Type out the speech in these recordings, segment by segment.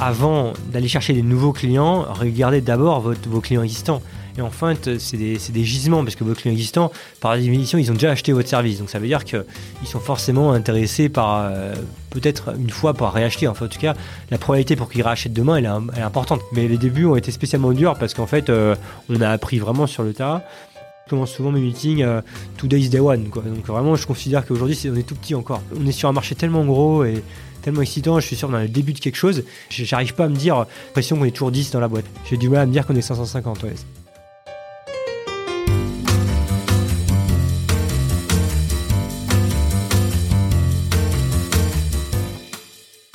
avant d'aller chercher des nouveaux clients, regardez d'abord vos clients existants. Et en fait, c'est des, gisements, parce que vos clients existants, par définition, ils ont déjà acheté votre service. Donc ça veut dire qu'ils sont forcément intéressés par, euh, peut-être une fois, par réacheter. Enfin, en tout cas, la probabilité pour qu'ils rachètent demain, elle est, importante. Mais les débuts ont été spécialement durs parce qu'en fait, euh, on a appris vraiment sur le tas. Je commence souvent mes meetings euh, Today's Day One. Quoi. Donc vraiment, je considère qu'aujourd'hui, on est tout petit encore. On est sur un marché tellement gros et tellement excitant. Je suis sûr a le début de quelque chose. J'arrive pas à me dire, pression qu'on est toujours 10 dans la boîte. J'ai du mal à me dire qu'on est 550. Ouais.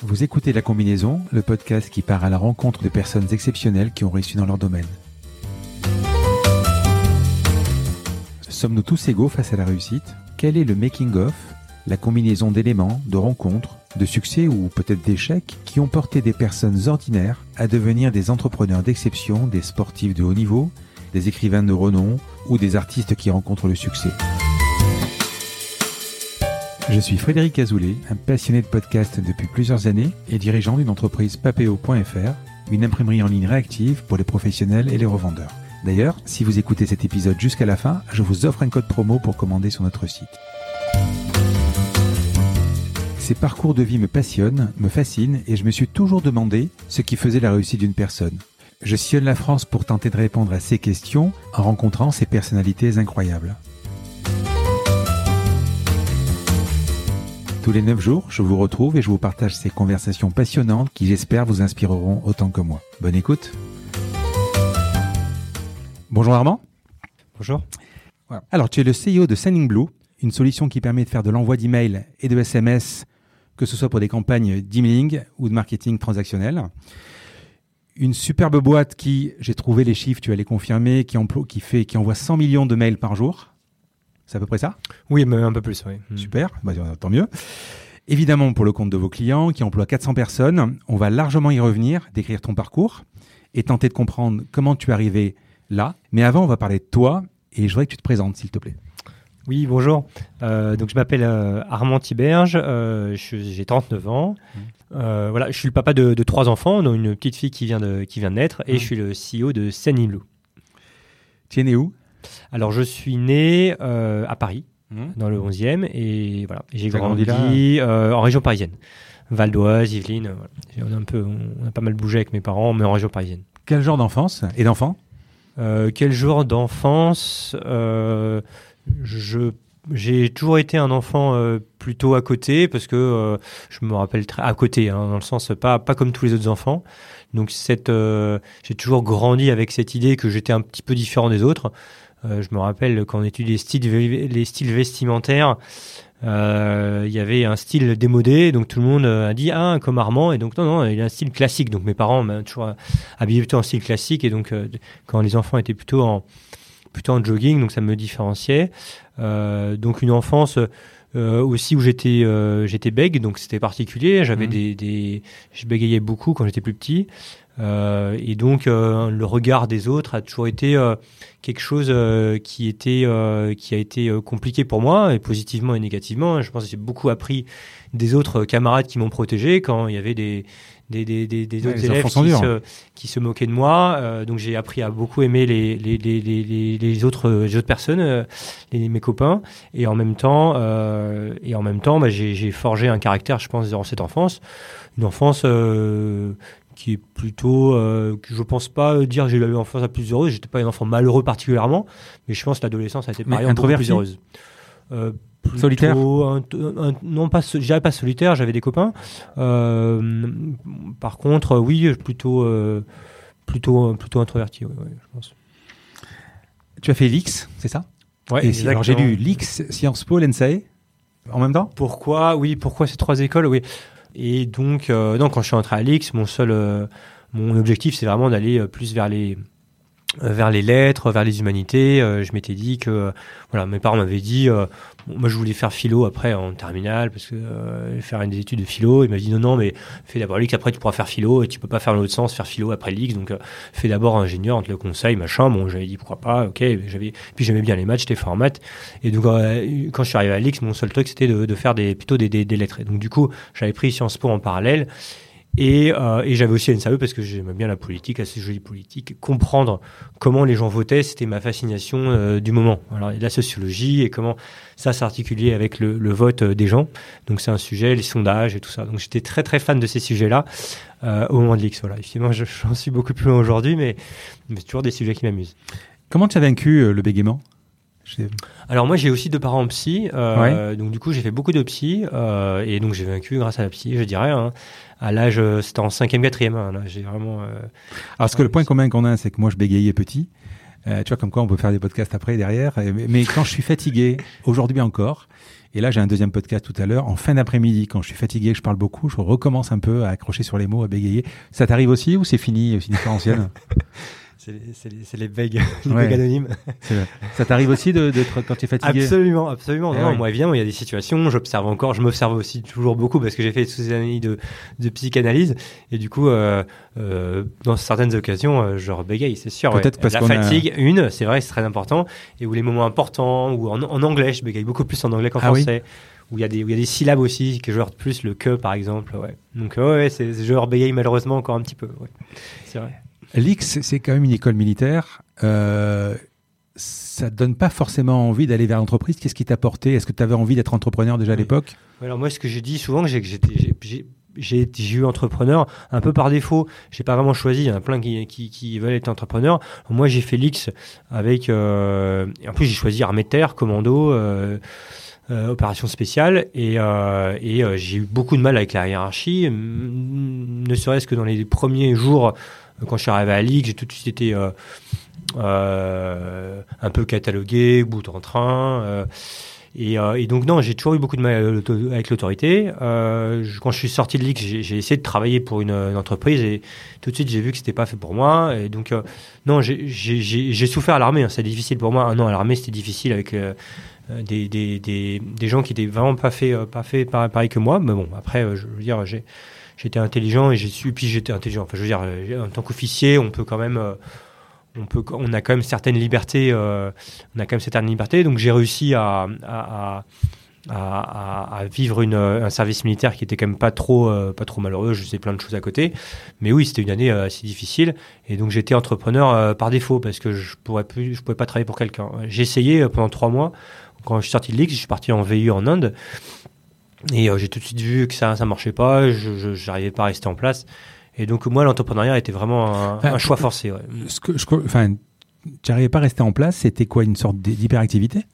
Vous écoutez La Combinaison, le podcast qui part à la rencontre de personnes exceptionnelles qui ont réussi dans leur domaine. Sommes-nous tous égaux face à la réussite? Quel est le making-of, la combinaison d'éléments, de rencontres, de succès ou peut-être d'échecs qui ont porté des personnes ordinaires à devenir des entrepreneurs d'exception, des sportifs de haut niveau, des écrivains de renom ou des artistes qui rencontrent le succès je suis Frédéric Azoulay, un passionné de podcast depuis plusieurs années et dirigeant d'une entreprise papeo.fr, une imprimerie en ligne réactive pour les professionnels et les revendeurs. D'ailleurs, si vous écoutez cet épisode jusqu'à la fin, je vous offre un code promo pour commander sur notre site. Ces parcours de vie me passionnent, me fascinent et je me suis toujours demandé ce qui faisait la réussite d'une personne. Je sillonne la France pour tenter de répondre à ces questions en rencontrant ces personnalités incroyables. Tous les 9 jours, je vous retrouve et je vous partage ces conversations passionnantes qui j'espère vous inspireront autant que moi. Bonne écoute. Bonjour Armand. Bonjour. Alors tu es le CEO de Sending Blue, une solution qui permet de faire de l'envoi d'emails et de SMS, que ce soit pour des campagnes d'emailing ou de marketing transactionnel. Une superbe boîte qui, j'ai trouvé les chiffres, tu as les confirmer, qui, emploie, qui, fait, qui envoie 100 millions de mails par jour. C'est à peu près ça? Oui, mais un peu plus, oui. Hmm. Super, bah, tant mieux. Évidemment, pour le compte de vos clients qui emploient 400 personnes, on va largement y revenir, décrire ton parcours et tenter de comprendre comment tu es arrivé là. Mais avant, on va parler de toi et je voudrais que tu te présentes, s'il te plaît. Oui, bonjour. Euh, donc je m'appelle euh, Armand Tiberge, euh, j'ai 39 ans. Hmm. voilà, je suis le papa de, trois enfants, dont une petite fille qui vient de, qui vient de naître, et hmm. je suis le CEO de Senilou. Tu es né où? Alors, je suis né à Paris, mmh. dans le 11e, et voilà, j'ai grandi, en région parisienne. Val d'Oise, Yvelines, on, a un peu, on a pas mal bougé avec mes parents, mais en région parisienne. Quel genre d'enfance et d'enfant Quel genre d'enfance Je j'ai toujours été un enfant plutôt à côté parce que je me rappelle très à côté hein, dans le sens pas pas comme tous les autres enfants. Donc cette j'ai toujours grandi avec cette idée que j'étais un petit peu différent des autres. Euh, je me rappelle quand on étudiait les styles, les styles vestimentaires, euh, il y avait un style démodé, donc tout le monde a dit ah comme Armand, et donc non non, il a un style classique. Donc mes parents m'ont toujours habillé plutôt en style classique, et donc euh, quand les enfants étaient plutôt en plutôt en jogging, donc ça me différenciait. donc une enfance aussi où j'étais j'étais bègue, donc c'était particulier. J'avais mmh. des, des, je bégayais beaucoup quand j'étais plus petit. Euh, et donc euh, le regard des autres a toujours été euh, quelque chose qui était qui a été compliqué pour moi et positivement et négativement. Je pense que j'ai beaucoup appris des autres camarades qui m'ont protégé quand il y avait des des, des, des, autres élèves qui se, qui se, moquaient de moi. donc j'ai appris à beaucoup aimer les, les, les, les, les autres, les autres personnes, les, mes copains. Et en même temps, et en même temps bah, j'ai forgé un caractère, je pense, durant cette enfance. Une enfance qui est plutôt, euh, que je pense pas dire que j'ai eu une enfance la plus heureuse. J'étais pas un enfant malheureux particulièrement, mais je pense que l'adolescence a été pareil, beaucoup plus heureuse. Euh, solitaire Non, pas, dirais pas solitaire. J'avais des copains. Euh, par contre, oui, plutôt, euh, plutôt, plutôt introverti. je pense. Tu as fait l'X, c'est ça? Ouais. alors j'ai lu l'X, Sciences Po, l'ENSAE en même temps? Pourquoi? Oui, pourquoi ces trois écoles? Oui. Et donc, euh, non, quand je suis entré à l'X, mon seul, euh, mon objectif, c'est vraiment d'aller euh, plus vers les vers les lettres, vers les humanités. je m'étais dit que, voilà, mes parents m'avaient dit, moi je voulais faire philo après en terminale, parce que faire des études de philo. Ils m'avaient dit non, non, mais fais d'abord l'X, après tu pourras faire philo, et tu peux pas faire l'autre sens, faire philo après l'X. Donc fais d'abord ingénieur, entre le conseil, machin. Bon, j'avais dit pourquoi pas, ok. J'avais, puis j'aimais bien les maths, j'étais maths. Et donc quand je suis arrivé à l'X, mon seul truc c'était de, de, faire des, plutôt des, des, des lettres. Et donc du coup, j'avais pris Sciences Po en parallèle. Et, euh, et j'avais aussi NSAE parce que j'aimais bien la politique, assez jolie politique. Comprendre comment les gens votaient, c'était ma fascination euh, du moment. Alors, la sociologie et comment ça s'articulait avec le, le, vote des gens. Donc c'est un sujet, les sondages et tout ça. Donc j'étais très très fan de ces sujets-là euh, au moment de l'X. Voilà. Effectivement, j'en suis beaucoup plus loin aujourd'hui, mais, mais c'est toujours des sujets qui m'amusent. Comment tu as vaincu le bégaiement? Alors moi j'ai aussi deux parents psy, euh, donc du coup j'ai fait beaucoup de psy euh, et donc j'ai vaincu grâce à la psy, je dirais. Hein. À l'âge, euh, c'était en cinquième, quatrième. Hein, là j'ai vraiment. Alors parce que le point commun qu'on a, c'est que moi je bégayais petit. tu vois comme quoi on peut faire des podcasts après derrière. Mais quand je suis fatigué, aujourd'hui encore, et là j'ai un deuxième podcast tout à l'heure en fin d'après-midi quand je suis fatigué, je parle beaucoup, je recommence un peu à accrocher sur les mots, à bégayer. Ça t'arrive aussi ou c'est fini, aussi différentiel? c'est les, les vagues, les anonymes. Ça t'arrive aussi de, quand tu es fatigué Absolument, absolument. Eh non, Moi, évidemment, il y a des situations, j'observe encore, je m'observe aussi toujours beaucoup parce que j'ai fait toutes ces années de, de psychanalyse. Et du coup, euh, euh, dans certaines occasions, euh, je rebégaye, c'est sûr. Peut-être parce La fatigue, une, c'est vrai, c'est très important. Et où les moments importants, ou en, anglais, je bégaye beaucoup plus en anglais qu'en ah français. où il y a des où il y a des syllabes aussi que je heurte plus le que par exemple ouais donc ouais, je rebégaye malheureusement encore un petit peu ouais. c'est vrai L'X, c'est quand même une école militaire. Euh, ça donne pas forcément envie d'aller vers l'entreprise. Qu'est-ce qui t'a porté? Est-ce que tu avais envie d'être entrepreneur déjà à l'époque? Alors moi, ce que j'ai dit souvent, que j'ai eu entrepreneur un peu par défaut. J'ai pas vraiment choisi. Il y en a plein qui, qui, veulent être entrepreneur. Moi, j'ai fait l'X avec. Euh, en plus, j'ai choisi armée de terre, commando. Euh, euh, opération spéciale et, et j'ai eu beaucoup de mal avec la hiérarchie, ne serait-ce que dans les premiers jours quand je suis arrivé à Ligue, j'ai tout de suite été euh, euh, un peu catalogué, bout en train. Euh, et, donc non, j'ai toujours eu beaucoup de mal avec l'autorité. quand je suis sorti de Ligue, j'ai essayé de travailler pour une, entreprise et tout de suite j'ai vu que c'était pas fait pour moi. Et donc non, j'ai souffert à l'armée. Hein. C'est difficile pour moi. Un an à l'armée, c'était difficile avec des, gens qui étaient vraiment pas fait pas que moi. Mais bon, après, je veux dire, j'ai j'étais intelligent et j'ai su, puis j'étais intelligent. Enfin, je veux dire, euh, en tant qu'officier, on peut quand même, euh, on peut, on a quand même certaines libertés, euh, on a quand même certaines libertés. Donc j'ai réussi à, vivre un service militaire qui était quand même pas trop, pas trop malheureux. Je faisais plein de choses à côté, mais oui, c'était une année assez difficile. Et donc j'étais entrepreneur par défaut parce que je pourrais plus, je pouvais pas travailler pour quelqu'un. J'ai essayé pendant trois mois. Quand je suis sorti de l'X, je suis parti en VU en Inde. Et euh, j'ai tout de suite vu que ça ça marchait pas, je n'arrivais pas à rester en place. Et donc moi l'entrepreneuriat était vraiment un, choix forcé. Ouais. Ce que, je, enfin, tu n'arrivais pas à rester en place, c'était quoi une sorte d'hyperactivité?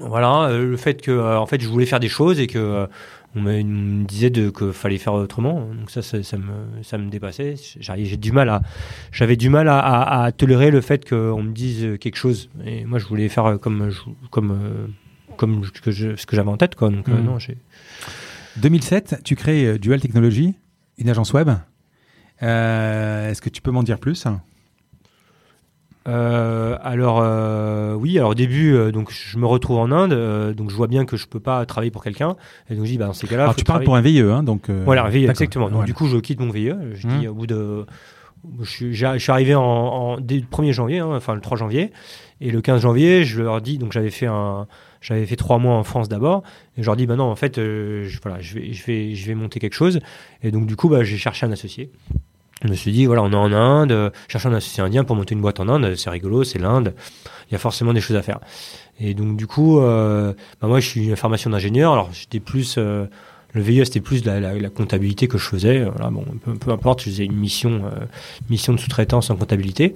Voilà, euh, le fait que euh, en fait je voulais faire des choses et que on me, disait de que fallait faire autrement. Donc ça, ça, ça me ça me dépassait. J'ai du mal à j'avais du mal à, à, à, tolérer le fait qu'on me dise quelque chose. Et moi je voulais faire comme comme comme ce que, ce que j'avais en tête. Quoi. Donc, 2007, euh, tu crées euh, Dual Technology, une agence web. Euh, est-ce que tu peux m'en dire plus? Alors oui, alors au début, donc je me retrouve en Inde, donc je vois bien que je peux pas travailler pour quelqu'un, et donc je dis bah dans ces cas-là. Alors tu parles pour un VIE, hein, donc. voilà, un VIE, exactement. Donc du coup, je quitte mon VIE. Je dis mmh. au bout de, je suis, je suis arrivé en, en dès le 1er janvier, hein, enfin le 3 janvier, et le 15 janvier, je leur dis, donc j'avais fait un, j'avais fait trois mois en France d'abord, et je leur dis, bah non, en fait, euh, je, voilà, je vais, je vais, je vais monter quelque chose. Et donc, du coup, bah, j'ai cherché un associé. Je me suis dit, voilà, on est en Inde, chercher un associé indien pour monter une boîte en Inde, c'est rigolo, c'est l'Inde, il y a forcément des choses à faire. Et donc, du coup, euh, bah, moi, je suis une formation d'ingénieur, alors j'étais plus euh, le VIE, c'était plus la, la, comptabilité que je faisais. Voilà, bon, peu, importe, je faisais une mission, euh, mission de sous-traitance en comptabilité.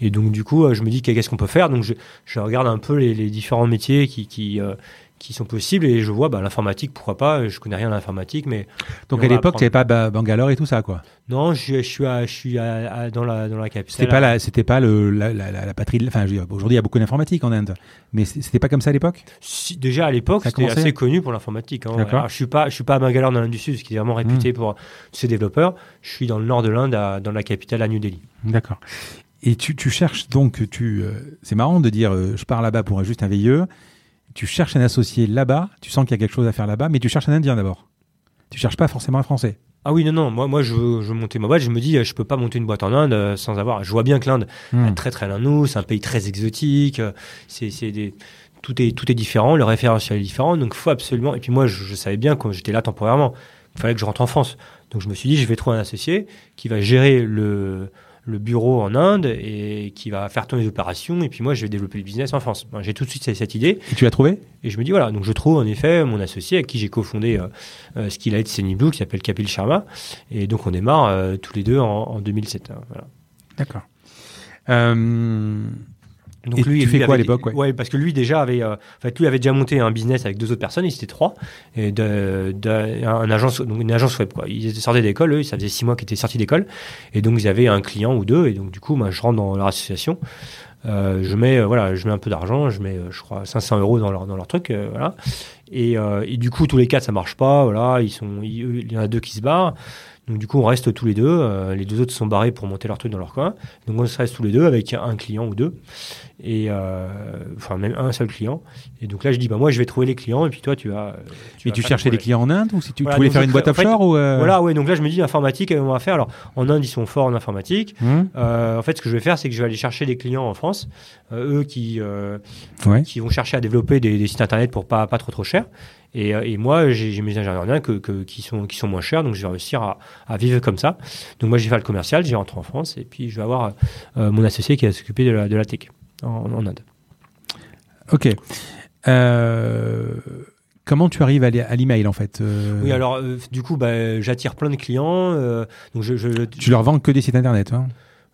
Et donc, du coup, euh, je me dis qu'est-ce qu'on peut faire? Donc, je, je, regarde un peu les, les différents métiers qui, qui, euh, qui sont possibles et je vois bah, l'informatique, pourquoi pas. Je connais rien à l'informatique, mais. Donc, à l'époque, tu n'avais pas Bangalore et tout ça, quoi Non, je, je suis, à, je suis à, dans, la, dans la capitale. C'était pas, la, c'était pas le, la, la, la, patrie. Enfin, aujourd'hui, il y a beaucoup d'informatique en Inde. Mais c'était pas comme ça à l'époque? Si, Déjà, à l'époque, c'était assez connu pour l'informatique. Hein. Alors, je suis pas, je suis pas à Bangalore dans l'Inde du Sud, qui est vraiment réputé hmm. pour ses développeurs. Je suis dans le nord de l'Inde, dans la capitale, à New Delhi. D'accord. Et tu, tu, cherches donc, tu, euh, c'est marrant de dire, euh, je pars là-bas pour juste un veilleux tu cherches un associé là-bas, tu sens qu'il y a quelque chose à faire là-bas, mais tu cherches un Indien d'abord. Tu cherches pas forcément un Français. Ah oui, non, non, moi, moi je, veux, je veux monter ma boîte, je me dis, je peux pas monter une boîte en Inde euh, sans avoir. Je vois bien que l'Inde hmm. est très très loin de nous, c'est un pays très exotique, euh, c'est, des, tout, est, tout est différent, le référentiel est différent, donc il faut absolument. Et puis moi, je, savais bien, quand j'étais là temporairement, il fallait que je rentre en France. Donc je me suis dit, je vais trouver un associé qui va gérer le, le bureau en Inde et qui va faire tourner les opérations. Et puis moi, je vais développer le business en France. J'ai tout de suite cette, idée. Et tu l'as trouvé? Et je me dis, voilà, donc je trouve en effet mon associé avec qui j'ai cofondé euh, euh, ce qu'il a été Sunny Blue, qui s'appelle Kapil Sharma. Et donc on démarre euh, tous les deux en, en 2007. hein, voilà. D'accord. Euh, Donc Et tu lui, fais lui quoi à l'époque, ouais? Parce que lui déjà avait, euh, en fait, lui avait déjà monté un business avec deux autres personnes, ils étaient trois, et de, de- un agence, donc une agence web quoi. Ils sortis d'école, eux, ça faisait six mois qu'ils étaient sortis d'école, et donc ils avaient un client ou deux, et donc du coup, moi, je rentre dans leur association, euh, je mets, euh, voilà, je mets un peu d'argent, je mets, euh, je crois, 500 euros dans leur dans leur truc, euh, voilà, et, euh, et du coup, tous les quatre, ça marche pas, voilà, ils sont, il y en a deux qui se barrent. Donc du coup, on reste tous les deux. euh, les deux autres sont barrés pour monter leur truc dans leur coin. Donc on se reste tous les deux avec un client ou deux et euh, enfin même un seul client. Et donc là, je dis bah moi je vais trouver les clients et puis toi tu vas. vas tu cherchais des clients en Inde ou si tu, voulais faire une boîte crée- en fait, offshore ou euh, Voilà ouais donc là je me dis informatique on va faire? Alors en Inde ils sont forts en informatique. hum, Euh, en fait ce que je vais faire c'est que je vais aller chercher des clients en France, euh, eux qui euh, Ouais. qui vont chercher à développer des, des sites internet pour pas pas trop trop cher. Et, euh, et moi j'ai mes ingénieurs que, que- qui sont qui sont moins chers donc je vais réussir à, à vivre comme ça. Donc moi j'ai fait le commercial, j'ai rentré en France et puis je vais avoir euh, mon associé qui va s'occuper de la, de la tech en, en Inde. Ok. Euh, comment tu arrives à l'e- à l'email en fait euh, Oui, alors euh, du coup, bah, j'attire plein de clients. euh, donc je, je, Tu leur vends que des sites internet. Hein?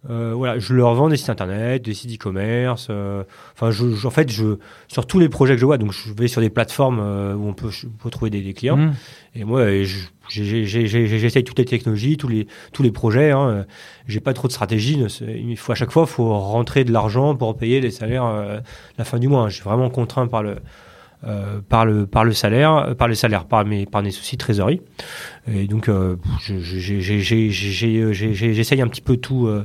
Euh, voilà, je leur vends des sites internet, des sites e-commerce. euh, Enfin, je, je- en fait, je sur tous les projets que je vois, donc je vais sur des plateformes euh, où on peut, je peux trouver des, des clients. Hum. Et moi, euh, j'essaye toutes les technologies, tous les tous les projets. Hein, euh, j'ai pas trop de stratégie. Il faut à chaque fois, faut rentrer de l'argent pour payer les salaires euh, la fin du mois. Je suis vraiment contraint par le euh, par le par le salaire, par les salaires, par mes par soucis de trésorerie. Et donc, j'essaye un petit peu tout, euh,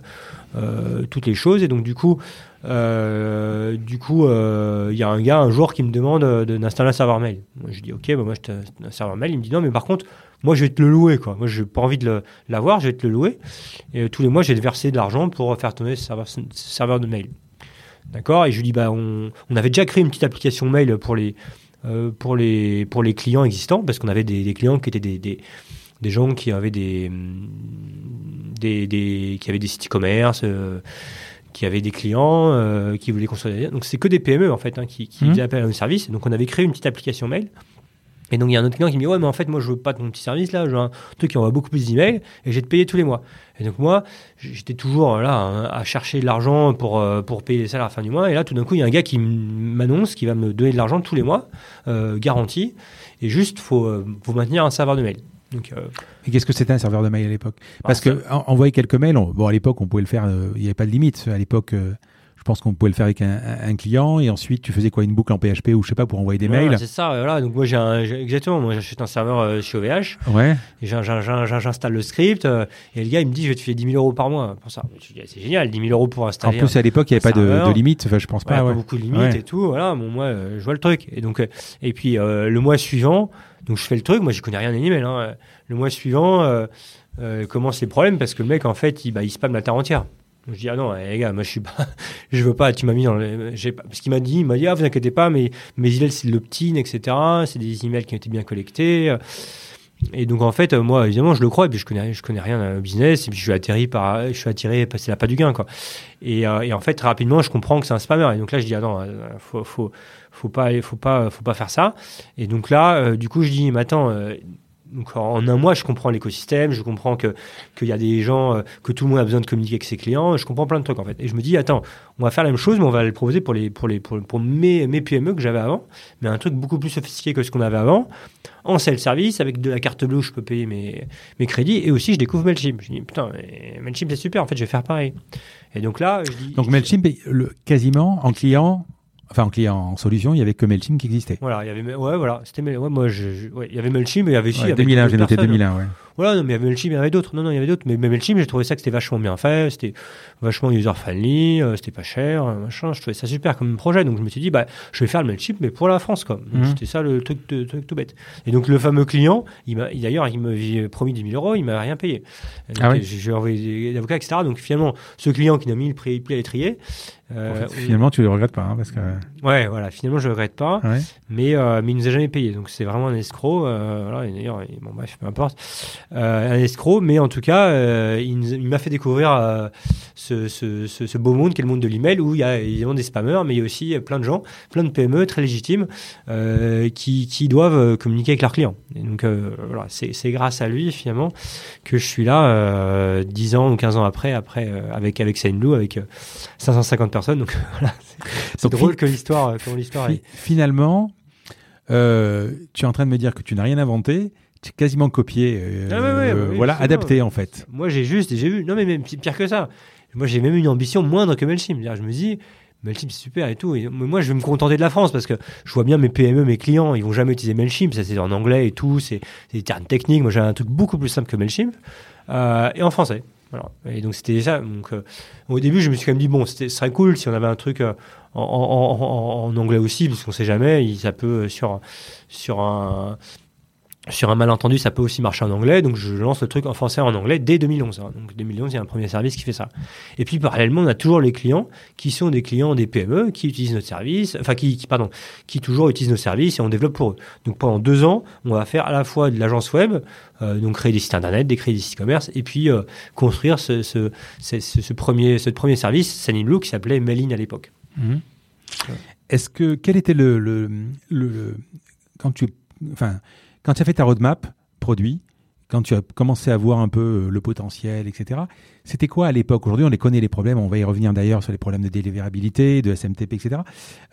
euh, toutes les choses. Et donc, du coup, du coup, il y a un gars un jour qui me demande de- d'installer un serveur mail. Moi, je dis OK, bah, moi, je un serveur mail. Il me dit non, mais par contre, moi, je vais te le louer, quoi. Moi, j'ai pas envie de l'avoir, je vais te le louer. Et tous les mois, je vais te verser de l'argent pour faire tourner ce serveur de mail. D'accord Et je lui dis, bah, on, on avait déjà créé une petite application mail pour les, euh, pour les, pour les clients existants, parce qu'on avait des, des clients qui étaient des, des, des gens qui avaient des, hum, des, des, qui avaient des sites e-commerce, euh, qui avaient des clients, euh, qui voulaient construire des... Donc, c'est que des PME, en fait, hein, qui, qui faisaient appel à nos services. Donc, on avait créé une petite application mail. Et donc, il y a un autre client qui me dit, ouais, mais en fait, moi, je veux pas ton petit service, là, je veux un truc qui envoie beaucoup plus d'emails, et je vais te payer tous les mois. Et donc, moi, j'étais toujours euh, là à chercher de l'argent pour, euh, pour payer les salaires à la fin du mois. Et là, tout d'un coup, il y a un gars qui m'annonce qu'il va me donner de l'argent tous les mois, euh, garanti. Et juste, faut, euh, faut maintenir un serveur de mail. Donc, euh, Et qu'est-ce que c'était un serveur de mail à l'époque? Parce alors, que en- envoyer quelques mails, on- bon à l'époque on pouvait le faire, euh, il n'y avait pas de limite. À l'époque, euh, je pense qu'on pouvait le faire avec un, client et ensuite tu faisais quoi? Une boucle en PHP ou je sais pas pour envoyer des mails? C'est ça, voilà. Donc, moi, j'ai exactement, moi, j'achète un serveur euh, chez OVH. Ouais. J'installe le script euh, et le gars il me dit je vais te filer 10 000 euros par mois pour ça. C'est génial, 10 000 euros pour En installer. plus à l'époque il n'y avait pas de, de limite. Enfin je pense un- ouais, pas. pas beaucoup de limites et tout. Voilà, bon, moi euh, je vois le truc. Et donc euh, et puis euh, le mois suivant, donc je fais le truc. Moi je connais rien des emails. Hein. Le mois suivant euh, euh, commencent les problèmes parce que le mec en fait il, bah, il spam la terre entière. Je dis ah non eh, les gars moi je suis pas je veux pas tu m'as mis dans le parce qu'il m'a dit il m'a dit ah vous inquiétez pas mais mes emails c'est de l'opt-in etc c'est des emails qui ont été bien collectés et donc en fait, moi évidemment, je le crois et puis je connais, je connais rien au business et puis je suis atterri par, je suis attiré, c'est la pas du gain quoi. Et, euh, et en fait, rapidement, je comprends que c'est un spammer. Et donc là, je dis ah non, euh, faut, faut, faut pas, faut pas, faut pas faire ça. Et donc là, euh, du coup, je dis mais attends. Donc en un mois, je comprends l'écosystème, je comprends que qu'il y a des gens, euh, que tout le monde a besoin de communiquer avec ses clients, je comprends plein de trucs en fait. Et je me dis attends, on va faire la même chose, mais on va le proposer pour mes, PME que j'avais avant, mais un truc beaucoup plus sophistiqué que ce qu'on avait avant, en self-service avec de la carte bleue, je peux payer mes crédits et aussi je découvre Mailchimp. Je dis putain, Mailchimp c'est super, en fait je vais faire pareil. Et donc là, je dis Donc Mailchimp, quasiment en client, enfin en client en solution, il y avait que Mailchimp qui existait. Voilà, il y avait ouais voilà, c'était ouais, moi je, je- ouais, il y avait Mailchimp et il y avait aussi Ouais, il y avait 2001, d'autres j'ai noté personnes. 2001. Ouais. Voilà, non, mais il y avait Mailchimp, il y avait d'autres. Non, non, il y avait d'autres. Mais, mais Mailchimp, j'ai trouvé ça que c'était vachement bien fait, c'était vachement user-friendly, euh, c'était pas cher, euh, machin. Je trouvais ça super comme projet. Donc je me suis dit, bah, je vais faire le Mailchimp, mais pour la France, quoi. Mhm. C'était ça le truc, de- truc tout bête. Et donc le fameux client, il m'a, il- d'ailleurs, il m'avait promis 10 000 euros, il m'a rien payé. Donc, Ah oui. j'ai, envoyé des avocats, etc. Donc finalement, ce client qui n'a mis le prix, à l'étrier, euh, En fait, finalement, tu le regrettes pas, hein, parce que. ouais, voilà, finalement, je regrette pas Ouais. mais, euh, mais il nous a jamais payé. Donc c'est vraiment un escroc. euh, voilà, et d'ailleurs, bon, bref, peu importe. Un escroc, mais en tout cas, il, il m'a fait découvrir ce, ce, ce, beau monde qu'est le monde de l'email où il y a évidemment des spammers, mais il y a aussi plein de gens, plein de PME très légitimes qui, qui, doivent communiquer avec leurs clients. Et donc voilà, c'est grâce à lui finalement que je suis là 10 ans ou 15 ans après, après avec avec Sainblue, avec 550 personnes. Donc voilà, c'est drôle que l'histoire, est. Finalement, euh, tu es en train de me dire que tu n'as rien inventé, quasiment copié, euh, ah voilà, adapté en fait. Moi j'ai juste, j'ai vu, non mais même pire que ça. Moi j'ai même une ambition moindre que Mailchimp. Je me dis, Mailchimp c'est super et tout. Et moi je vais me contenter de la France parce que je vois bien mes PME, mes clients, ils vont jamais utiliser Mailchimp. Ça c'est en anglais et tout, c'est des termes techniques. Moi j'ai un truc beaucoup plus simple que Mailchimp euh, et en français. Voilà. Et donc c'était ça. Donc au début je me suis quand même dit bon, ce serait cool si on avait un truc en, anglais aussi, puisqu'on sait jamais, ça peut sur, sur un sur un malentendu, ça peut aussi marcher en anglais. Donc, je lance le truc en français en anglais dès 2011. Hein. Donc, 2011, il y a un premier service qui fait ça. Et puis, parallèlement, on a toujours les clients qui sont des clients des PME qui utilisent notre service, enfin, qui, pardon, qui toujours utilisent nos services et on développe pour eux. Donc, pendant deux ans, on va faire à la fois de l'agence web, euh, donc créer des sites internet, des créer des sites e-commerce, et puis euh, construire ce, ce, ce, premier, ce premier service, Blue, qui s'appelait Mailing à l'époque. Mhm. Est-ce que quel était le, le, le, quand tu enfin quand tu as fait ta roadmap produit, quand tu as commencé à voir un peu euh, le potentiel, etc. C'était quoi à l'époque? Aujourd'hui, on les connaît les problèmes. On va y revenir d'ailleurs sur les problèmes de délivrabilité, de SMTP, etc.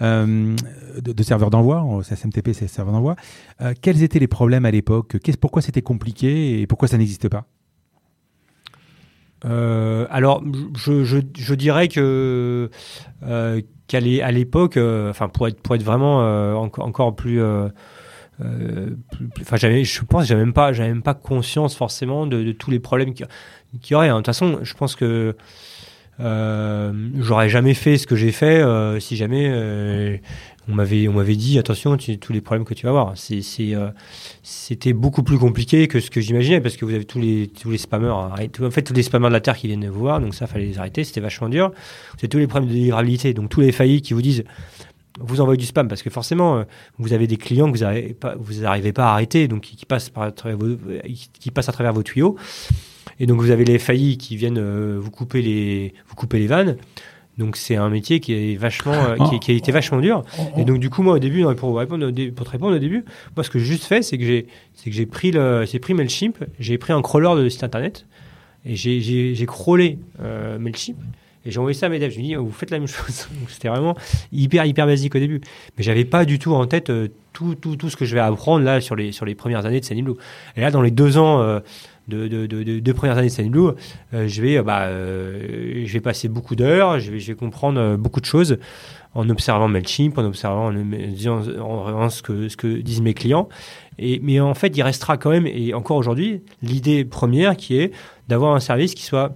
Euh, de, de serveurs d'envoi. SMTP, c'est serveur d'envoi. Euh, quels étaient les problèmes à l'époque? Pourquoi c'était compliqué et pourquoi ça n'existe pas? Alors, je, je, dirais que qu'à l'époque, enfin pour être pour être vraiment encore encore plus enfin j'avais je pense j'avais même pas j'avais même pas conscience forcément de, tous les problèmes qu'il y aurait hein. de toute façon je pense que euh, j'aurais jamais fait ce que j'ai fait euh, si jamais euh, on m'avait on m'avait dit attention tous les problèmes que tu vas avoir. C'est c'était beaucoup plus compliqué que ce que j'imaginais parce que vous avez tous les tous les spammers en fait tous les spammers de la terre qui viennent vous voir donc ça fallait les arrêter c'était vachement dur. C'est tous les problèmes de délivrabilité donc tous les faillis qui vous disent vous envoyez du spam parce que forcément vous avez des clients que vous n'arrivez pas pas à arrêter donc qui, passent par qui passent à travers vos tuyaux et donc vous avez les faillis qui viennent euh, vous couper les vous couper les vannes. Donc c'est un métier qui est vachement euh, qui, a été vachement dur. Et donc du coup moi au début pour répondre pour te répondre au début, moi ce que j'ai juste fait c'est que j'ai pris pris Mailchimp, j'ai pris un crawler de site internet et j'ai crawlé euh, Mailchimp et j'ai envoyé ça à mes devs. Je lui ai dit, vous faites la même chose. C'était vraiment hyper, hyper basique au début. Mais j'avais pas du tout en tête tout, tout, tout, ce que je vais apprendre là sur les, sur les premières années de Sunny Et là, dans les deux ans, de, deux premières années de Sunny euh, je, vais, bah, euh, je vais passer beaucoup d'heures, je vais, comprendre euh, beaucoup de choses en observant MailChimp, en observant en, en, ce, que, ce que disent mes clients. Et, mais en fait, il restera quand même, et encore aujourd'hui, l'idée première qui est d'avoir un service qui soit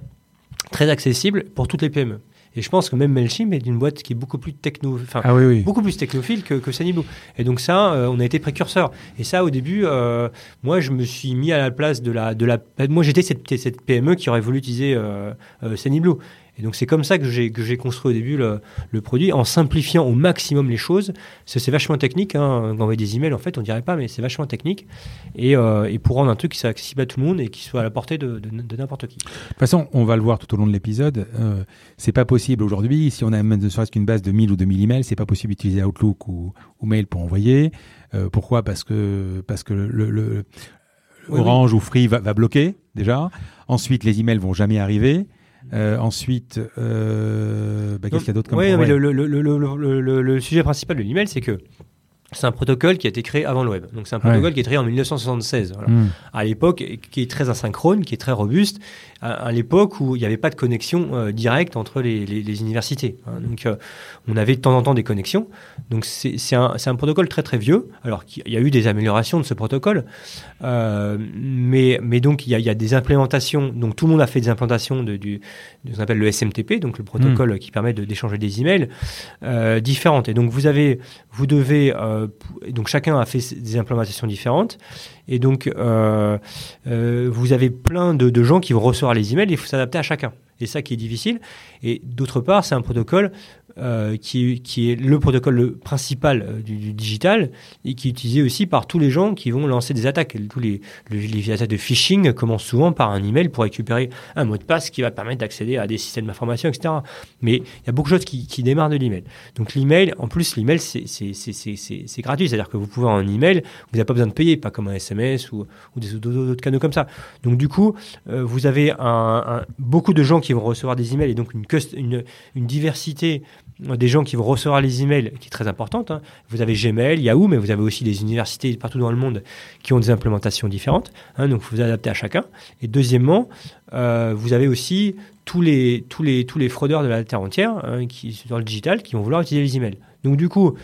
très accessible pour toutes les PME. Et je pense que même Mailchimp est une boîte qui est beaucoup plus techno, enfin ah beaucoup plus technophile que, que Et donc ça, euh, on a été précurseur. Et ça, au début, euh, moi, je me suis mis à la place de la, de la. Moi, j'étais cette, cette PME qui aurait voulu utiliser euh, euh et donc c'est comme ça que j'ai, que j'ai construit au début le, le, produit, en simplifiant au maximum les choses. C'est, c'est vachement technique, hein, envoyer des emails, en fait, on dirait pas, mais c'est vachement technique. Et, euh, et, pour rendre un truc qui soit accessible à tout le monde et qui soit à la portée de, de, de n'importe qui. De toute façon, on va le voir tout au long de l'épisode, euh, c'est pas possible aujourd'hui, si on a même ne serait-ce qu'une base de 1000 ou 2000 emails, c'est pas possible d'utiliser Outlook ou, ou Mail pour envoyer. Euh, pourquoi? Parce que, parce que le, le Orange ou Free va, va bloquer déjà. Ensuite, les emails vont jamais arriver. Euh, ensuite, euh, bah, qu'est-ce qu'il y a d'autre comme Oui, mais le, le, le, le, sujet principal de l'email, c'est que c'est un protocole qui a été créé avant le web. Donc c'est un protocole qui est créé en 1976. Voilà. Hmm. À l'époque, qui est très asynchrone, qui est très robuste, à, l'époque où il n'y avait pas de connexion euh, directe entre les, les, les universités. Hein. Donc euh, on avait de temps en temps des connexions. Donc c'est un, un, protocole très très vieux. Alors qu'il y a eu des améliorations de ce protocole, euh, mais, mais donc il y, a, il y, a, des implémentations. Donc tout le monde a fait des implantations de, du, de ce qu'on appelle le SMTP, donc le protocole hmm. qui permet d'échanger des emails différentes. Et donc vous avez, vous devez euh, donc chacun a fait des implémentations différentes. Et donc, euh, euh, vous avez plein de, gens qui vont recevoir les emails et il faut s'adapter à chacun. Et ça qui est difficile. Et d'autre part, c'est un protocole euh, qui, qui, est le protocole le principal euh, du, digital et qui est utilisé aussi par tous les gens qui vont lancer des attaques. Tous les, les, attaques de phishing commencent souvent par un email pour récupérer un mot de passe qui va permettre d'accéder à des systèmes d'information, etc. Mais il y a beaucoup de choses qui, qui démarrent de l'email. Donc l'email, en plus, l'email, c'est gratuit. C'est-à-dire que vous pouvez en email, vous n'avez pas besoin de payer, pas comme un SMS ou, ou d'autres canaux comme ça. Donc du coup, euh, vous avez un, beaucoup de gens qui vont recevoir des emails et donc une, une, une diversité des gens qui vont recevoir les emails, qui est très importante. Hein. Vous avez Gmail, Yahoo, mais vous avez aussi des universités partout dans le monde qui ont des implémentations différentes. Hein, donc, vous vous adaptez à chacun. Et deuxièmement, euh, vous avez aussi tous les, tous, les, tous les fraudeurs de la terre entière, hein, qui, dans le digital, qui vont vouloir utiliser les emails. Donc, du coup,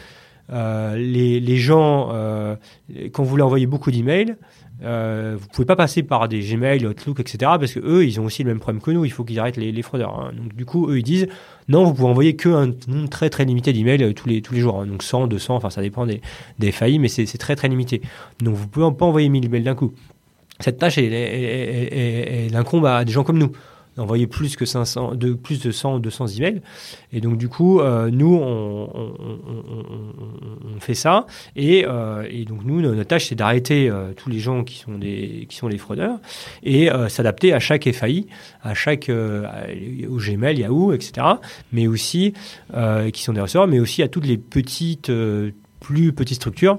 euh, les, les, gens, euh, quand vous voulez envoyer beaucoup d'emails, euh, vous pouvez pas passer par des Gmail, Outlook, etc. Parce que eux, ils ont aussi le même problème que nous. Il faut qu'ils arrêtent les, les fraudeurs. Hein. Donc du coup, eux, ils disent non, vous pouvez envoyer qu'un nombre très très limité d'emails euh, tous les tous les jours. Hein. Donc 100, 200, enfin ça dépend des, des mais c'est très très limité. Donc vous pouvez pas envoyer 1000 emails d'un coup. Cette tâche, elle, elle, incombe à des gens comme nous envoyer plus que 500, de, plus de 100 ou 200 emails. Et donc, du coup, euh, nous, on, fait ça. Et, euh, donc, nous, notre tâche, c'est d'arrêter euh, tous les gens qui sont des, qui sont les fraudeurs et s'adapter à chaque FAI, à chaque, au Gmail, Yahoo, etc. Mais aussi, qui sont des receveurs, mais aussi à toutes les petites, plus petites structures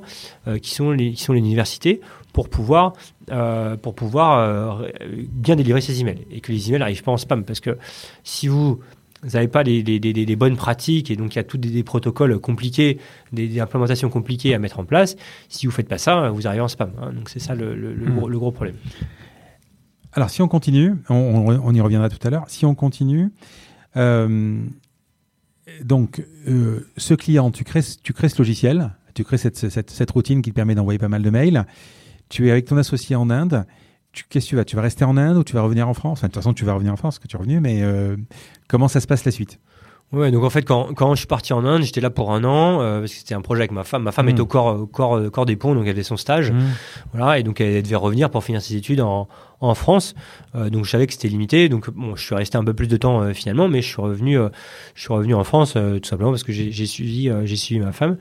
qui, sont qui sont les universités pour pouvoir, euh, pour pouvoir euh, bien délivrer ces emails et que les emails n'arrivent pas en spam. Parce que si vous n'avez pas des, bonnes pratiques et donc il y a tous des, protocoles compliqués, des, implémentations compliquées à mettre en place, si vous ne faites pas ça, vous arrivez en spam. Hein. donc c'est ça le, hmm. gros, problème. Alors si on continue, on, y reviendra tout à l'heure, si on continue, euh, donc ce client, tu crées, tu crées ce logiciel, tu crées cette, cette routine qui te permet d'envoyer pas mal de mails tu es avec ton associé en Inde. Qu'est-ce que tu vas? Tu vas rester en Inde ou tu vas revenir en France? De toute façon, tu vas revenir en France, que tu es revenu, mais euh, comment ça se passe la suite? Ouais, donc en fait, quand, quand je suis parti en Inde, j'étais là pour un an, euh, parce que c'était un projet avec ma femme. Ma femme était mmh. au corps, corps, corps des ponts, donc elle faisait son stage. Mmh. Voilà, et donc elle devait revenir pour finir ses études en, en France. Euh, donc je savais que c'était limité. Donc bon, je suis resté un peu plus de temps euh, finalement, mais je suis revenu, euh, je suis revenu en France tout simplement parce que j'ai suivi, j'ai suivi ma femme.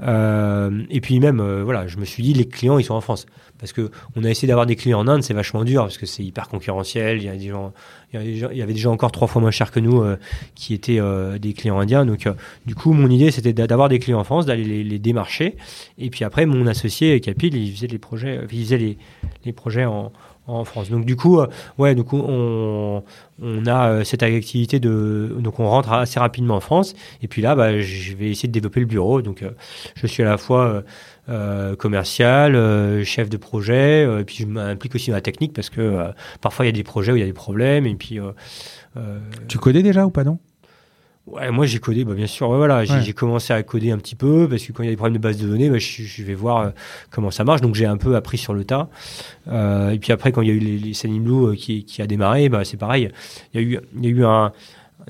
et puis même, voilà, je me suis dit les clients ils sont en France parce que on a essayé d'avoir des clients en Inde, c'est vachement dur parce que c'est hyper concurrentiel. Il y a des gens, il y, avait gens encore trois fois moins chers que nous qui étaient des clients indiens. Donc du coup, mon idée c'était d'avoir des clients en France, d'aller les, les, démarcher. Et puis après, mon associé Capil, il faisait les projets, il faisait les, les projets en en France. Donc du coup, euh, ouais, du coup, on, on a euh, cette activité de, donc on rentre assez rapidement en France. Et puis là, bah, je vais essayer de développer le bureau. Donc, euh, je suis à la fois commercial, chef de projet, et puis je m'implique aussi dans la technique parce que parfois il y a des projets où il y a des problèmes. Et puis, tu connais déjà ou pas non? Ouais, moi j'ai codé, bah, bien sûr. voilà, j'ai commencé à coder un petit peu parce que quand il y a des problèmes de base de données, bah, je, vais voir euh, comment ça marche. Donc j'ai un peu appris sur le tas. Euh, et puis après, quand il y a eu les, les Blue euh, qui, qui, a démarré, bah, c'est pareil. Il y a eu, il y a eu un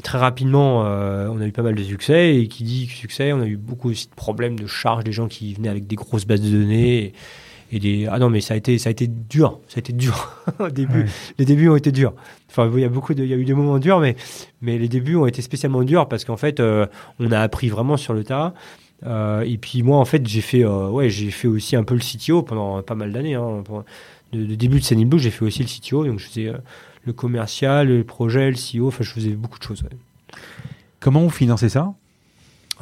très rapidement, on a eu pas mal de succès et qui dit succès, on a eu beaucoup aussi de problèmes de charge des gens qui venaient avec des grosses bases de données. Et, et des ah non mais ça a été ça a été dur ça a été dur au début. Les débuts ont été durs. Enfin il y a beaucoup de il y a eu des moments durs mais mais les débuts ont été spécialement durs parce qu'en fait euh, on a appris vraiment sur le tas. Euh, et puis moi en fait j'ai fait euh, ouais j'ai fait aussi un peu le CTO pendant pas mal d'années hein, le, début de Sanibou j'ai fait aussi le CTO donc je faisais le commercial le projet le CEO enfin je faisais beaucoup de choses comment vous financez ça?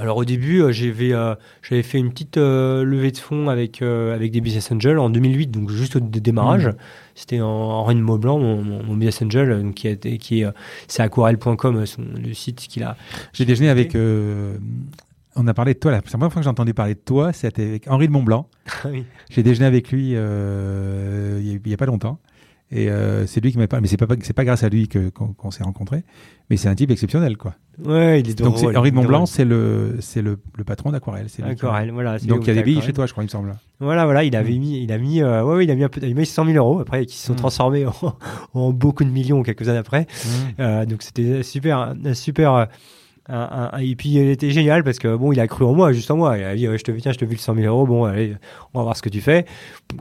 Alors au début, euh, j'avais euh, j'avais fait une petite euh, levée de fonds avec avec des business angels en 2008, donc juste au démarrage. Mmh. C'était en Henri Maublanc, mon, mon, business angel, donc qui a qui est c'est aquarelle.com, le site qu'il a. J'ai déjeuné avec. on a parlé de toi, la première fois que j'ai entendu parler de toi, c'était avec Henri de Montblanc. oui. J'ai déjeuné avec lui il n'y a, pas longtemps. Et euh, c'est lui qui m'a parlé. Mais c'est pas, c'est pas grâce à lui que, qu'on, s'est rencontrés. Mais c'est un type exceptionnel, quoi. Ouais, il est Donc, Henri de Montblanc, c'est le, c'est le, le patron d'Aquarelle. C'est Aquarelle, voilà. Donc, il y a des billes chez toi, je crois, il me semble. Voilà, voilà, il avait mm. mis, il a mis, euh, ouais, il a mis un peu, il a mis 100 000 euros après, qui se sont mm. transformés en, beaucoup de millions quelques années après. Mm. Euh, donc, c'était super, super, et puis il était génial parce que bon, il a cru en moi, juste en moi. Il a dit je te tiens, je te file 100 000 euros. Bon, allez, on va voir ce que tu fais.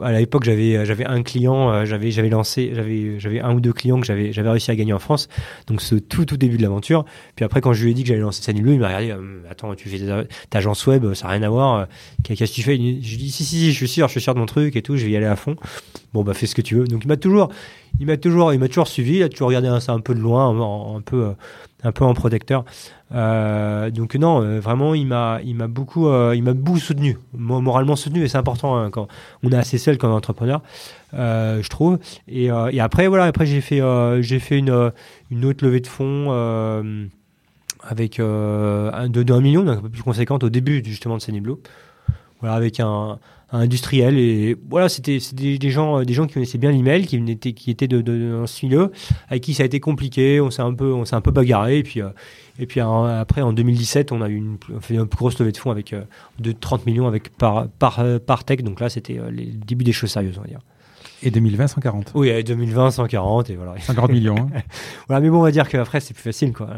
À l'époque, j'avais j'avais un client, euh, j'avais j'avais lancé, j'avais j'avais un ou deux clients que j'avais j'avais réussi à gagner en France. Donc ce tout tout début de l'aventure. Puis après, quand je lui ai dit que j'allais lancer Sunny Blue, il m'a regardé. Euh, Attends, tu fais ta agence web, ça n'a rien à voir. Qu'est-ce que tu fais? Je lui ai dit si, si si, je suis sûr, je suis sûr de mon truc et tout. Je vais y aller à fond. Bon bah fais ce que tu veux. Donc il m'a toujours il m'a toujours, il m'a toujours suivi. Il a toujours regardé ça un peu de loin, un, peu, un peu en protecteur. Euh, donc non, euh, vraiment, il m'a, il m'a beaucoup, euh, il m'a beaucoup soutenu, moralement soutenu, et c'est important hein, quand on est assez seul comme entrepreneur, je trouve. Et, après, voilà, après j'ai fait, j'ai fait une, une autre levée de fonds avec un, de, de 1 million, un peu plus conséquente au début justement de Sunny. Voilà, avec un, industriel et voilà c'était des, gens des gens qui connaissaient bien l'email qui étaient qui étaient de, de, ce milieu avec qui ça a été compliqué on s'est un peu on s'est un peu bagarré et puis euh, et puis après en 2017 on a eu une, fait une plus grosse levée de fonds avec euh, de 30 millions avec par par, euh, par tech donc là c'était les débuts des choses sérieuses on va dire et 2020, 140. Oui, 2020, 140 et voilà. 140 millions. Hein. voilà, mais bon, on va dire qu'après c'est plus facile quoi.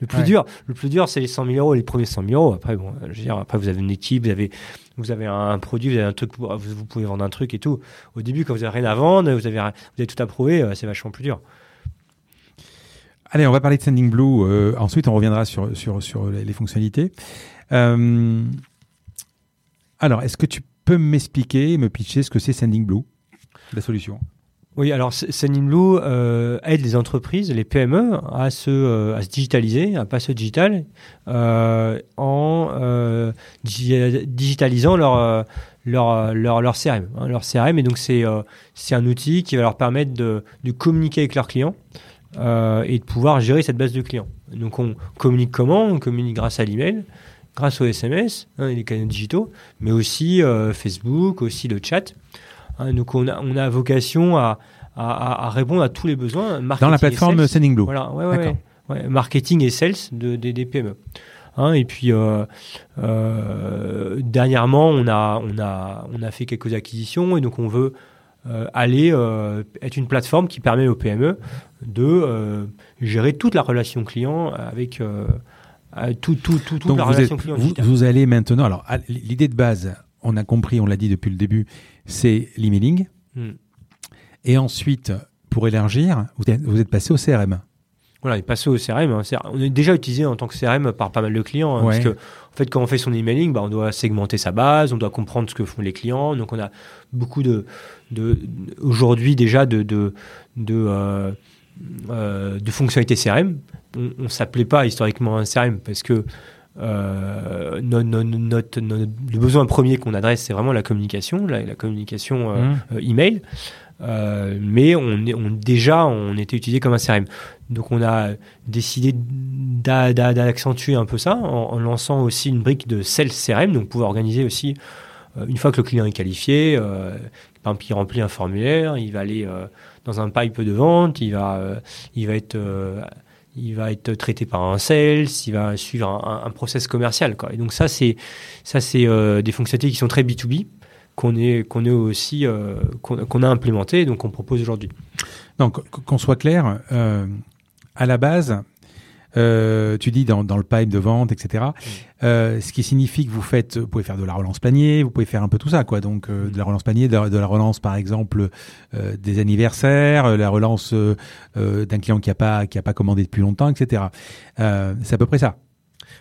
Le plus dur, le plus dur, c'est les 100 000 euros, les premiers 100 000 euros. Après, bon, je veux dire, après vous avez une équipe, vous avez, vous avez un produit, vous avez un truc, vous, vous pouvez vendre un truc et tout. Au début, quand vous avez rien à vendre, vous avez, vous avez tout approuvé, euh, c'est vachement plus dur. Allez, on va parler de Sending Blue. Euh, ensuite, on reviendra sur, sur, sur les, fonctionnalités. Euh, alors, est-ce que tu peux m'expliquer, me pitcher ce que c'est Sending Blue? La solution oui, alors Sendinblue euh, aide les entreprises, les PME, à se, euh, à se digitaliser, à passer au digital, euh, en digitalisant leur, leur, leur, leur CRM. Hein, leur CRM, et donc c'est c'est un outil qui va leur permettre de, de communiquer avec leurs clients et de pouvoir gérer cette base de clients. Donc on communique comment? On communique grâce à l'email, grâce au SMS, hein, les canaux digitaux, mais aussi Facebook, aussi le chat. Hein, donc on a, on a vocation à, à, répondre à tous les besoins. Dans la plateforme Sendingblue. Voilà, ouais, ouais, marketing et sales de, des PME. Hein, et puis euh, euh, dernièrement, on a, on, a, on a fait quelques acquisitions et donc on veut euh, aller être une plateforme qui permet aux PME de gérer toute la relation client avec tout, tout, tout, toute la relation client. Vous, vous, allez maintenant, alors l'idée de base, on a compris, on l'a dit depuis le début, c'est l'emailing. Hmm. Et ensuite, pour élargir, vous êtes, passé au CRM. Voilà, il est passé au CRM. Hein. On est déjà utilisé en tant que CRM par pas mal de clients. Hein, parce que, en fait, quand on fait son emailing, bah, on doit segmenter sa base, on doit comprendre ce que font les clients. Donc, on a beaucoup de, de aujourd'hui déjà de, de, de, euh, euh, de fonctionnalités CRM. On ne s'appelait pas historiquement un CRM parce que euh, notre, le besoin premier qu'on adresse, c'est vraiment la communication, la, communication euh, mmh. euh, email. Euh, mais on, on, déjà, on était utilisé comme un CRM. Donc, on a décidé d'accentuer un peu ça en, lançant aussi une brique de Sales CRM, donc pouvoir organiser aussi une fois que le client est qualifié, par exemple, il remplit un formulaire, il va aller dans un pipe de vente, il va, il va être il va être traité par un sales, il va suivre un, process commercial. Et donc ça, c'est ça, c'est euh, des fonctionnalités qui sont très B2B qu'on est qu'on est aussi euh, qu'on a implémenté, donc on propose aujourd'hui. Donc qu'on soit clair, euh, à la base, euh, tu dis dans, dans, le pipe de vente, etc. Mm. Euh, ce qui signifie que vous faites, vous pouvez faire de la relance panier, vous pouvez faire un peu tout ça, quoi. Donc euh, de la relance panier, de la, relance par exemple des anniversaires, la relance d'un client qui a pas qui a pas commandé depuis longtemps, etc. c'est à peu près ça.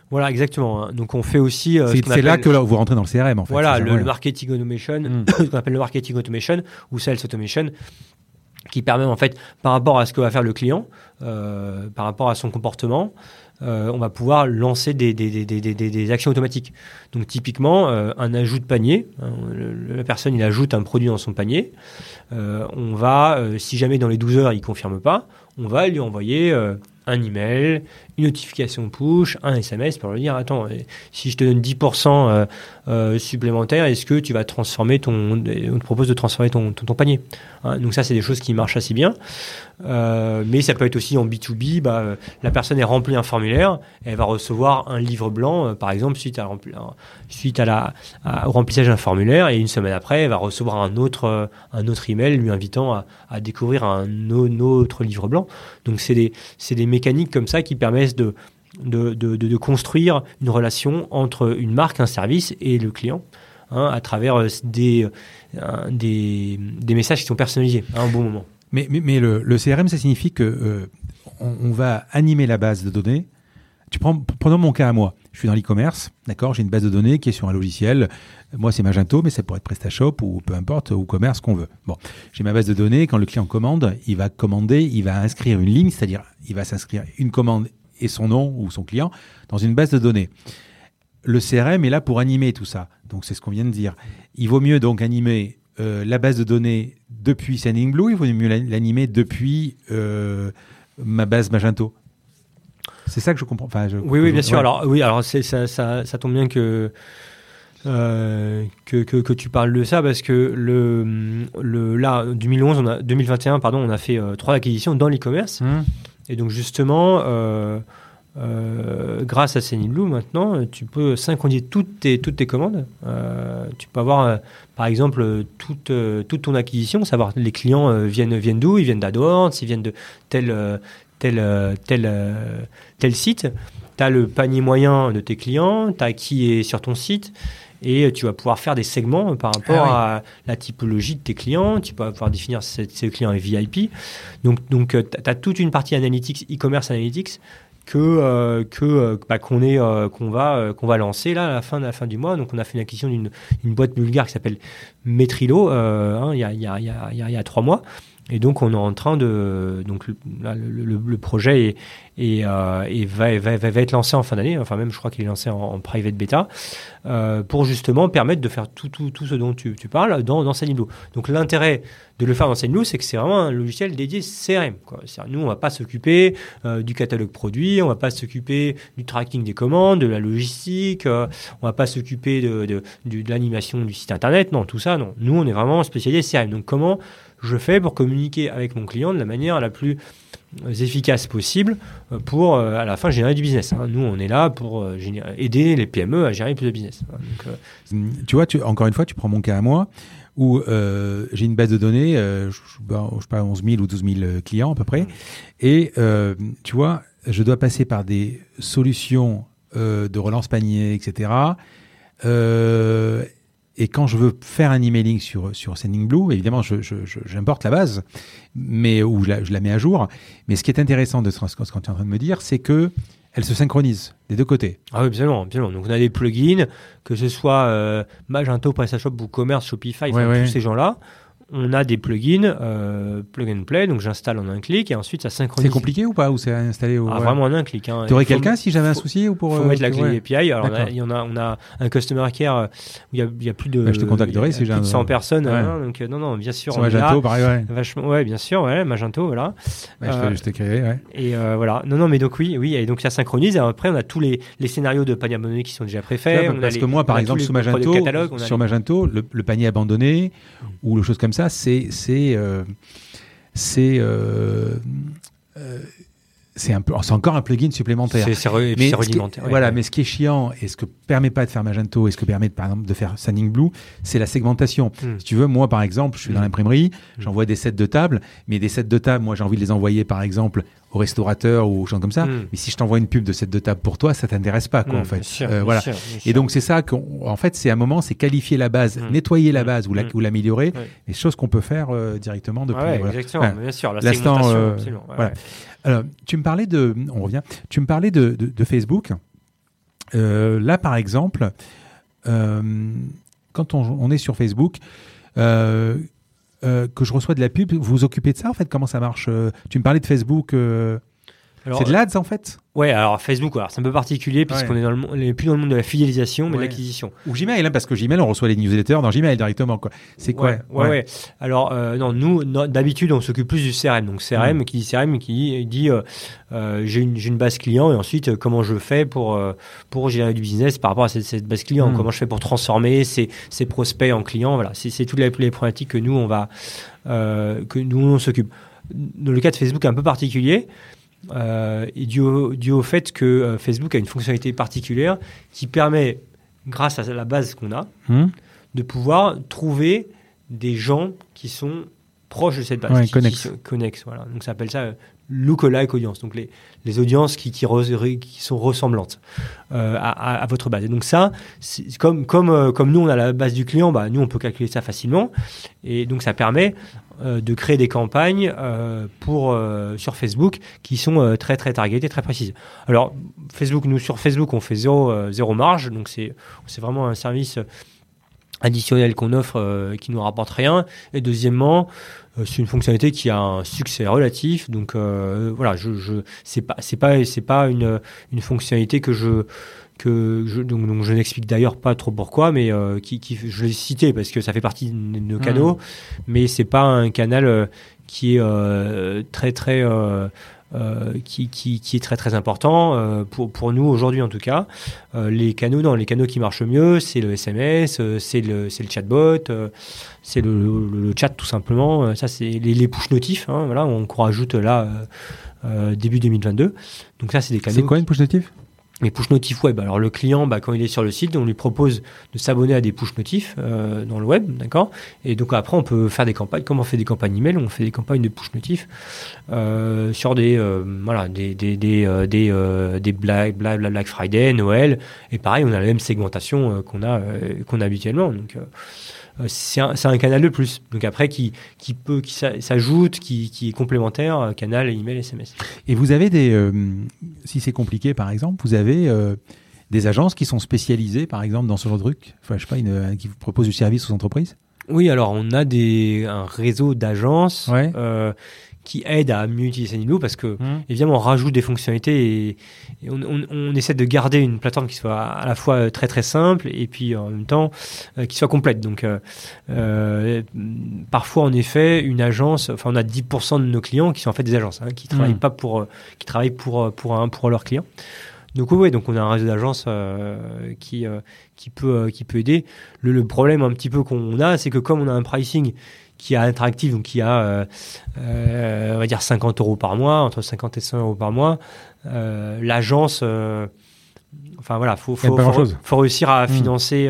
Voilà, exactement. Hein. Donc on fait aussi. c'est là que vous rentrez dans le CRM en fait. Voilà, le, marketing automation, mm. ce qu'on appelle le marketing automation ou sales automation, qui permet en fait, par rapport à ce que va faire le client, euh, par rapport à son comportement, euh, on va pouvoir lancer des, des, des, des, actions automatiques. Donc typiquement, euh, un ajout de panier, hein, la personne il ajoute un produit dans son panier, on va, si jamais dans les 12 heures il confirme pas, on va lui envoyer un email, une notification push, un SMS pour lui dire attends, si je te donne 10% euh, euh, supplémentaire, est-ce que tu vas transformer ton, on te propose de transformer ton, ton, panier. Hein, donc ça, c'est des choses qui marchent assez bien. Euh, mais ça peut être aussi en B2B, bah, la personne est remplie un formulaire, elle va recevoir un livre blanc, par exemple, suite, à, suite à la, au remplissage d'un formulaire, et une semaine après, elle va recevoir un autre, un autre email lui invitant à, à découvrir un, autre livre blanc. Donc c'est des, des mécaniques comme ça qui permettent de de, de, construire une relation entre une marque, un service et le client. Hein, à travers des, des, des, messages qui sont personnalisés à un bon moment. Mais, mais, le, CRM, ça signifie que on, va animer la base de données. Tu prends, prenons mon cas à moi. Je suis dans l'e-commerce, d'accord J'ai une base de données qui est sur un logiciel. Moi, c'est Magento, mais ça pourrait être PrestaShop ou peu importe, ou commerce qu'on veut. Bon, j'ai ma base de données. Quand le client commande, il va commander, il va inscrire une ligne, c'est-à-dire il va s'inscrire une commande et son nom ou son client dans une base de données. Le CRM est là pour animer tout ça. Donc, c'est ce qu'on vient de dire. Il vaut mieux donc animer euh, la base de données depuis Sendingblue, il vaut mieux l'animer depuis euh, ma base Magento. C'est ça que je comprends. Enfin, oui, oui, bien sûr. Alors, oui, alors ça, ça, ça, tombe bien que, euh, que, que, tu parles de ça parce que le, le là 2011, on a 2021, pardon, on a fait trois acquisitions dans l'e-commerce. Mmh. Et donc justement, euh, grâce à Blue maintenant, tu peux synchroniser toutes tes, toutes tes commandes. tu peux avoir, par exemple, toute, toute ton acquisition, savoir les clients viennent, viennent d'où, ils viennent d'AdWords, ils viennent de tel, tel, euh, tel, euh, tel site, tu as le panier moyen de tes clients, tu as qui est sur ton site, et tu vas pouvoir faire des segments par rapport ah à la typologie de tes clients, tu vas pouvoir définir ces, clients VIP. Donc, donc tu as toute une partie analytics, e-commerce analytics, que euh, que bah, qu'on est qu'on va qu'on va lancer là à la fin de la fin du mois. Donc on a fait une acquisition d'une une boîte bulgare qui s'appelle Metrilo hein, il y, a, y, a, y, a, y a trois mois et donc, on est en train de. Donc, là, le, projet est, euh, va, va, va, être lancé en fin d'année. Enfin, même, je crois qu'il est lancé en, private bêta euh, pour justement permettre de faire tout, tout, tout ce dont tu, tu parles dans, dans Donc, l'intérêt de le faire dans Sendinblue, c'est que c'est vraiment un logiciel dédié CRM. Quoi. Nous, on va pas s'occuper euh, du catalogue produit, on va pas s'occuper du tracking des commandes, de la logistique, euh, on va pas s'occuper de, de, de, de l'animation du site internet. Non, tout ça, non. Nous, on est vraiment spécialisé CRM. Donc, comment je fais pour communiquer avec mon client de la manière la plus euh, efficace possible euh, pour euh, à la fin générer du business. Hein. Nous, on est là pour aider les PME à générer plus de business. Hein. tu vois, tu, encore une fois, tu prends mon cas à moi où j'ai une base de données, je, je, sais pas, 11 000 ou 12 000 clients à peu près, et tu vois, je dois passer par des solutions de relance panier, etc. Et quand je veux faire un emailing sur, sur Sendingblue, évidemment, j'importe je, la base, mais, ou je la, je la, mets à jour. Mais ce qui est intéressant de ce, ce que tu es en train de me dire, c'est que elle se synchronise des deux côtés. Ah oui, absolument, absolument. Donc on a des plugins, que ce soit euh, Magento, PrestaShop, WooCommerce, Shopify, tous ces gens-là on a des plugins euh, plug and play, donc j'installe en un clic et ensuite ça synchronise. C'est compliqué ou pas ou c'est installé au... ah, Vraiment en un clic. Hein. Tu aurais quelqu'un si j'avais un souci ou pour faut mettre la clé API. Alors il y en a, on a un customer care où il y a, y a plus de. Bah, je te contacterai si j'ai un. 100 personnes. Hein, donc euh, non non bien sûr. Magento pareil ouais. Vachement ouais bien sûr ouais Magento voilà. je, euh, je t'écrirai ouais. Et euh, voilà non non mais donc oui oui et donc ça synchronise et après on a tous les, les scénarios de panier abandonné qui sont déjà préfaits. parce que moi par exemple sur Magento sur Magento le panier abandonné ou le chose comme ça c'est c'est euh, euh, c'est un peu, c'est encore un plugin supplémentaire. C'est rudimentaire. Voilà, mais ce qui est chiant et ce que permet pas de faire Magento et ce que permet par exemple de faire Blue, c'est la segmentation. Hmm. Si tu veux, moi par exemple, je suis dans hmm. l'imprimerie, hmm. j'envoie des sets de table, mais des sets de table, moi j'ai envie de les envoyer par exemple au restaurateur ou aux gens comme ça. Mais si je t'envoie une pub de set de table pour toi, ça t'intéresse pas quoi en fait. Euh, voilà. et donc c'est ça qu'en fait c'est un moment, c'est qualifier la base, nettoyer la base ou l'améliorer, les choses qu'on peut faire euh, directement depuis. Ouais, exactement, bien sûr. La segmentation, euh, voilà. Alors, tu me parlais de, on revient, tu me parlais de, de, Facebook. Là, par exemple, quand on, on, est sur Facebook, euh, que je reçois de la pub, vous vous occupez de ça en fait? Comment ça marche? Tu me parlais de Facebook. c'est de l'ADS en fait? Ouais, alors Facebook, alors c'est un peu particulier puisqu'on est, dans le, est plus dans le monde de la fidélisation, mais de l'acquisition. Ou Gmail, hein, parce que Gmail, on reçoit les newsletters dans Gmail directement. Quoi. C'est quoi ouais, ouais, Alors, euh, non, nous, d'habitude, on s'occupe plus du CRM. Donc, CRM, mm. qui dit CRM, qui dit euh, euh, j'ai une, une, base client et ensuite, comment je fais pour, pour gérer du business par rapport à cette, cette base client? Mm. Comment je fais pour transformer ces, ces prospects en clients? Voilà, c'est toutes les, les, problématiques que nous, on va, que nous, on s'occupe. Dans le cas de Facebook, un peu particulier, euh, et dû au, fait que euh, Facebook a une fonctionnalité particulière qui permet, grâce à la base qu'on a, hmm. de pouvoir trouver des gens qui sont proches de cette base, qui, connexes. Voilà. Donc ça s'appelle ça euh, lookalike audience, donc les, les audiences qui, qui, qui sont ressemblantes euh, à, à, votre base. Et donc ça, comme, comme, euh, comme nous, on a la base du client, bah, nous, on peut calculer ça facilement. Et donc ça permet euh, de créer des campagnes euh, pour, euh, sur Facebook qui sont très, très targetées, très précises. Alors, Facebook, nous, sur Facebook, on fait zéro, zéro marge, donc c'est vraiment un service additionnel qu'on offre qui nous rapporte rien. Et deuxièmement, c'est une fonctionnalité qui a un succès relatif. Donc voilà, je, je c'est pas c'est pas c'est pas une une fonctionnalité que je que je, donc, donc je n'explique d'ailleurs pas trop pourquoi, mais euh, qui, qui, je l'ai cité parce que ça fait partie de nos canaux, mmh. mais c'est pas un canal euh, qui est euh, très très euh, euh, qui, qui, qui, est très très important euh, pour, pour nous aujourd'hui en tout cas. les canaux, non, les canaux qui marchent mieux, c'est le SMS, c'est le, c'est le chatbot, c'est le, le, chat tout simplement. Ça, c'est les, les, push notifs. Hein, voilà, on rajoute là début 2022. Donc ça, c'est des canaux. C'est quoi une push notif? Les push notifs web. Alors le client, bah, quand il est sur le site, on lui propose de s'abonner à des push notifs euh, dans le web, d'accord? Et donc après, on peut faire des campagnes. Comme on fait des campagnes email, on fait des campagnes de push notifs euh, sur des euh, voilà des des des euh, des, euh, des Black, Black, Black Friday, Noël. Et pareil, on a la même segmentation qu'on a qu'on a habituellement. Donc euh, c'est un, canal de plus. Donc après, qui, qui peut, qui s'ajoute, qui, qui, est complémentaire, euh, canal, email, SMS. Et vous avez des, euh, si c'est compliqué par exemple, vous avez des agences qui sont spécialisées par exemple dans ce genre de truc, enfin je sais pas, une, qui vous proposent du service aux entreprises? Oui, alors on a des, un réseau d'agences. Ouais qui aide à mieux utiliser Sanilo parce que mmh. évidemment on rajoute des fonctionnalités et, on, essaie de garder une plateforme qui soit à la fois euh, très très simple et puis en même temps euh, qui soit complète. Donc euh, euh, parfois en effet une agence, enfin on a 10% de nos clients qui sont en fait des agences hein, qui travaillent mmh. pas pour qui travaillent pour pour un, pour leurs clients. Donc oui, donc on a un réseau d'agences euh, qui qui peut qui peut aider. Le, le problème un petit peu qu'on a, c'est que comme on a un pricing qui a interactif, donc qui a, euh, euh, on va dire 50 euros par mois, entre 50 et 100 euros par mois. Euh, L'agence, enfin voilà, faut, faut, faut, faut, réussir à hmm. financer.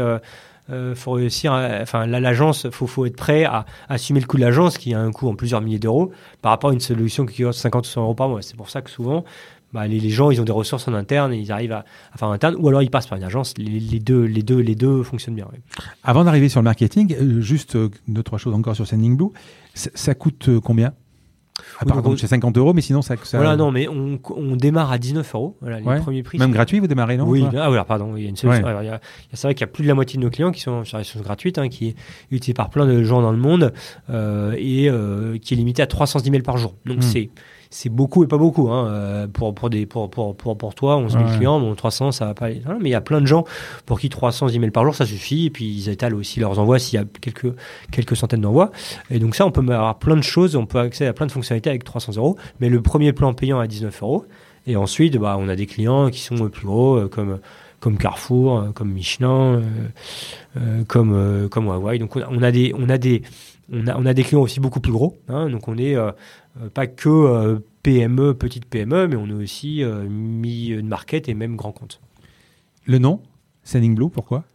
Euh, faut réussir, enfin l'agence, faut, faut être prêt à, à assumer le coût de l'agence qui a un coût en plusieurs milliers d'euros par rapport à une solution qui coûte 50 ou 100 euros par mois. C'est pour ça que souvent bah, les, les, gens, ils ont des ressources en interne et ils arrivent à, à faire en interne, ou alors ils passent par une agence. Les, les deux, les deux, les deux fonctionnent bien. Oui. Avant d'arriver sur le marketing, euh, juste euh, deux trois choses encore sur Sending Blue. Ça, ça coûte euh, combien? Oui, pardon, c'est 50 euros, mais sinon ça. ça... Voilà, non, mais on, on démarre à 19 euros. Voilà, les ouais. premiers prix. Même gratuit, vous démarrez, non? Oui, ah, voilà, pardon. Il y a une solution. Ouais. Alors, c'est vrai qu'il y a plus de la moitié de nos clients qui sont sur la solution gratuite, hein, qui est utilisée par plein de gens dans le monde euh, et euh, qui est limitée à 300 emails par jour. Donc, hmm. c'est c'est beaucoup et pas beaucoup hein, euh, pour pour des pour pour pour, pour toi 11 000 ouais. clients bon 300 ça va pas aller mais il y a plein de gens pour qui 300 emails par jour ça suffit et puis ils étalent aussi leurs envois s'il y a quelques quelques centaines d'envois et donc ça on peut avoir plein de choses on peut accéder à plein de fonctionnalités avec 300 euros mais le premier plan payant à 19 euros et ensuite bah on a des clients qui sont plus gros euh, comme comme Carrefour, euh, comme Michelin, euh, comme euh, comme Huawei. Donc on a, on a des on a des on a, on a des clients aussi beaucoup plus gros. Hein, donc on est pas que euh, PME, petite PME, mais on est aussi euh, mi-market et même grand compte. Le nom? Sending Blue, pourquoi?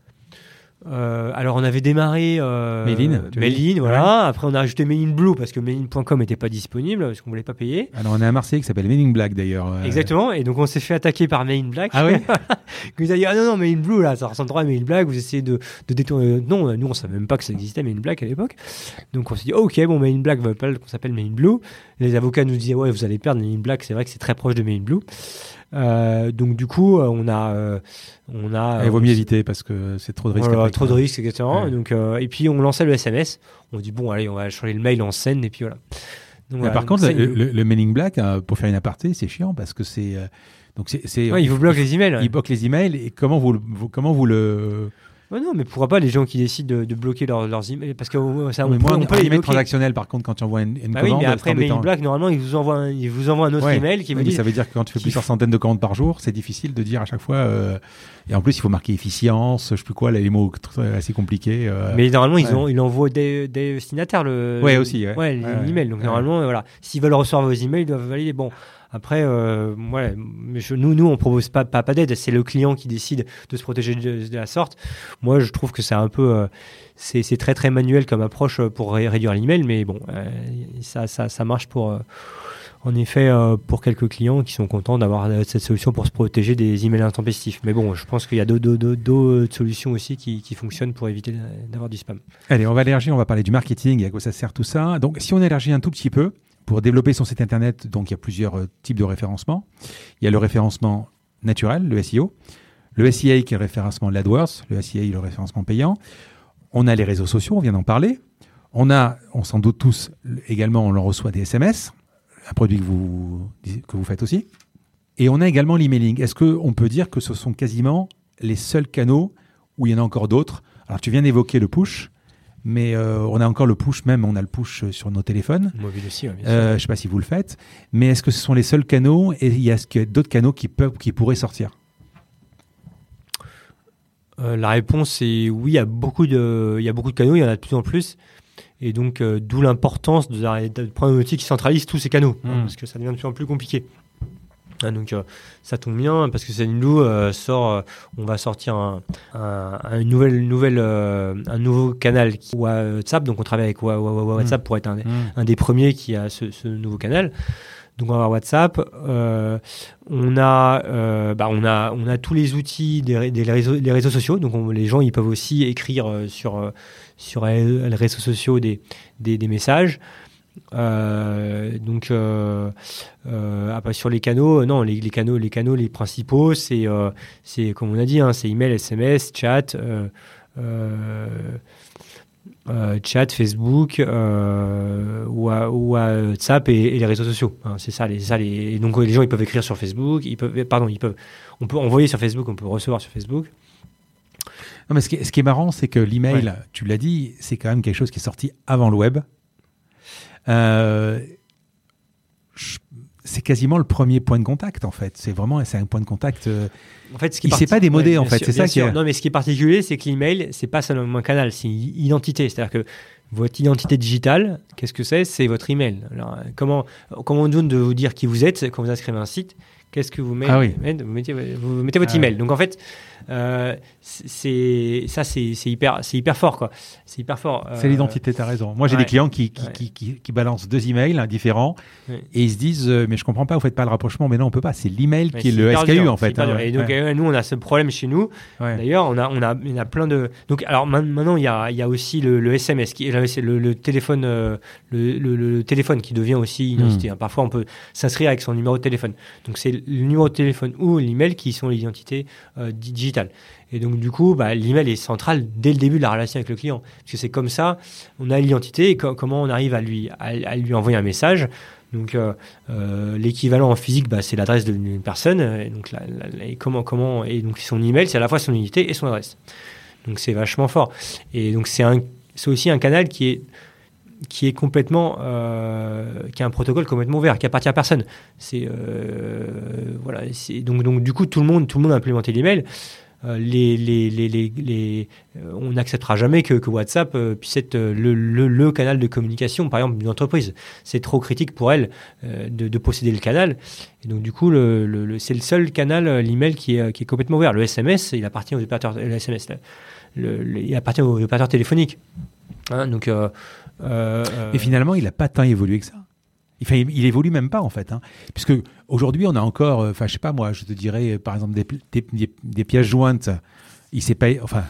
Euh, alors on avait démarré euh, Mailin, Mailin voilà. Ouais. Après on a ajouté Mailin Blue parce que Mailin.com n'était pas disponible parce qu'on voulait pas payer. Alors on a un Marseille qui s'appelle Mailin Black d'ailleurs. Euh... Exactement. Et donc on s'est fait attaquer par Mailin Black. Ah oui. vous a dit ah non non Mailin Blue là ça ressemble trop à Mailin Black. Vous essayez de, de détourner. Non nous on savait même pas que ça existait Mailin Black à l'époque. Donc on s'est dit ok bon Mailin Black veut pas qu'on s'appelle Mailin Blue. Les avocats nous disaient ouais vous allez perdre Mailin Black. C'est vrai que c'est très proche de Mailin Blue. Euh, donc du coup, euh, on a, euh, on a. Il vaut mieux éviter parce que c'est trop de risques. Voilà, trop de risques, exactement. Ouais. Donc, euh, et puis on lançait le SMS. On dit bon, allez, on va changer le mail en scène et puis voilà. Donc, voilà par donc, contre, le, le, le, mailing black, pour faire une aparté, c'est chiant parce que c'est donc c'est. Ouais, il vous bloque les emails. Il bloque les emails et comment vous, vous comment vous le Ouais, non, mais pourquoi pas les gens qui décident de, de bloquer leur, leurs emails Parce que ça, on, peut, on peut les emails transactionnels, par contre, quand tu envoies une, une bah commande. Oui, mais après, Mail Black, normalement, il vous envoie un, il vous envoie un autre ouais. email qui oui, vous dit. Ça veut dire que quand tu fais plusieurs centaines de commandes par jour, c'est difficile de dire à chaque fois. Euh, et en plus, il faut marquer efficience, je sais plus quoi, là, les mots assez compliqués. Euh, mais normalement, ils, ont, ils envoient des, des destinataires le. Ouais, aussi. Ouais, ouais l'email. Donc, normalement, voilà. S'ils veulent recevoir vos emails, ils doivent valider. Bon. Après, euh, nous, nous, on propose pas, d'aide. C'est le client qui décide de se protéger de, la sorte. Moi, je trouve que c'est un peu, euh, c'est très très manuel comme approche pour ré réduire l'email, mais bon, euh, ça, marche pour. Euh, en effet pour quelques clients qui sont contents d'avoir cette solution pour se protéger des emails intempestifs. Mais bon, je pense qu'il y a d'autres solutions aussi qui, qui fonctionnent pour éviter d'avoir du spam. Allez, on va élargir, on va parler du marketing et à quoi ça sert tout ça. Donc, si on élargit un tout petit peu, pour développer son site internet, donc il y a plusieurs types de référencement. Il y a le référencement naturel, le SEO. Le SEA qui est le référencement de l'AdWords, le SEA le référencement payant. On a les réseaux sociaux, on vient d'en parler. On a, on s'en doute tous, également, on leur reçoit des SMS, un produit que vous, que vous faites aussi. Et on a également l'emailing. Est-ce qu'on peut dire que ce sont quasiment les seuls canaux où il y en a encore d'autres? Alors, tu viens d'évoquer le push, mais euh, on a encore le push, même on a le push sur nos téléphones. Mobile aussi, bien euh, je ne sais pas si vous le faites. Mais est-ce que ce sont les seuls canaux et il y a, a d'autres canaux qui, peuvent, qui pourraient sortir? Euh, la réponse est oui, il y, a beaucoup de, il y a beaucoup de canaux, il y en a de plus en plus. Et donc, euh, d'où l'importance de, prendre un outil qui centralise tous ces canaux, hein, hmm. parce que ça devient de plus en plus compliqué. Hein, donc, euh, ça tombe bien, parce que Zenilou sort, on va sortir un, une nouvelle, nouvelle, un nouveau canal qui WhatsApp. Donc, on travaille avec WhatsApp hmm. pour être un, hmm. un, des premiers qui a ce, ce nouveau canal. Donc on va avoir WhatsApp, euh, on a, euh, bah on a, on a tous les outils des, réseaux, réseaux sociaux. Donc les gens ils peuvent aussi écrire euh, sur sur les réseaux sociaux des, des, messages. Donc après, sur les canaux, non, les, canaux, les canaux, les principaux, c'est c'est comme on a dit, hein, c'est email, SMS, chat. Euh, chat, Facebook euh, ou, à, ou, WhatsApp et, les réseaux sociaux. Hein, c'est ça, les, ça les, donc les gens ils peuvent écrire sur Facebook, ils peuvent, pardon, ils peuvent, on peut envoyer sur Facebook, on peut recevoir sur Facebook. Non, mais ce qui est, ce qui est marrant, c'est que l'email, tu l'as dit, c'est quand même quelque chose qui est sorti avant le web. Euh, c'est quasiment le premier point de contact en fait. C'est vraiment c'est un point de contact. Euh, en fait, ce qui il s'est pas démodé en fait. C'est ça qui est... Non, mais ce qui est particulier, c'est que l'email, c'est pas seulement un canal, c'est une identité. C'est-à-dire que votre identité digitale, qu'est-ce que c'est? C'est votre email. Alors, comment comment on donne de vous dire qui vous êtes quand vous inscrivez un site? Qu'est-ce que vous mettez, ah vous, mettez vous mettez votre ah email. Donc en fait, euh, c'est ça, c'est hyper, c'est hyper fort quoi. C'est hyper fort. C'est l'identité. T'as raison. Moi, j'ai des clients qui qui, qui, qui, balancent deux emails hein, différents et ils se disent, euh, mais je comprends pas, vous faites pas le rapprochement. Mais non, on peut pas. C'est l'email qui est, le SKU en fait. Hein. et donc euh, nous, on a ce problème chez nous. D'ailleurs, on a, on a, on a plein de. Donc alors maintenant, il y a, il y a aussi le, SMS qui le, le téléphone, le, le, téléphone qui devient aussi une hmm. identité. Hein. Parfois, on peut s'inscrire avec son numéro de téléphone. Donc c'est le numéro de téléphone ou l'email qui sont l'identité digitale et donc, du coup, bah, l'email est central dès le début de la relation avec le client. Parce que c'est comme ça, on a l'identité et comment on arrive à lui, à, lui envoyer un message. Donc, euh, euh, l'équivalent en physique, bah, c'est l'adresse d'une personne. Et donc, comment, comment, et donc, son email, c'est à la fois son unité et son adresse. Donc, c'est vachement fort. Et donc, c'est aussi un canal qui est qui est complètement, euh, qui a un protocole complètement ouvert, qui appartient à personne. C'est voilà. Donc donc du coup tout le monde tout le monde a implémenté l'email. Euh, euh, on n'acceptera jamais que, WhatsApp euh, puisse être le, canal de communication, par exemple, d'une entreprise. C'est trop critique pour elle de, posséder le canal. Et donc, du coup, c'est le seul canal, l'email, qui est, qui est complètement ouvert. Le SMS, il appartient aux opérateurs, il appartient téléphoniques. Hein, Et finalement, il n'a pas tant évolué que ça. Il évolue même pas en fait, hein. puisque aujourd'hui on a encore, euh, enfin je sais pas moi, je te dirais par exemple des, des, pièces jointes. Il s'est pas, enfin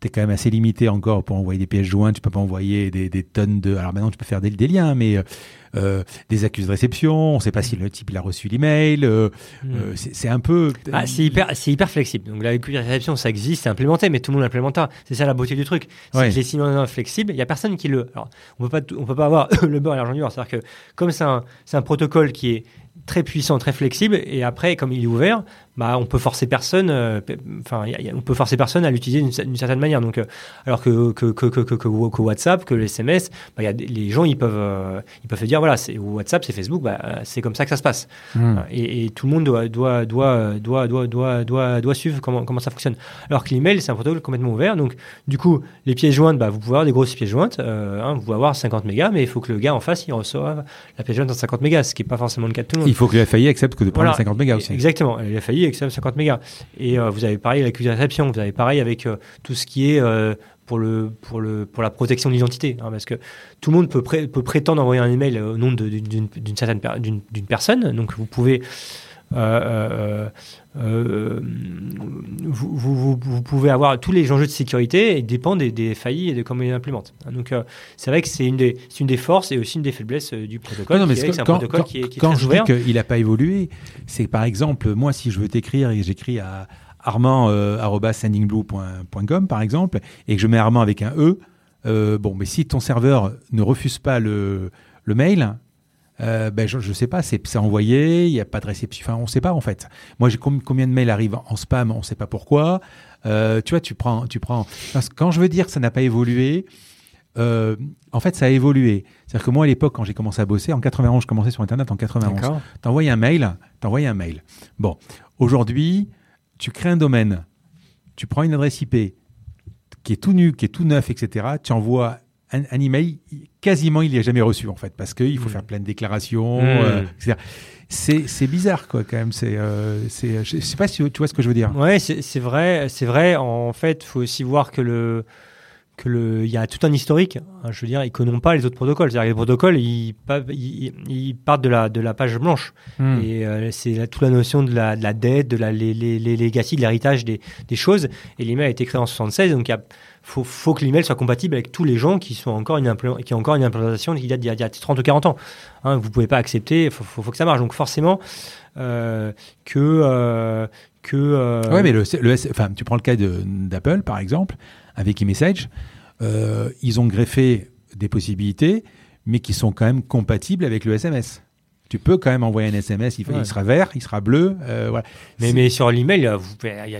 tu es quand même assez limité encore pour envoyer des pièces jointes. Tu peux pas envoyer des, des tonnes de. Alors maintenant tu peux faire des, des liens, mais euh, des accuses de réception. On ne sait pas si le type il a reçu l'email. Euh, hmm. c'est un peu. Ah, c'est hyper, c'est hyper flexible. Donc l'accusé de réception, ça existe, c'est implémenté, mais tout le monde l'implémente. C'est ça la beauté du truc. C'est que les flexibles, il y a personne qui le. Alors on peut pas, on peut pas avoir le beurre et l'argent du beurre. C'est-à-dire que comme c'est un, un protocole qui est très puissant, très flexible, et après, comme il est ouvert, bah, on peut forcer personne, euh, enfin, on peut forcer personne à l'utiliser d'une certaine manière. Donc, euh, alors que que, que, que, que, que WhatsApp, que le SMS, bah, y a les gens, ils peuvent, euh, ils peuvent se dire, voilà, c'est WhatsApp, c'est Facebook, bah, c'est comme ça que ça se passe. Hmm. Et, et, tout le monde doit, doit, doit, doit, doit, doit, doit, doit suivre comment, comment ça fonctionne. Alors que l'email, c'est un protocole complètement ouvert. Donc, du coup, les pièces jointes, bah, vous pouvez avoir des grosses pièces jointes, hein, vous pouvez avoir 50 mégas, mais il faut que le gars en face, il reçoive la pièce jointe en 50 mégas, ce qui n'est pas forcément le cas de tout le monde. Il faut que le FAI accepte que de prendre 50 mégas aussi. Exactement. Le FAI avec 50 mégas. Et euh, vous avez pareil avec la réception, vous avez pareil avec euh, tout ce qui est euh, pour, le, pour, le, pour la protection de l'identité. Hein, parce que tout le monde peut, peut prétendre envoyer un email au nom d'une certaine d'une personne. Donc vous pouvez. Euh, euh, euh, vous, vous, vous, pouvez avoir tous les enjeux de sécurité et dépendent des, des faillis et de comment ils implémentent. Hein, donc c'est vrai que c'est une, des, une des forces et aussi une des faiblesses du protocole. Non, mais c'est un protocole quand, qui est, qui est quand je dis qu'il n'a pas évolué, c'est par exemple, moi si je veux t'écrire et j'écris à armand.sendingblue.com par exemple, et que je mets Armand avec un E, bon, mais si ton serveur ne refuse pas le, le mail, euh, ben je ne sais pas, c'est envoyé, il n'y a pas de réception, enfin on ne sait pas en fait. Moi, j'ai combien de mails arrivent en spam, on ne sait pas pourquoi. Euh, tu vois, tu prends, tu prends. quand je veux dire que ça n'a pas évolué, en fait, ça a évolué. C'est-à-dire que moi, à l'époque, quand j'ai commencé à bosser, en 91, je commençais sur Internet en 91. T'envoyais un mail, t'envoyais un mail. Bon, aujourd'hui, tu crées un domaine, tu prends une adresse IP qui est tout nu, qui est tout neuf, etc. Tu envoies un, email, quasiment il n'y a jamais reçu en fait, parce qu'il faut mm. faire plein de déclarations, mm. euh, etc. C'est bizarre quoi quand même. C'est, euh, je sais pas si tu vois ce que je veux dire. Ouais, c'est vrai, c'est vrai. En fait, il faut aussi voir que le que le, il y a tout un historique. Hein, je veux dire, ils connaissent pas les autres protocoles. C'est-à-dire les protocoles, ils, ils, partent de la, de la page blanche. Hmm. Et euh, c'est toute la notion de la, de la dette, de la les, les, les legacy, de l'héritage des, des, choses. Et l'email a été créé en 76, donc il faut, faut que l'email soit compatible avec tous les gens qui sont encore une qui ont encore une implémentation qui date d'il y, a 30 ou 40 ans. Hein, vous pouvez pas accepter. Il faut, que ça marche. Donc forcément euh, que euh, que. Euh... Ouais, mais le, enfin, tu prends le cas d'Apple par exemple avec eMessage, ils ont greffé des possibilités, mais qui sont quand même compatibles avec le SMS tu peux quand même envoyer un SMS, il, il sera vert, il sera bleu. Euh, voilà. mais, mais sur l'email,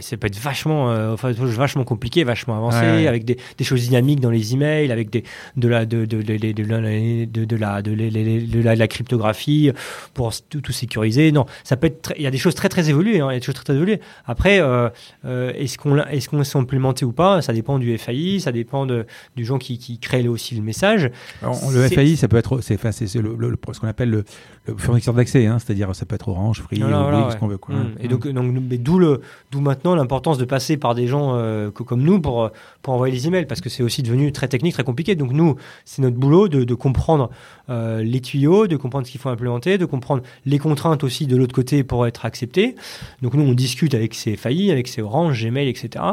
ça peut être vachement, euh, enfin, vachement compliqué, vachement avancé, avec des, des, choses dynamiques dans les emails, avec des, de, la, de, de, cryptographie pour tout, tout, sécuriser. Non, ça peut être il y a des choses très très évoluées. Hein, il y a des choses très, très évoluées. Après, euh, euh est-ce qu'on est-ce qu'on s'est implémenté ou pas? Ça dépend du FAI, ça dépend de, du gens qui, qui créent aussi le message. le FAI, ça peut être, c'est, c'est, le, le, ce qu'on appelle le, le fournisseur d'accès, hein, c'est-à-dire ça peut être Orange, Free, ce qu'on veut. Quoi. Mmh. Et donc, donc d'où le, d'où maintenant l'importance de passer par des gens euh, comme nous pour pour envoyer les emails, parce que c'est aussi devenu très technique, très compliqué. Donc nous, c'est notre boulot de, de comprendre euh, les tuyaux, de comprendre ce qu'il faut implémenter, de comprendre les contraintes aussi de l'autre côté pour être accepté. Donc nous, on discute avec ces faillis, avec ces Orange, Gmail, etc.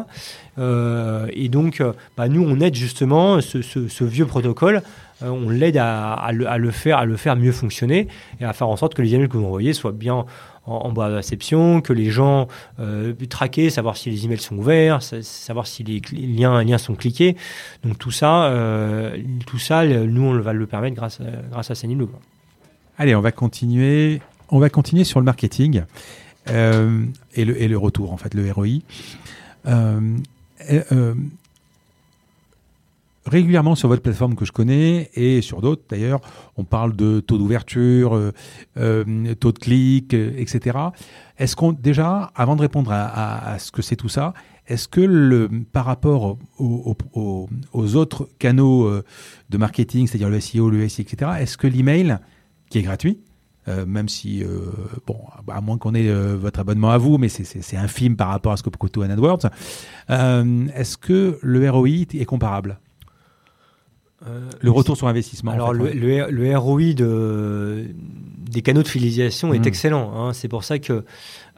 Euh, et donc, bah, nous, on aide justement ce, ce, ce vieux protocole on l'aide à, le, faire, à le faire mieux fonctionner et à faire en sorte que les emails que vous envoyez soient bien en, en bas réception, que les gens euh, traquer, savoir si les emails sont ouverts, savoir si les, liens, sont cliqués. Donc tout ça, euh, tout ça, nous on va le permettre grâce à, Sendinblue. Allez, on va continuer. On va continuer sur le marketing euh, et, le, et, le, retour en fait, le ROI. Régulièrement sur votre plateforme que je connais et sur d'autres d'ailleurs, on parle de taux d'ouverture, euh, euh taux de clic, euh, etc. Est-ce qu'on déjà, avant de répondre à, ce que c'est tout ça, est-ce que le, par rapport aux, autres canaux de marketing, c'est-à-dire le SEO, le SI, etc., est-ce que l'email, qui est gratuit, même si, bon, à moins qu'on ait votre abonnement à vous, mais c'est infime par rapport à ce que coûte AdWords, est-ce que le ROI est comparable? Euh, le retour sur investissement. Alors, le, le, ROI de, des canaux de fidélisation est mmh. excellent. Hein. C'est pour ça que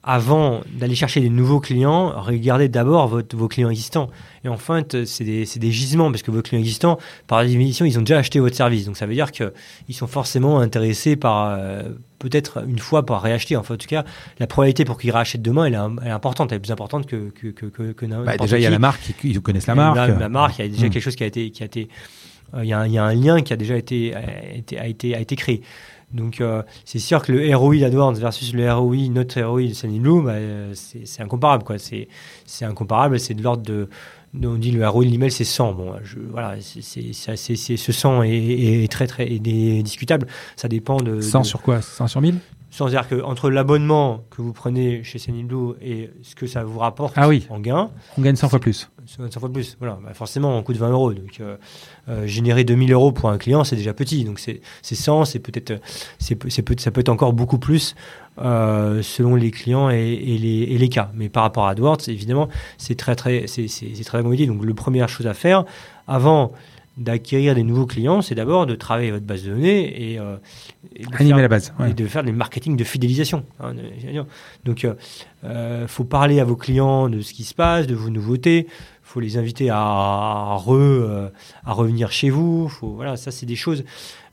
avant d'aller chercher des nouveaux clients, regardez d'abord vos clients existants. Et en fait, c'est des, des, gisements, parce que vos clients existants, par définition, ils ont déjà acheté votre service. Donc ça veut dire qu'ils sont forcément intéressés par, euh, peut-être une fois, par réacheter. Enfin, en tout cas, la probabilité pour qu'ils rachètent demain, elle est, importante. Elle est plus importante que, que, que, que, bah, Déjà, il y a la marque, ils connaissent la marque. La, marque, il y a déjà mmh. quelque chose qui a été... Qui a été il y, a un, il y, a un lien qui a déjà été, a été, a été, a été créé. Donc euh, c'est sûr que le ROI d'AdWords versus le ROI, notre ROI de Sunny Blue, bah, c'est incomparable. quoi. C'est incomparable, c'est de l'ordre de, on dit le ROI de l'email c'est 100. Bon, je, voilà, c'est ce 100 est, est, très très est discutable. Ça dépend de 100 sur quoi? 100 sur 1000 sans dire que entre l'abonnement que vous prenez chez Blue et ce que ça vous rapporte Ah oui. en gain, On gagne 100 fois plus. c'est 100 fois plus. Voilà, Bah, forcément, on coûte 20 euros. Donc, euh, euh, générer 2000 euros pour un client, c'est déjà petit. Donc, c'est c'est 100, c'est peut-être, ça peut être encore beaucoup plus euh, selon les clients et, et les, et les cas. Mais par rapport à AdWords, évidemment, c'est très, très, c'est très compliqué. Donc, la première chose à faire, avant d'acquérir des nouveaux clients, c'est d'abord de travailler votre base de données et, euh, et de Animer faire- la base. ouais. et de faire des marketing de fidélisation. hein. Donc, il faut parler à vos clients de ce qui se passe, de vos nouveautés. faut les inviter à, à re- euh, à revenir chez vous. Faut, voilà, ça, c'est des choses.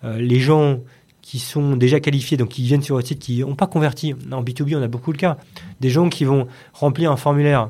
euh, les gens qui sont déjà qualifiés, donc qui viennent sur votre site, qui n'ont pas converti. En B2B, on a beaucoup le cas. Des gens qui vont remplir un formulaire,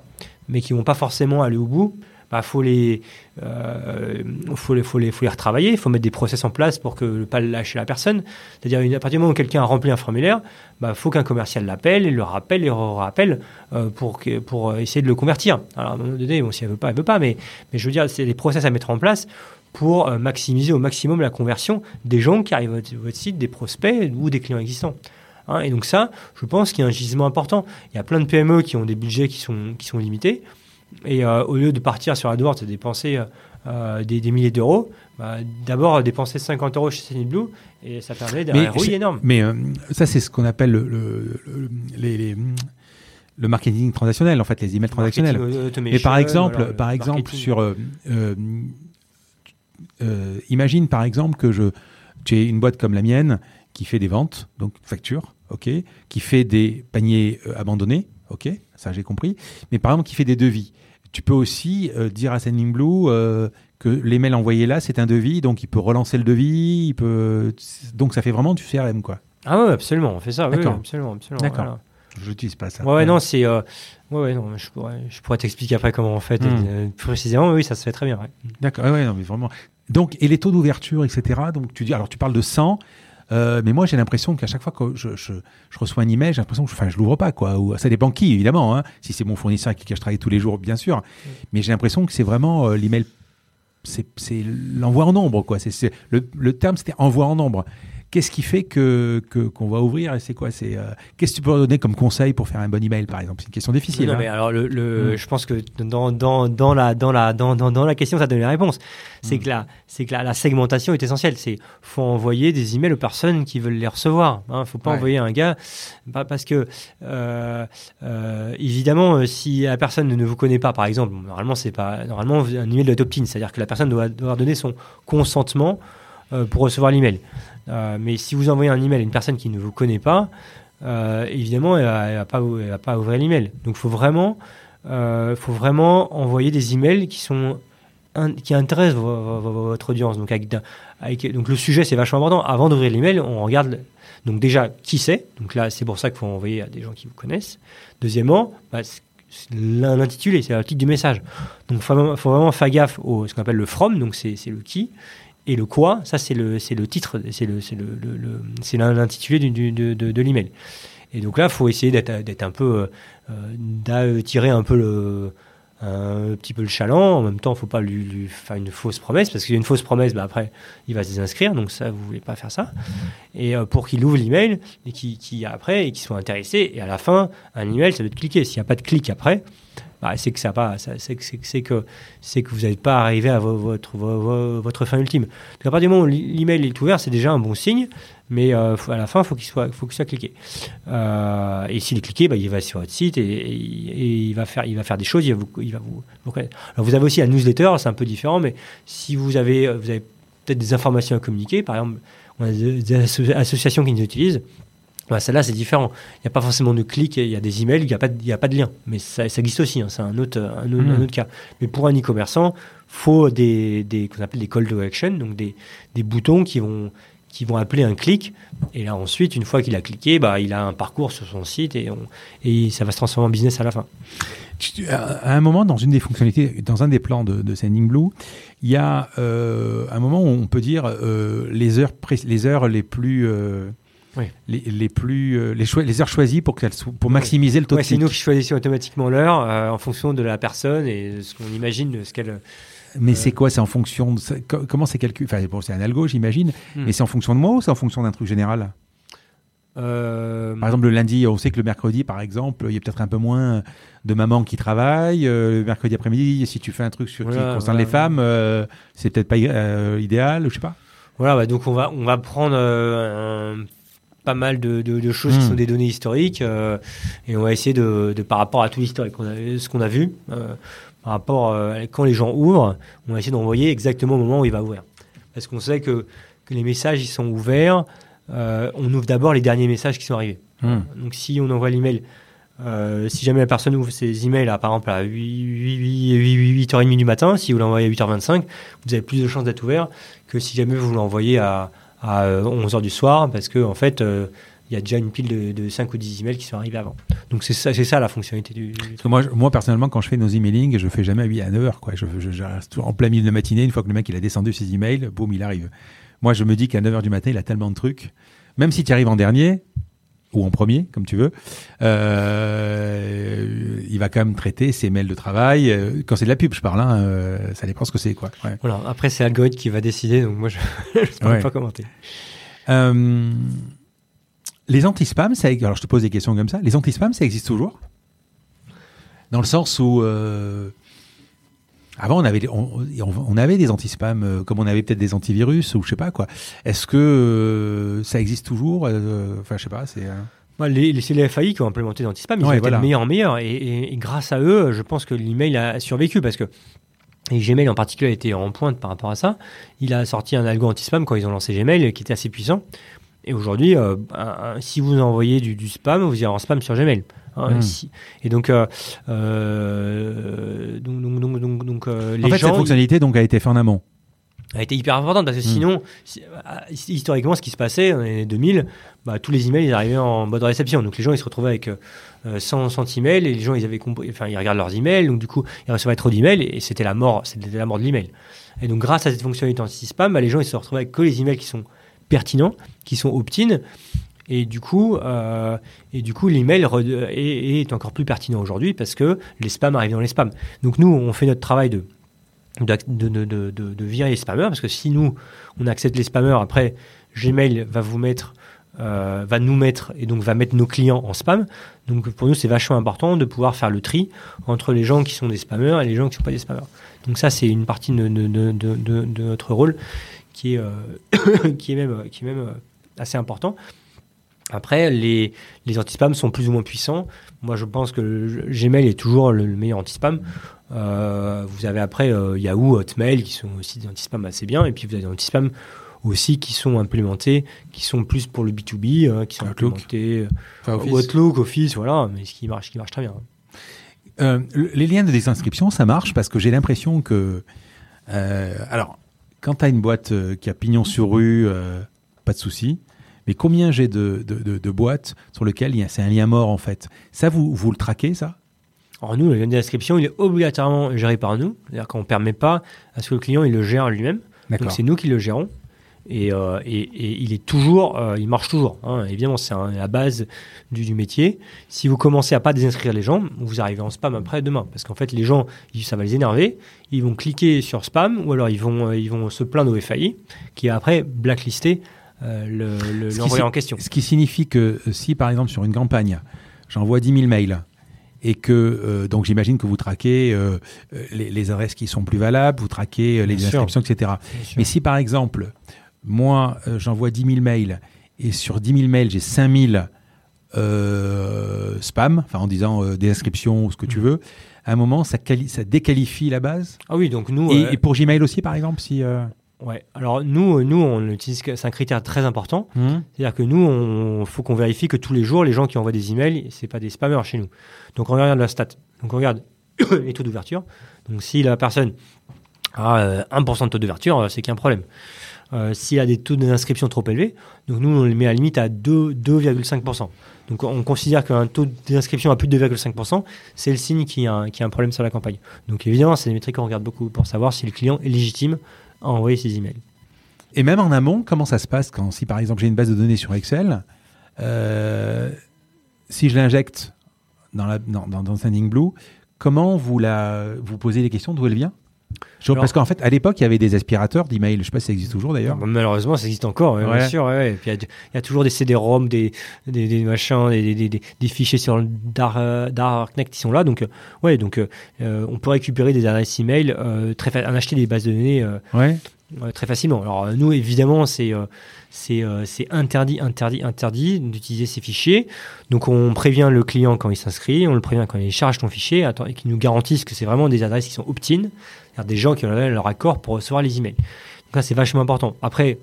mais qui vont pas forcément aller au bout. Bah, faut les, euh, faut les, faut les, faut les retravailler. Il faut mettre des process en place pour que pas lâcher la personne. C'est-à-dire, à partir du moment où quelqu'un a rempli un formulaire, bah, faut qu'un commercial l'appelle et le rappelle et le rappelle euh, pour, pour essayer de le convertir. Alors, à un moment donné, bon, si elle veut pas, elle veut pas, mais, mais je veux dire, c'est des process à mettre en place pour euh, maximiser au maximum la conversion des gens qui arrivent à votre, votre site, des prospects ou des clients existants. Hein, et donc ça, je pense qu'il y a un gisement important. Il y a plein de PME qui ont des budgets qui sont, qui sont limités. Et euh, au lieu de partir sur AdWords et dépenser euh, euh, des, des milliers d'euros, bah, d'abord dépenser 50 euros chez Blue et ça permet d'un ROI énorme. Mais ça, c'est ce qu'on appelle le, le, le- les- les- le marketing transactionnel, en fait, les emails transactionnels. Mais par exemple, voilà, par exemple marketing. sur, euh, euh, euh, imagine par exemple que je, j'ai une boîte comme la mienne qui fait des ventes, donc facture, ok, qui fait des paniers abandonnés, ok, ça j'ai compris. Mais par exemple qui fait des devis. Tu peux aussi euh, dire à Sending Blue euh, que les mails envoyés là c'est un devis, donc il peut relancer le devis, il peut, donc ça fait vraiment du CRM quoi. Ah ouais, absolument, on fait ça. D'accord. oui, absolument, absolument. D'accord. voilà. Je n'utilise pas ça. Ouais, ouais, non, c'est. euh, ouais, ouais, non, je pourrais, je pourrais t'expliquer après comment on fait Hmm. euh, plus précisément. Oui, ça se fait très bien. ouais. D'accord, ouais, non, mais vraiment. Donc, et les taux d'ouverture, etc. Donc, tu dis, alors tu parles de 100, euh, mais moi j'ai l'impression qu'à chaque fois que je, je, je reçois un email, j'ai l'impression que je, je l'ouvre pas, quoi. Ou, ça dépend qui, évidemment. Hein. Si c'est mon fournisseur avec qui je travaille tous les jours, bien sûr. Mais j'ai l'impression que c'est vraiment euh, l'email, c'est l'envoi en nombre, quoi. C'est- le, le terme c'était envoi en nombre. Qu'est-ce qui fait que qu'on va ouvrir et c'est quoi C'est euh, qu'est-ce que tu peux donner comme conseil pour faire un bon email, par exemple? C'est une question difficile. Non, hein. mais alors, le, le- Hmm. je pense que dans, dans, dans, la, dans, la, dans, dans, dans la question, ça donne la réponse. C'est Hmm. que, la, c'est que la, la segmentation est essentielle. C'est faut envoyer des emails aux personnes qui veulent les recevoir. Il ne faut pas Ouais. envoyer un gars parce que, euh, euh, évidemment, si la personne ne vous connaît pas, par exemple, normalement, c'est pas normalement un email doit être opt-in, c'est-à-dire que la personne doit, doit donner son consentement pour recevoir l'email. Euh, mais si vous envoyez un email à une personne qui ne vous connaît pas, euh, évidemment, elle elle va pas, elle va pas l'email. Donc, faut vraiment, euh, faut vraiment envoyer des emails qui sont qui intéressent vo- vo- vo- votre audience. Donc, le sujet, c'est vachement important. Avant d'ouvrir l'email, on regarde donc déjà qui c'est. Donc là, c'est pour ça qu'il faut envoyer à des gens qui vous connaissent. Deuxièmement, bah, l'intitulé, c'est le titre du message. Donc, il faut, vraiment- faire gaffe au ce qu'on appelle le from, donc c'est le qui. Et le quoi, ça c'est le, le titre, c'est c'est le, le- le- l'intitulé de, de, de l'email. Et donc là, il faut essayer d'être, un peu, euh, euh, d'attirer un peu le, un petit peu le chaland. En même temps, il ne faut pas lui, faire une fausse promesse, parce qu'il y a une fausse promesse, bah après, il va se désinscrire. Donc ça, vous voulez pas faire ça. Et euh, pour qu'il ouvre l'email et qu'il, qu'il- après et qu'il soit intéressé. Et à la fin, un email, ça doit être cliqué. S'il n'y a pas de clic après, bah, c'est que ça pas, c'est que que vous n'êtes pas arrivé à vo- votre vo- vo- votre fin ultime. Donc à partir du moment où l'email est ouvert, c'est déjà un bon signe. Mais euh, à la fin, faut soit, faut qu'il soit cliqué. Euh, et s'il est cliqué, bah, il va sur votre site et, il va faire, il va faire des choses. Il va vous, connaître. Alors vous avez aussi la newsletter, c'est un peu différent, mais si vous avez, euh, vous avez peut-être des informations à communiquer, par exemple, on a des, des asso- associations qui nous utilisent. Bah, celle-là, c'est différent. Il n'y a pas forcément de clic, il y a des emails, il n'y a, pas de- il y a pas de lien. Mais ça, ça existe aussi, hein, c'est un autre, un, autre, Mhm. un autre cas. Mais pour un e-commerçant, faut des, des qu'on appelle des call to action, donc des, des boutons qui vont, qui vont appeler un clic. Et là, ensuite, une fois qu'il a cliqué, bah, il a un parcours sur son site et, on, et ça va se transformer en business à la fin. À un moment, dans une des fonctionnalités, dans un des plans de, de Sending Blue, il y a euh, un moment où on peut dire euh, les heures, les heures les plus, euh, Oui. les, les plus, euh, les, heures choisies pour maximiser le taux Ouais, de c'est nous qui choisissons automatiquement l'heure euh, en fonction de la personne et de ce qu'on imagine, de ce qu'elle. Mais c'est quoi? C'est en fonction de comment c'est calculé? Enfin, bon, c'est un algo, j'imagine. Hmm. Mais c'est en fonction de moi ou c'est en fonction d'un truc général? Euh, Par exemple, le lundi, on sait que le mercredi, par exemple, il y a peut-être un peu moins de mamans qui travaillent. Euh, le mercredi après-midi, si tu fais un truc sur, qui concerne voilà. les femmes, euh, c'est peut-être pas euh, idéal, je sais pas. Voilà, bah, donc on va, on va prendre euh, un- pas mal de, de- de choses qui Hmm. sont des données historiques euh, et on va essayer de, de- par rapport à tout l'historique, ce qu'on a vu, euh, par rapport euh, à quand les gens ouvrent, on va essayer d'envoyer exactement au moment où il va ouvrir. Parce qu'on sait que, que les messages ils sont ouverts, euh, on ouvre d'abord les derniers messages qui sont arrivés. Hmm. Donc si on envoie l'email, euh, si jamais la personne ouvre ses emails à, par exemple à 8, 8, 8, 8h30 du matin, si vous l'envoyez à 8h25, vous avez plus de chances d'être ouvert que si jamais vous l'envoyez à, à 11h du soir, parce qu'en en fait, euh, il y a déjà une pile de, de 5 ou 10 emails qui sont arrivés avant. Donc c'est ça, c'est ça la fonctionnalité du, Parce que moi, moi, personnellement, quand je fais nos emailing, je fais jamais à 8 à 9 heures. Quoi. Je, je, je reste en plein milieu de la matinée. Une fois que le mec il a descendu ses emails, boum, il arrive. Moi, je me dis qu'à 9 heures du matin, il a tellement de trucs. Même si tu arrives en dernier, ou en premier, comme tu veux, euh, il va quand même traiter ses mails de travail. Euh, Quand c'est de la pub, je parle, hein, euh, ça dépend ce que c'est. quoi. Ouais. Voilà. Après, c'est l'algorithme qui va décider, donc moi, je ne peux Ouais. pas commenter. Euh, les anti-spams, ça, alors je te pose des questions comme ça. Les anti-spams, ça existe toujours? Dans le sens où avant on avait, on, on- on avait des anti-spams, euh, comme on avait peut-être des antivirus ou je sais pas quoi. Est-ce que euh, ça existe toujours Euh, Enfin, je sais pas. C'est les, les, c'est les FAI qui ont implémenté l'anti-spam, ils Ouais, ont été voilà. de meilleur en meilleur. Et, et- et grâce à eux, je pense que l'email a survécu parce que et Gmail en particulier a été en pointe par rapport à ça. Il a sorti un algo anti-spam quand ils ont lancé Gmail qui était assez puissant. Et aujourd'hui, euh, si vous envoyez du, du spam, vous irez en spam sur Gmail. Hein, Mm. si- et donc, euh, euh, donc, donc, donc, donc, donc, euh, les en fait, gens, cette fonctionnalité donc a été faite en amont. a été hyper importante parce que Mm. sinon, si- euh, historiquement, ce qui se passait dans les années 2000, bah, tous les emails ils arrivaient en mode réception. Donc les gens ils se retrouvaient avec euh, 100, 100 emails et les gens ils avaient enfin ils regardent leurs emails, donc du coup ils recevaient trop d'emails et c'était la mort, c'était la mort de l'email. Et donc grâce à cette fonctionnalité anti-spam, bah, les gens ils se retrouvaient avec que les emails qui sont pertinents, qui sont opt-in. Et du coup, euh, et du coup, l'email est, encore plus pertinent aujourd'hui parce que les spams arrivent dans les spams. Donc nous, on fait notre travail de de, de, de, virer les spammers parce que si nous on accepte les spammers après Gmail va vous mettre euh, va nous mettre et donc va mettre nos clients en spam. Donc pour nous c'est vachement important de pouvoir faire le tri entre les gens qui sont des spammers et les gens qui ne sont pas des spammers. Donc ça c'est une partie de, de, de, de, notre rôle qui est euh, qui est même qui est même assez important après les, les anti-spams sont plus ou moins puissants moi je pense que le- Gmail est toujours le, le meilleur anti-spam euh, vous avez après euh, Yahoo, Hotmail qui sont aussi des anti-spam assez bien, et puis vous avez des anti-spam aussi qui sont implémentés, qui sont plus pour le B2B, euh, qui sont Outlook. implémentés Enfin, euh, Office. Outlook, Office, voilà, mais ce qui marche, qui marche très bien. Euh, le- les liens de désinscription, ça marche parce que j'ai l'impression que. alors, quand tu as une boîte qui a pignon sur rue, pas de souci. Mais combien j'ai de, de, de- de boîtes sur lesquelles c'est un lien mort en fait Ça, vous, vous le traquez ça? Alors nous, le lien d'inscription, il est obligatoirement géré par nous, c'est-à-dire qu'on ne permet pas à ce que le client il le gère lui-même, donc c'est nous qui le gérons. Et, euh, et- et il est toujours, euh, il marche toujours. hein. Évidemment, c'est la base du, du métier. Si vous commencez à pas désinscrire les gens, vous arrivez en spam après demain, parce qu'en fait, les gens, ils- ça va les énerver. Ils vont cliquer sur spam, ou alors ils vont, euh, ils vont se plaindre au FAI, qui a après blacklisté le- le- Ce qui l'envoyé si- en question. Ce qui signifie que euh, si, par exemple, sur une campagne, j'envoie 10 000 mails et que, euh, donc j'imagine que vous traquez euh, euh, les, les adresses qui sont plus valables, vous traquez euh, les Bien sûr. inscriptions, etc. Bien sûr. Mais si, par exemple, moi, euh, j'envoie 10 000 mails et sur 10 000 mails, j'ai 5 000 euh, spam, enfin en disant euh, des inscriptions ou ce que tu Mhm. veux, à un moment, ça, quali- ça déqualifie la base. Ah oui, donc nous. Et, euh, et pour Gmail aussi, par exemple, si... ouais. Alors nous, euh, nous, on utilise, c'est un critère très important. hmm, C'est-à-dire que nous, on faut qu'on vérifie que tous les jours, les gens qui envoient des emails, c'est pas des spammers chez nous. Donc on regarde la stat. Donc on regarde les taux d'ouverture. Donc si la personne a euh, 1% de taux d'ouverture, euh, c'est qu'il y a un problème. Euh, S'il a des taux d'inscription trop élevés, donc nous on les met à la limite à 2 2,5%. Donc on considère qu'un taux d'inscription à plus de 2,5%, c'est le signe qu'il y, y a un problème sur la campagne. Donc évidemment, c'est des métriques qu'on regarde beaucoup pour savoir si le client est légitime envoyer ses emails. Et même en amont, comment ça se passe quand, si par exemple j'ai une base de données sur Excel, euh, si je l'injecte dans, la, dans, dans, dans Sending Blue, comment vous, la, vous posez les questions d'où elle vient? Alors- parce qu'en fait, à l'époque, il y avait des aspirateurs d'email. Je sais pas si ça existe toujours d'ailleurs. Bon, malheureusement, ça existe encore, ouais, Ouais. bien sûr. ouais. Et puis, il y a- il y, a toujours des CD-ROM, des, des, des machins, des, des, fichiers sur le euh, Darknet qui sont là. Donc, euh, ouais, donc euh, on peut récupérer des adresses email, euh, très en acheter des bases de données euh, très facilement. Alors nous, évidemment, c'est c'est euh, c'est interdit, interdit, interdit d'utiliser ces fichiers. Donc on prévient le client quand il s'inscrit, on le prévient quand il charge ton fichier, et qu'il nous garantisse que c'est vraiment des adresses qui sont opt-in, c'est-à-dire des gens qui ont leur accord pour recevoir les emails. Donc là, c'est vachement important. Après,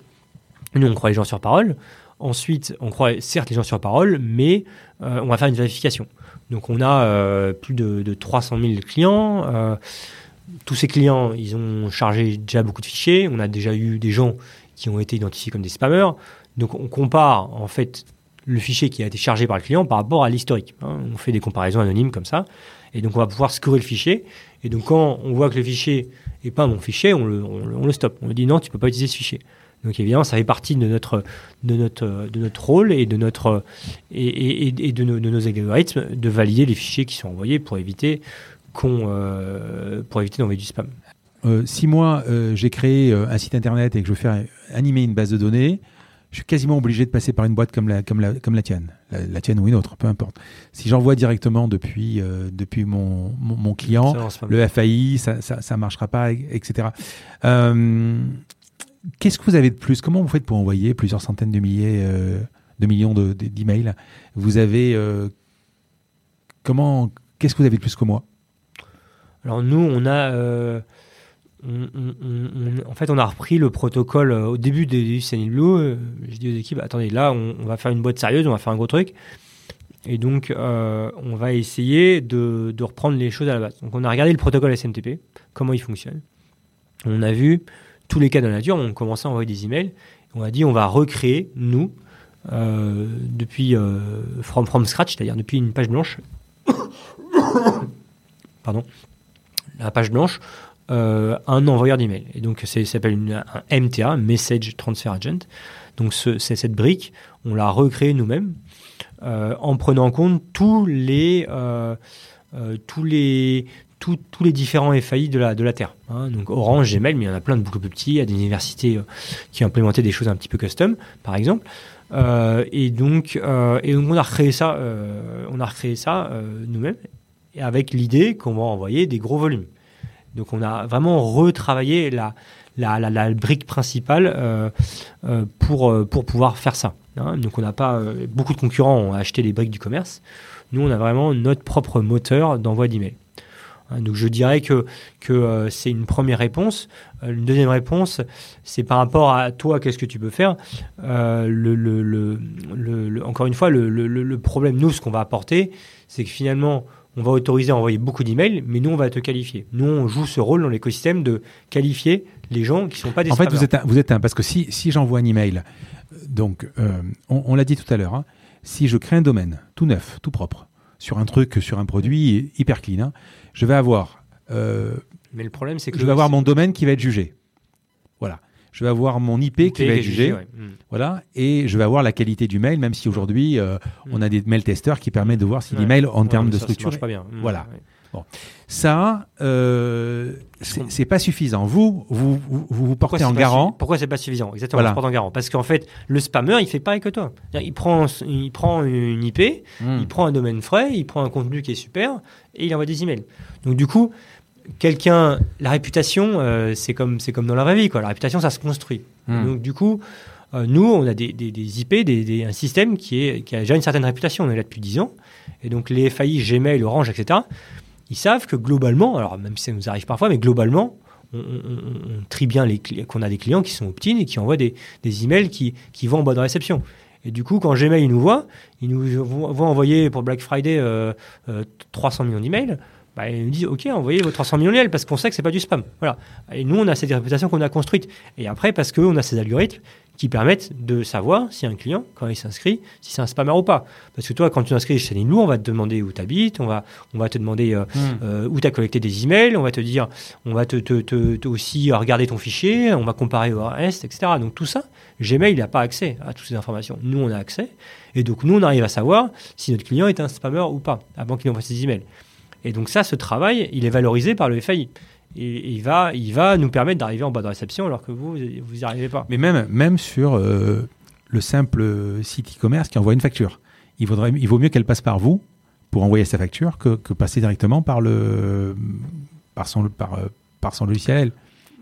nous, on croit les gens sur parole. Ensuite, on croit certes les gens sur parole, mais euh, on va faire une vérification. Donc on a euh, plus de, de 300 000 clients. tous ces clients, ils ont chargé déjà beaucoup de fichiers. On a déjà eu des gens qui ont été identifiés comme des spammers. Donc on compare en fait le fichier qui a été chargé par le client par rapport à l'historique. hein. On fait des comparaisons anonymes comme ça. Et donc on va pouvoir scorer le fichier. Et donc quand on voit que le fichier n'est pas mon fichier, on le, on on le stoppe. On lui dit non, tu peux pas utiliser ce fichier. Donc évidemment, ça fait partie de notre, de notre, de notre rôle et de, notre, et, et- de nos algorithmes de valider les fichiers qui sont envoyés pour éviter, qu'on, euh, pour éviter d'envoyer du spam. Euh, si moi, euh, j'ai créé euh, un site internet et que je veux faire animer une base de données, je suis quasiment obligé de passer par une boîte comme la, comme la, comme la tienne, la, la tienne ou une autre, peu importe. Si j'envoie directement depuis, euh, depuis mon, mon, mon client, le FAI, ça, ça, ça marchera pas, etc. Euh, Qu'est-ce que vous avez de plus? Comment vous faites pour envoyer plusieurs centaines de milliers, euh, de millions de- de- d'emails? Vous avez comment Qu'est-ce que vous avez de plus que moi? Alors nous, on a, on- on- on- en fait, on a repris le protocole euh, au début du Sunny Blue. euh, J'ai dit aux équipes, attendez, là, on, va faire une boîte sérieuse, on va faire un gros truc. Et donc, euh, on va essayer de, reprendre les choses à la base. Donc, on a regardé le protocole SMTP, comment il fonctionne. On a vu tous les cas de la nature, on commençait à envoyer des emails. On a dit, on va recréer, nous, depuis from scratch, c'est-à-dire depuis une page blanche. Pardon. La page blanche, euh, un envoyeur d'email. Et donc, ça s'appelle un MTA, Message Transfer Agent. Donc, ce- cette brique, on l'a recréée nous-mêmes euh, en prenant en compte tous les, euh, tous les, tous, les différents FAI de la, de la Terre. hein. Donc, Orange, Gmail, mais il y en a plein de beaucoup plus petits. Il y a des universités qui ont implémenté des choses un petit peu custom, par exemple. Et, donc, et donc, on a recréé ça, on a recréé ça nous-mêmes avec l'idée qu'on va envoyer des gros volumes. Donc on a vraiment retravaillé la, brique principale euh, euh, pour, euh, pour pouvoir faire ça. hein. Donc on pas beaucoup de concurrents ont acheté les briques du commerce. Nous on a vraiment notre propre moteur d'envoi d'email. Hein, Donc je dirais que, c'est une première réponse. Une deuxième réponse, c'est par rapport à toi, qu'est-ce que tu peux faire. Encore une fois, le problème, nous, ce qu'on va apporter, c'est que finalement, on va autoriser à envoyer beaucoup d'emails, mais nous, on va te qualifier. Nous, on joue ce rôle dans l'écosystème de qualifier les gens qui ne sont pas des En fait, vous êtes un, vous êtes un parce que si, si j'envoie un email, euh, donc euh, on, on l'a dit tout à l'heure, hein, si je crée un domaine tout neuf, tout propre, sur un truc, sur un produit hyper clean, hein, je vais avoir, euh, Mais le problème, c'est que je vais avoir mon domaine qui va être jugé. Je vais avoir mon IP qui va être jugé. ouais. Mm. Voilà. Et je vais avoir la qualité du mail, même si aujourd'hui, euh, on a des mail testeurs qui permettent de voir si Ouais. l'email, en Ouais, termes de ça, ça structure, marche pas bien. Mm. Voilà. Ouais. ça, euh, c'est pas suffisant. Vous, vous, vous, vous Pourquoi portez en garant. Pourquoi c'est pas suffisant? Exactement, Voilà. on se porte en garant. Parce qu'en fait, le spammer, il fait pareil que toi. Il prend, il prend une IP, Hmm. il prend un domaine frais, il prend un contenu qui est super et il envoie des emails. Donc du coup, quelqu'un, la réputation, euh, c'est comme c'est comme dans la vraie vie, quoi. La réputation, ça se construit. Hmm. Donc du coup, euh, nous, on a des, des, des IP, des, un système qui, est, qui a déjà une certaine réputation. On est là depuis 10 ans. Et donc les FAI, Gmail, Orange, etc., ils savent que globalement, alors même si ça nous arrive parfois, mais globalement, on, on- trie bien les qu'on a des clients qui sont opt-in et qui envoient des, des emails qui, qui vont en bonne réception. Et du coup, quand Gmail nous voit, ils nous voient envoyer pour Black Friday euh, euh, 300 millions d'emails. Bah, ils nous disent OK, envoyez vos 300 millions d'emails parce qu'on sait que c'est pas du spam. Voilà. Et nous, on a cette réputation qu'on a construite. Et après, parce qu'on a ces algorithmes qui permettent de savoir si un client, quand il s'inscrit, si c'est un spammer ou pas. Parce que toi, quand tu t'inscris chez nous, on va te demander où tu habites, on va, on va te demander euh, Hmm. euh, où tu as collecté des emails, on va te dire, on va te, te- te- te aussi regarder ton fichier, on va comparer au reste, etc. Donc tout ça, Gmail n'a pas accès à toutes ces informations. Nous, on a accès. Et donc nous, on arrive à savoir si notre client est un spammer ou pas, avant qu'il envoie ses emails. Et donc ça, ce travail, il est valorisé par le FAI. et, il, va, il va nous permettre d'arriver en bas de réception alors que vous, vous n'y arrivez pas. Mais même, même sur euh, le simple site e-commerce qui envoie une facture, il, vaudrait, il vaut mieux qu'elle passe par vous pour envoyer sa facture que, passer directement par, le, par, son, par, par son logiciel.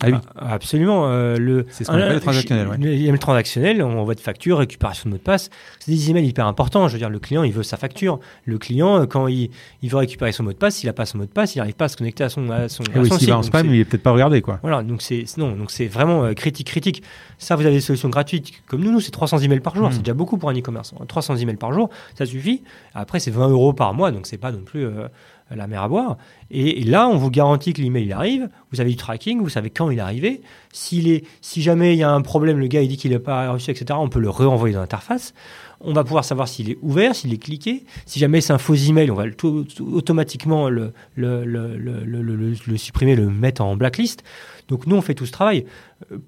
Ah oui. Ah, absolument. Euh, le, c'est ce qu'on appelle le transactionnel. Ouais. Le transactionnel, on envoie de facture, récupération de mot de passe. C'est des emails hyper importants. Je veux dire, le client, il veut sa facture. Le client, euh, quand il, il veut récupérer son mot de passe, s'il n'a pas son mot de passe, il n'arrive pas à se connecter à son, à son, ah oui, s'il va en spam, il est peut-être pas regardé, quoi. Voilà. Donc c'est, non, donc c'est vraiment euh, critique, critique. Ça, vous avez des solutions gratuites. Comme nous, nous, c'est 300 emails par jour. Mmh. C'est déjà beaucoup pour un e-commerce. 300 emails par jour, ça suffit. Après, c'est 20 euros par mois. Donc c'est pas non plus, euh, la mer à boire. Et, là, on vous garantit que l'email arrive, vous avez du tracking, vous savez quand il est arrivé. S'il est, si jamais il y a un problème, le gars il dit qu'il n'a pas reçu, etc., on peut le renvoyer dans l'interface. On va pouvoir savoir s'il est ouvert, s'il est cliqué. Si jamais c'est un faux email, on va tout, automatiquement le, le, le, le, supprimer, le mettre en blacklist. Donc nous, on fait tout ce travail.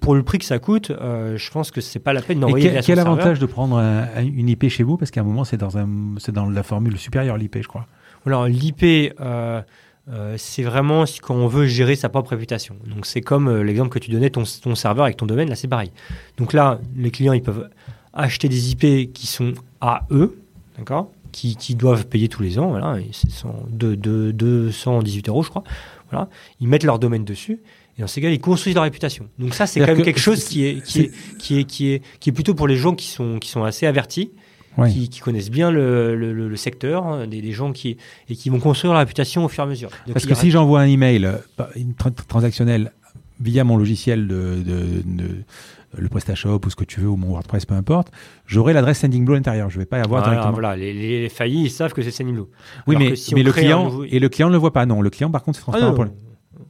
Pour le prix que ça coûte, euh, je pense que c'est pas la peine d'envoyer. Quel, quel avantage de prendre une IP chez vous? Parce qu'à un moment, c'est dans, un, dans la formule supérieure l'IP, je crois. Alors l'IP, euh, euh, c'est vraiment quand on veut gérer sa propre réputation. Donc c'est comme euh, l'exemple que tu donnais, ton, ton, serveur avec ton domaine, là c'est pareil. Donc là, les clients, ils peuvent acheter des IP qui sont à eux, d'accord qui, qui, doivent payer tous les ans, voilà, c'est 218 euros je crois. Voilà. Ils mettent leur domaine dessus. Et dans ces cas, ils construisent leur réputation. Donc ça, c'est quand même quelque chose qui est, qui est, qui est, qui est, qui est plutôt pour les gens qui sont, qui sont assez avertis qui, connaissent bien le, le, secteur, hein, des, gens qui, et qui vont construire la réputation au fur et à mesure. Parce que si j'envoie un email euh, une transactionnel via mon logiciel de, de, le PrestaShop ou ce que tu veux ou mon WordPress, peu importe, j'aurai l'adresse SendingBlue à l'intérieur. Je vais pas y avoir directement. Voilà, les, les, faillis, ils savent que c'est SendingBlue. Oui, mais, mais le client et le client ne le voit pas. Non, le client par contre c'est ah transparent pour lui.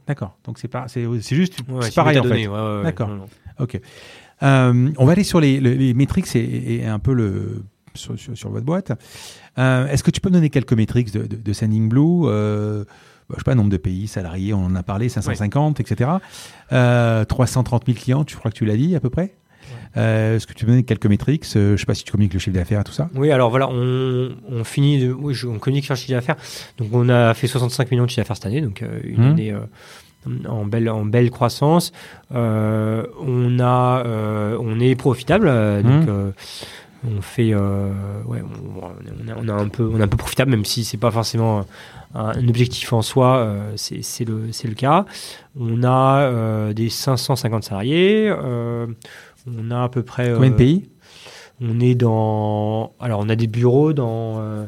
D'accord. Donc c'est pas, c'est juste c'est pareil en fait. D'accord. Ok. Euh, on va aller sur les, les, métriques et, et, un peu le sur, votre boîte. Euh, est-ce que tu peux me donner quelques métriques de, de, Sending Blue euh, bah, je sais pas, nombre de pays, salariés, on en a parlé, 550, etc. 330 000 clients, tu crois que tu l'as dit à peu près? Euh, Est-ce que tu peux donner quelques métriques Je sais pas si tu communiques le chiffre d'affaires et tout ça? Oui, alors voilà, on, finit, de, oui, on communique sur le chiffre d'affaires. Donc on a fait 65 millions de chiffre d'affaires cette année, donc une mmh. année en belle, en belle croissance. on, a, on est profitable, donc mmh on fait euh, ouais, on, a, un peu on est un peu profitable même si c'est pas forcément un, objectif en soi euh, c'est le c'est le cas on a euh, des 550 salariés on a à peu près combien de pays? on est dans alors on a des bureaux dans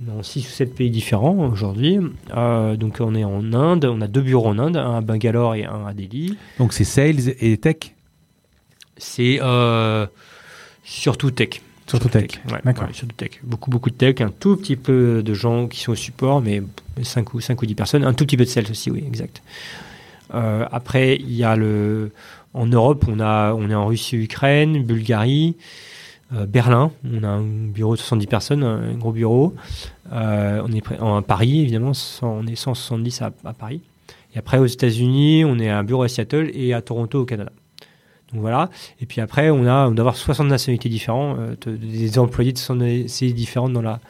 dans 6 ou 7 pays différents aujourd'hui. donc on est en Inde, on a deux bureaux en Inde, un à Bangalore et un à Delhi. Donc c'est sales et tech? C'est Surtout tech. Surtout tech. D'accord. surtout tech. Beaucoup, beaucoup de tech, un tout petit peu de gens qui sont au support, mais 5 ou, 5 ou 10 personnes. Un tout petit peu de sales aussi, oui, exact. Euh, après, il y a le. En Europe, on, a, on est en Russie, Ukraine, Bulgarie, euh, Berlin. On a un bureau de 70 personnes, un gros bureau. Euh, on est en Paris, évidemment, on est 170 à, à Paris. Et après, aux États-Unis, on est à un bureau à Seattle et à Toronto, au Canada. Donc voilà. Et puis après, on a, on doit avoir 60 nationalités différentes, euh, des employés de 60 nationalités différentes dans la,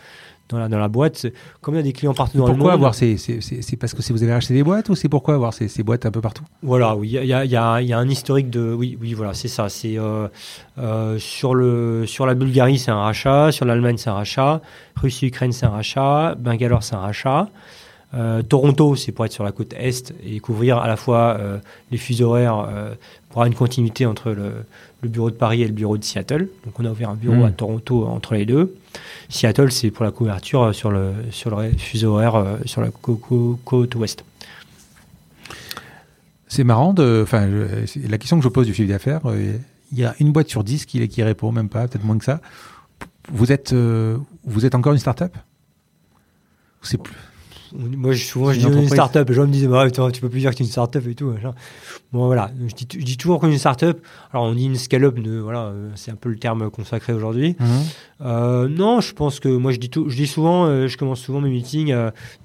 dans la, dans la boîte. Comme il y a des clients partout dans le monde. Pourquoi avoir ces, c'est parce que vous avez acheté des boîtes ou c'est pourquoi avoir ces, ces, boîtes un peu partout? Voilà, oui, il y a, y, a, y a, un historique de. Oui, oui voilà, c'est ça. C'est euh, euh, sur, le, sur la Bulgarie, c'est un rachat. Sur l'Allemagne, c'est un rachat. Russie-Ukraine, c'est un rachat. Bangalore, c'est un rachat. Euh, Toronto, c'est pour être sur la côte est et couvrir à la fois euh, les fuseaux horaires euh, pour avoir une continuité entre le, bureau de Paris et le bureau de Seattle. Donc on a ouvert un bureau à hmm. Toronto entre les deux. Seattle, c'est pour la couverture sur le, sur le fuseau horaire sur la côte ouest. C'est marrant, de, enfin, la question que je pose du chiffre d'affaires, il y a une boîte sur dix qui, qui répond, même pas, peut-être moins que ça. Vous êtes, vous êtes encore une start-up? C'est plus moi, souvent, je dis une start-up. Les gens me disent, bah, tu peux plus dire que tu es une start-up et tout. Bon, voilà. Je dis, je dis toujours qu'on est une start-up. Alors, on dit une scale-up, voilà, euh, c'est un peu le terme consacré aujourd'hui. Mhm. Euh, non, je pense que moi, je dis, tout, je dis souvent, euh, je commence souvent mes meetings,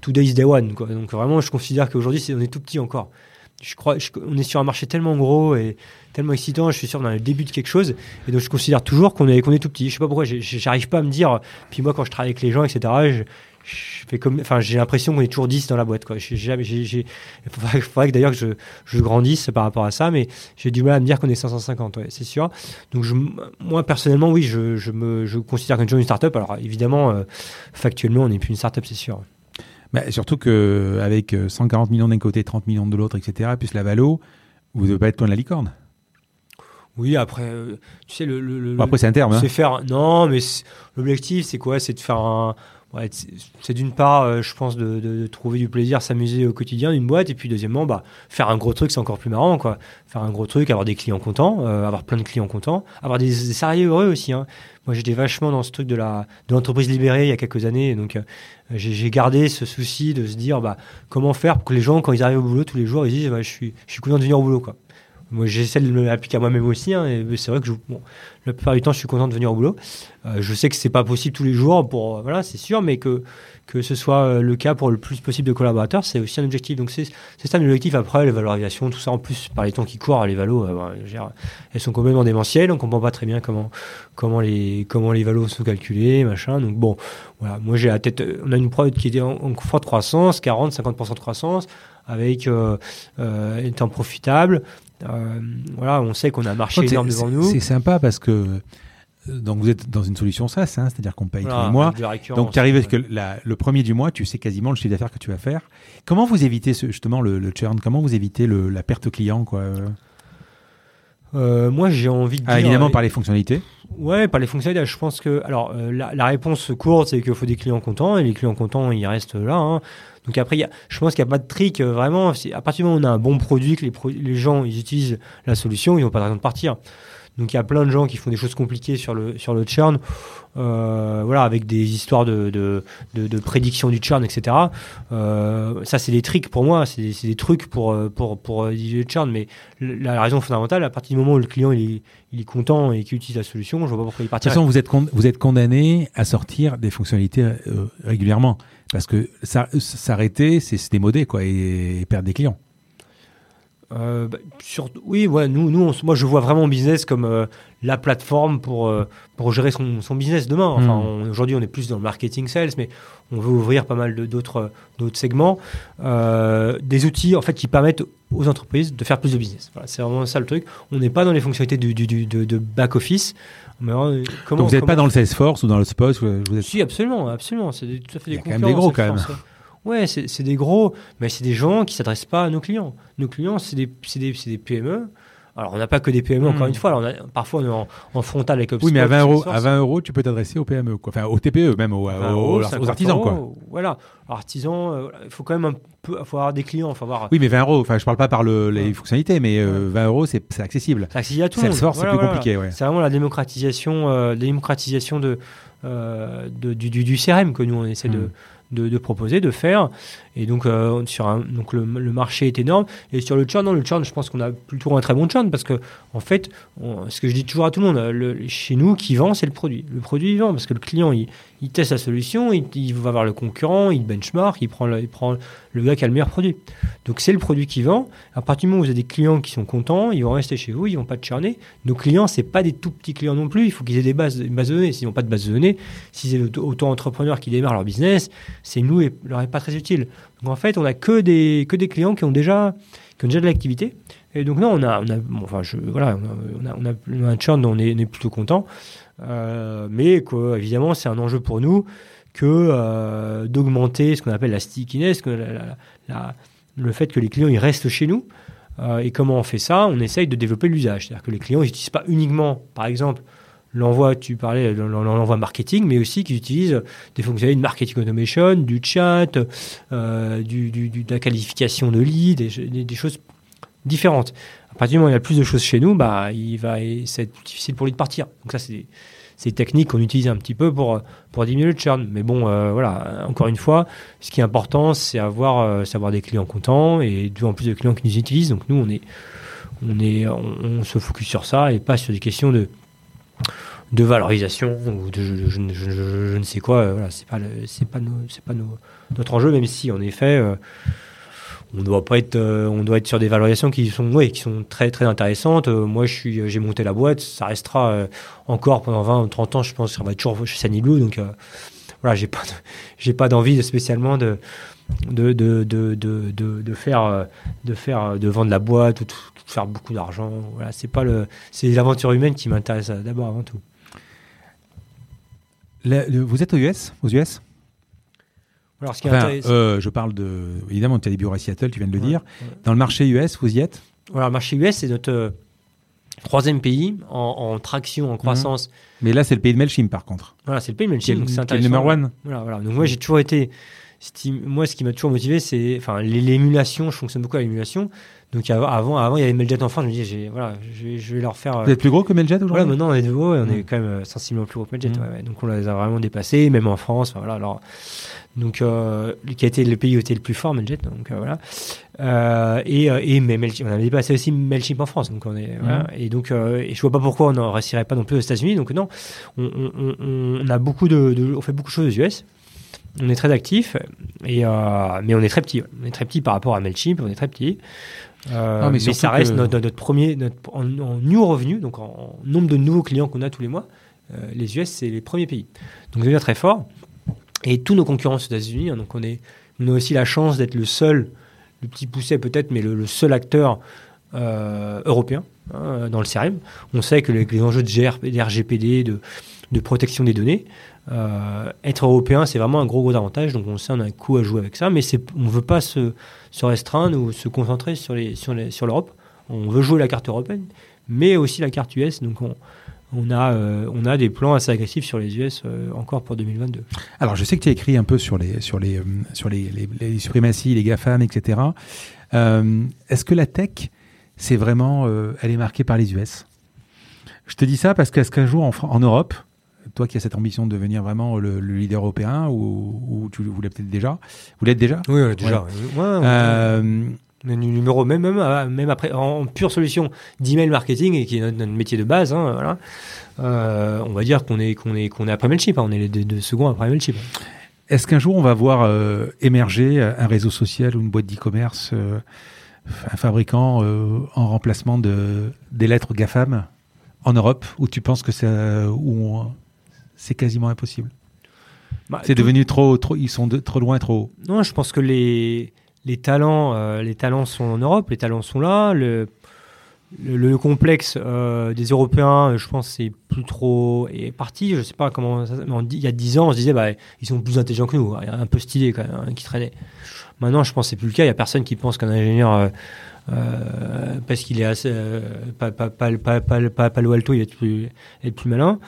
today is day one. Quoi. Donc, vraiment, je considère qu'aujourd'hui, on est tout petit encore. Je crois, on est sur un marché tellement gros et tellement excitant. Je suis sûr qu'on est le début de quelque chose. Et donc, je considère toujours qu'on est, qu'on est tout petit. Je sais pas pourquoi, j'arrive pas à me dire. Puis moi, quand je travaille avec les gens, etc., je fais comme, enfin, j'ai l'impression qu'on est toujours 10 dans la boîte, quoi. J'ai jamais, j'ai, faudrait, faudrait que d'ailleurs que je, je grandisse par rapport à ça, mais j'ai du mal à me dire qu'on est 550, ouais, c'est sûr. Donc, je, moi, personnellement, oui, je, je me, je considère qu'on est toujours une startup. Alors, évidemment, euh, factuellement, on n'est plus une startup, c'est sûr. Bah, surtout qu'avec 140 millions d'un côté, 30 millions de l'autre, etc., plus la valo, vous ne devez pas être loin de la licorne. Oui, après, euh, tu sais, le. le, bon, après, c'est un terme. Hein. Faire. Non, mais l'objectif, c'est quoi? C'est de faire un. C'est d'une part, euh, je pense, de, trouver du plaisir, s'amuser au quotidien d'une boîte, et puis deuxièmement, bah, faire un gros truc, c'est encore plus marrant, quoi. Faire un gros truc, avoir des clients contents, euh, avoir plein de clients contents, avoir des, salariés heureux aussi. Hein. Moi, j'étais vachement dans ce truc de la de l'entreprise libérée il y a quelques années, donc j'ai gardé ce souci de se dire, bah, comment faire pour que les gens, quand ils arrivent au boulot tous les jours, ils disent, bah, je suis, je suis content de venir au boulot, quoi. Moi, j'essaie de l'appliquer à moi-même aussi. Hein, et c'est vrai que bon, la plupart du temps, je suis content de venir au boulot. Euh, je sais que c'est pas possible tous les jours, pour euh, voilà, c'est sûr, mais que que ce soit euh, le cas pour le plus possible de collaborateurs, c'est aussi un objectif. Donc c'est ça l'objectif. Après, les valorisations, tout ça en plus par les temps qui courent, les valos, elles sont complètement démentielles. On comprend pas très bien comment comment les comment les valos sont calculés, machin. Donc bon, voilà. Moi, j'ai la tête. On a une prod qui est en, en forte croissance, 40, 50% de croissance avec euh, étant profitable. Euh, voilà, on sait qu'on a un marché énorme devant nous. C'est sympa parce que euh, donc vous êtes dans une solution SaaS, hein, c'est-à-dire qu'on paye tous les mois. Donc tu arrives avec le premier du mois, tu sais quasiment le chiffre d'affaires que tu vas faire. Comment vous évitez justement le, churn? Comment vous évitez la perte client quoi? Euh, moi, j'ai envie de ah, dire. évidemment, par les fonctionnalités. Ouais, par les fonctionnalités. Je pense que, alors, la, réponse courte, c'est qu'il faut des clients contents, et les clients contents, ils restent là. Hein. Donc après, y a, je pense qu'il n'y a pas de trick euh, vraiment. À partir du moment où on a un bon produit, que les, les gens ils utilisent la solution, ils n'ont pas de raison de partir. Donc il y a plein de gens qui font des choses compliquées sur le, sur le churn, euh, voilà, avec des histoires de, de, de, prédiction du churn, etc. Euh, ça, c'est des tricks pour moi, c'est des, des, trucs pour, pour, pour, le churn. Mais la, raison fondamentale, à partir du moment où le client il est, il est content et qu'il utilise la solution, je vois pas pourquoi il partirait. De toute façon, vous êtes, condamné à sortir des fonctionnalités régulièrement. Parce que s'arrêter, c'est démodé quoi, et, perdre des clients. Euh, bah, oui, ouais, nous, nous moi je vois vraiment business comme euh, la plateforme pour, euh, pour gérer son, son, business demain. Enfin, hmm. aujourd'hui on est plus dans le marketing sales, mais on veut ouvrir pas mal d'autres segments. des outils en fait qui permettent aux entreprises de faire plus de business. Voilà, c'est vraiment ça le truc. On n'est pas dans les fonctionnalités du, du, de, de back office. Euh, comment, Donc vous n'êtes pas dans le Salesforce ou dans le Spot vous êtes... Si, absolument, absolument. C'est tout à fait des Il y a quand même des gros quand même. Ouais, c'est des gros, mais c'est des gens qui s'adressent pas à nos clients. Nos clients, c'est des, des, des PME alors, on n'a pas que des PME, encore hmm. une fois. Alors, on a, parfois, on est en, frontal avec HubSpot. Oui, mais à 20 euros, à 20 euros, tu peux t'adresser aux PME, quoi. Enfin, aux TPE, même aux, aux, artisans, quoi. Voilà. Artisans, euh, il faut quand même un peu, faut avoir des clients, faut avoir. Oui, mais 20 euros. Enfin, je parle pas par le, les fonctionnalités, mais 20 euh, euros, c'est accessible. C'est accessible à tout le monde. c'est plus compliqué, ouais. C'est vraiment la démocratisation, euh, démocratisation de, euh, de du, du, du, CRM que nous on essaie de de, proposer, de faire. Et donc, euh, sur donc le, marché est énorme. Et sur le churn, non, le churn, je pense qu'on a plutôt un très bon churn parce que, en fait, ce que je dis toujours à tout le monde, le, chez nous, qui vend, c'est le produit. Le produit, il vend parce que le client, il, teste la solution, il, va voir le concurrent, il benchmark, il prend, le, il prend le gars qui a le meilleur produit. Donc c'est le produit qui vend. À partir du moment où vous avez des clients qui sont contents, ils vont rester chez vous, ils vont pas churner. Nos clients, c'est pas des tout petits clients non plus. Il faut qu'ils aient des bases, de données. S'ils n'ont pas de base de données, s'ils sont auto-entrepreneurs qui démarrent leur business, c'est nous et leur est pas très utile. Donc en fait, on a que des que des clients qui ont déjà qui ont déjà de l'activité. Et donc non, on a, enfin voilà, on a, un churn dont on est, plutôt content. Euh, mais évidemment, c'est un enjeu pour nous que euh, d'augmenter ce qu'on appelle la stickiness, le fait que les clients ils restent chez nous. Euh, et comment on fait ça? On essaye de développer l'usage. C'est-à-dire que les clients n'utilisent pas uniquement, par exemple, l'envoi, tu parlais, l'envoi marketing, mais aussi qu'ils utilisent des fonctionnalités de marketing automation, du chat, du, de la qualification de lead, des, choses différentes. À partir du moment où il y a plus de choses chez nous, bah, il va, c'est difficile pour lui de partir. Donc ça, c'est des techniques qu'on utilise un petit peu pour, pour diminuer le churn. Mais bon, euh, voilà, encore une fois, ce qui est important, c'est avoir, euh, des clients contents et de en plus de clients qui nous utilisent. Donc nous, on est, on est, on, se focus sur ça et pas sur des questions de de valorisation ou de je, je, ne sais quoi. Voilà, c'est pas c'est pas, c'est pas notre enjeu, même si en effet. Euh, on doit pas être, euh, on doit être sur des valorisations qui sont, oui, qui sont très très intéressantes. Euh, moi, je suis, j'ai monté la boîte, ça restera euh, encore pendant 20 ou 30 ans, je pense, ça va toujours chez Sunny Blue, donc voilà, j'ai pas, j'ai pas d'envie de spécialement de de, de, de, de, de faire de faire de vendre la boîte ou de, faire beaucoup d'argent. Voilà, c'est pas le, c'est l'aventure humaine qui m'intéresse d'abord avant tout. Vous êtes aux US, aux US alors, ce qui euh, je parle de. Évidemment, tu as des bureaux à Seattle, tu viens de le dire. Dans le marché US, vous y êtes? Voilà, le marché US, c'est notre euh, troisième pays en, traction, en croissance. Mhm. Mais là, c'est le pays de Melchim, par contre. Voilà, c'est le pays de Melchim. C'est le numéro one. Voilà, voilà. Donc, moi, j'ai toujours été. Moi, ce qui m'a toujours motivé, c'est. Enfin, l'émulation, je fonctionne beaucoup à l'émulation. Donc avant, avant, il y avait Meljet en France. Je me disais, voilà, je vais, leur faire. Vous êtes plus gros que Meljet aujourd'hui? Voilà, maintenant on est nouveau et on est quand même euh, sensiblement plus gros que Meljet. Mmh. Donc on les a vraiment dépassés, même en France. voilà, alors, donc, euh, qui a été le pays où était le plus fort, Meljet. Donc euh, voilà. Euh, et, et mais on avait dépassé aussi Mailchimp en France. Donc on est. Voilà, mmh. et donc, et je vois pas pourquoi on n'en resterait pas non plus aux États-Unis. Donc non, on, on, on, a beaucoup de, de, on fait beaucoup de choses aux US. On est très actif, et, mais on est très petit. On est très petit par rapport à Mailchimp. On est très petit. Euh, mais, ça reste notre, premier en, new revenu, donc en, nombre de nouveaux clients qu'on a tous les mois. Euh, les US, c'est les premiers pays. Donc, on devient très fort. Et tous nos concurrents aux États-Unis, hein, donc on, est, on a aussi la chance d'être le seul, le petit pousset peut-être, mais le, seul acteur euh, européen hein, dans le CRM. On sait que les, enjeux de, RGPD, de, de protection des données, euh, être européen, c'est vraiment un gros gros avantage. Donc on sait, on a un coup à jouer avec ça, mais on ne veut pas se, restreindre ou se concentrer sur l'Europe. On veut jouer la carte européenne, mais aussi la carte US. Donc on, on a, euh, on a des plans assez agressifs sur les US euh, encore pour 2022. Alors je sais que tu as écrit un peu sur les, sur les, sur les, les, les suprématies, les GAFAM, etc. Est-ce que la tech, c'est vraiment, elle est marquée par les US Je te dis ça parce qu'est-ce qu'un jour en Europe, toi qui as cette ambition de devenir vraiment le, leader européen, ou, tu voulais peut-être déjà? Vous l'êtes déjà? Oui, déjà. Euh, numéro même, même, même après en pure solution d'email marketing et qui est notre, métier de base hein, voilà. Euh, on va dire qu'on est qu'on est qu'on est après Mailchimp hein, on est les deux, seconds après Mailchimp est-ce qu'un jour on va voir euh, émerger un réseau social ou une boîte d'e-commerce un fabricant en remplacement de des lettres GAFAM en Europe où tu penses que c'est où c'est quasiment impossible. Bah, c'est devenu trop, trop, ils sont de, trop loin, trop haut. Non, je pense que les, les talents, euh, les talents sont en Europe, les talents sont là. Le, le, complexe euh, des Européens, je pense, c'est plus trop est parti. Je sais pas comment. il y a dix ans, on se disait, bah, ils sont plus intelligents que nous, un peu stylé quand même, hein, qui traînait. Maintenant, je pense que c'est plus le cas. Il y a personne qui pense qu'un ingénieur euh, parce qu'il est assez, pas, pas, pas, pas, pas, Palo Alto, il va être plus, être plus malin.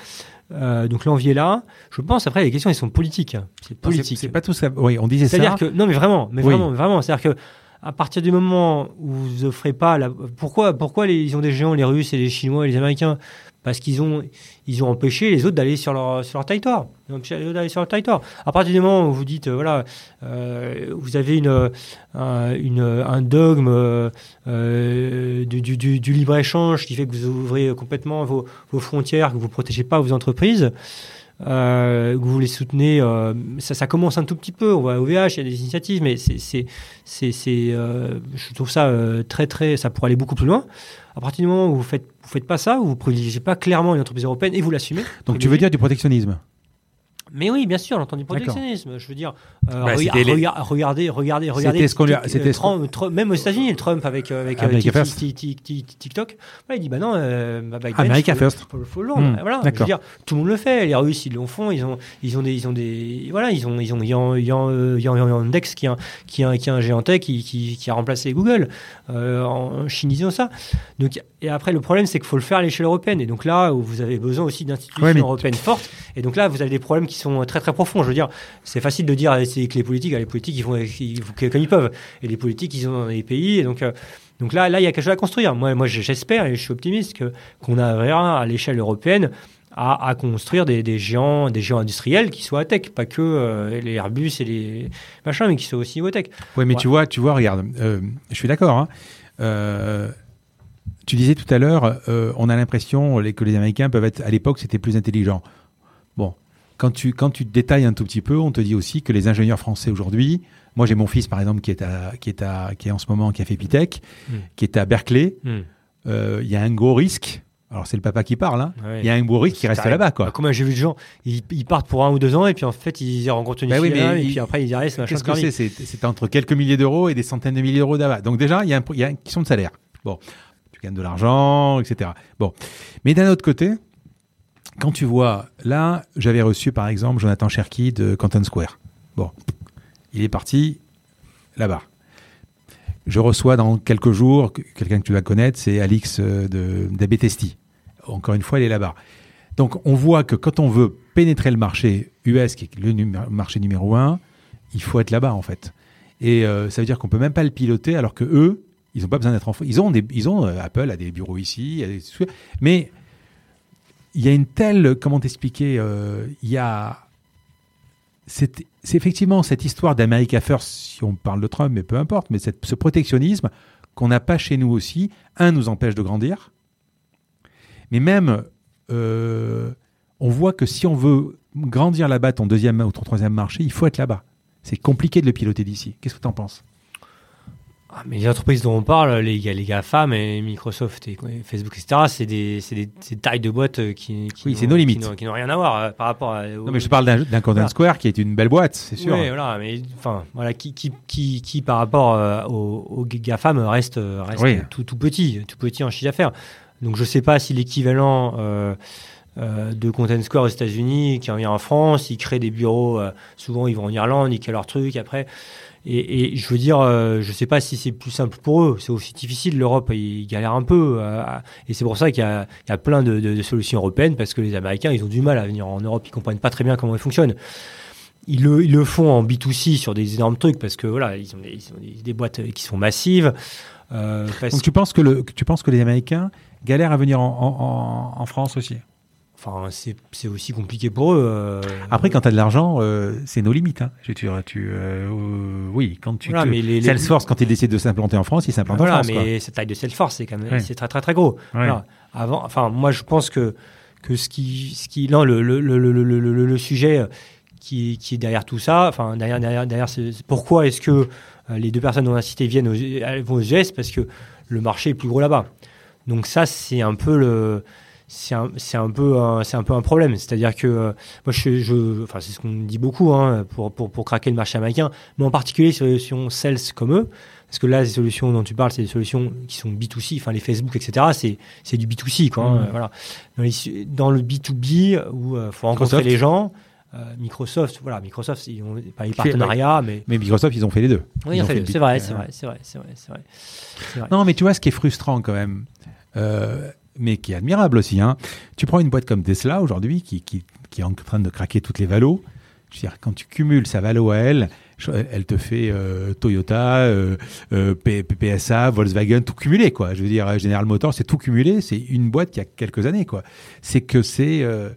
Euh, donc l'envie est là. Je pense après les questions elles sont politiques. C'est politique. C'est pas tout ça. Oui, on disait ça. C'est-à-dire que non mais vraiment, mais vraiment, vraiment. C'est-à-dire que à partir du moment où vous offrez pas la... pourquoi pourquoi les... ils ont des géants les Russes et les Chinois et les Américains? Parce qu'ils ont, ils ont empêché les autres d'aller sur leur, sur leur territoire. d'aller sur leur territoire. À partir du moment où vous dites, euh, voilà, euh, vous avez une, un, une, un dogme euh, du, du, du libre-échange qui fait que vous ouvrez complètement vos, vos frontières, que vous ne protégez pas vos entreprises, euh, que vous les soutenez, euh, ça, ça, commence un tout petit peu. On va au VH, il y a des initiatives, mais c'est, c'est, c'est, euh, je trouve ça très, très, ça pourrait aller beaucoup plus loin. À partir du moment où vous faites, vous faites pas ça, vous ne privilégiez pas clairement une entreprise européenne et vous l'assumez. Donc tu veux dire du protectionnisme? Mais oui, bien sûr, l'entendu protectionnisme. Je veux dire, euh, bah, regardez, regardez, regardez. C'était ce Même aux États-Unis, Trump avec, euh, avec euh, TikTok, il dit bah non, bah, America First. Hmm, voilà, je veux dire, tout le monde le fait. Les Russes, ils le font. Ils ont, ils ont des, ils ont des, voilà, ils ont, ils ont Yandex qui est un, qui est qui un géant tech qui, qui, qui a remplacé Google. en Chine, ils ont ça. Donc, et après, le problème, c'est qu'il faut le faire à l'échelle européenne. Et donc là, vous avez besoin aussi d'institutions européennes fortes. Et donc là, vous avez des problèmes qui sont très très profonds. Je veux dire, c'est facile de dire que les politiques, les politiques, ils font comme ils peuvent. Et les politiques, ils sont dans les pays. Et donc, euh, donc là, là, il y a quelque chose à construire. Moi, moi j'espère et je suis optimiste que qu'on arrivera à l'échelle européenne à, à, construire des, des, géants, des géants industriels qui soient à tech, pas que euh, les Airbus et les machins, mais qui soient aussi au tech. Oui, mais tu vois, tu vois, regarde, euh, je suis d'accord. Hein. tu disais tout à l'heure, on a l'impression que les Américains peuvent être, à l'époque, c'était plus intelligent. Bon, quand tu, quand tu détailles un tout petit peu, on te dit aussi que les ingénieurs français aujourd'hui, moi j'ai mon fils par exemple qui est, à, qui, est à, qui est en ce moment, qui a fait Pitech, mm. qui est à Berkeley, mm. euh, il y a un gros risque. Alors c'est le papa qui parle. Hein. Ouais. Il y a un bourri qui reste là-bas, quoi. Bah, Comment j'ai vu de gens, ils, ils partent pour un ou deux ans et puis en fait ils rencontrent une Bah fille là, et puis après ils y restent. machin Qu'est-ce que c'est? C'est, c'est entre quelques milliers d'euros et des centaines de milliers d'euros là-bas. Donc déjà, il y a, un, il y a une question de salaire. Bon, tu gagnes de l'argent, etc. Bon, mais d'un autre côté, quand tu vois, là, j'avais reçu par exemple Jonathan Cherky de Canton Square. Bon, il est parti là-bas. Je reçois dans quelques jours que- quelqu'un que tu vas connaître, c'est Alix euh, d'Abetesti. Encore une fois, elle est là-bas. Donc on voit que quand on veut pénétrer le marché US, qui est le marché numéro un, il faut être là-bas en fait. Et euh, ça veut dire qu'on peut même pas le piloter alors que eux, ils n'ont pas besoin d'être en France. Ils ont des, euh, Apple a des bureaux ici, il des- mais il y a une telle, comment t'expliquer, euh, il y a, c'est effectivement cette histoire d'America First, si on parle de Trump, mais peu importe, mais ce protectionnisme qu'on n'a pas chez nous aussi, un nous empêche de grandir, mais même euh, on voit que si on veut grandir là-bas, ton deuxième ou ton troisième marché, il faut être là-bas. C'est compliqué de le piloter d'ici. Qu'est-ce que tu en penses? Ah, mais les entreprises dont on parle, les, les GAFAM et Microsoft et Facebook, etc., c'est des, tailles de boîtes euh, qui, qui Oui, n'ont- c'est nos limites. qui n'ont- rien à voir euh, par rapport à. Non, mais je parle d'un Content Voilà. Square qui est une belle boîte, c'est sûr. Oui, voilà, mais enfin, voilà, qui, qui, qui, qui par rapport euh, aux, aux GAFAM reste, reste Oui. tout, tout petit, tout petit en chiffre d'affaires. Donc je sais pas si l'équivalent euh, euh, de Content Square aux États-Unis, qui en vient en France, ils créent des bureaux, euh, souvent ils vont en Irlande, ils créent leurs trucs après. Et, je veux dire, euh, je sais pas si c'est plus simple pour eux. C'est aussi difficile. L'Europe, ils galèrent un peu. euh, et c'est pour ça qu'il y a, plein de, solutions européennes, parce que les Américains, ils ont du mal à venir en Europe. Ils comprennent pas très bien comment ils fonctionnent. Ils le, font en B2C sur des énormes trucs, parce que voilà, ils ont des, boîtes qui sont massives. Euh, Donc tu penses que tu penses que les Américains galèrent à venir en, en- en- en France aussi? Enfin, c'est aussi compliqué pour eux. euh. Après, quand tu as de l'argent, euh, c'est nos limites. Hein. Je, tu, tu, euh, oui, quand tu Voilà, mais les- les- Salesforce, quand il décide de s'implanter en France, il s'implante voilà, en France. mais cette taille de Salesforce, c'est quand même Ouais. c'est très très très gros. Ouais. Voilà. Avant, enfin, moi, je pense que que ce qui, ce qui, non, le le le le sujet qui, qui est derrière tout ça, enfin derrière derrière derrière, pourquoi est-ce que les deux personnes dont on a cité viennent aux, vont aux US parce que le marché est plus gros là-bas. Donc ça, c'est un peu le c'est un, c'est un peu un, c'est un peu un problème c'est-à-dire que euh, moi je, je enfin c'est ce qu'on dit beaucoup hein, pour, pour pour craquer le marché américain mais en particulier sur les solutions sales comme eux parce que là les solutions dont tu parles c'est des solutions qui sont B2C enfin les Facebook etc c'est c'est du B2C quoi hein, Mhm. voilà dans, les- dans le B2B où il faut rencontrer Microsoft. les gens euh, Microsoft voilà Microsoft ils ont pas les partenariats mais Mais Microsoft, ils ont fait les deux. oui Ils en ont fait, le c'est vrai euh, c'est vrai c'est vrai c'est vrai vrai. Non, mais tu vois, ce qui est frustrant quand même, euh, mais qui est admirable aussi, hein, tu prends une boîte comme Tesla aujourd'hui, qui, qui, qui est en train de craquer toutes les valos. Je veux dire, quand tu cumules sa valo à elle, elle te fait euh, Toyota, euh, euh, PSA, Volkswagen, tout cumulé, quoi. Je veux dire, General Motors, c'est tout cumulé. C'est une boîte qui a quelques années, quoi. C'est que c'est... euh,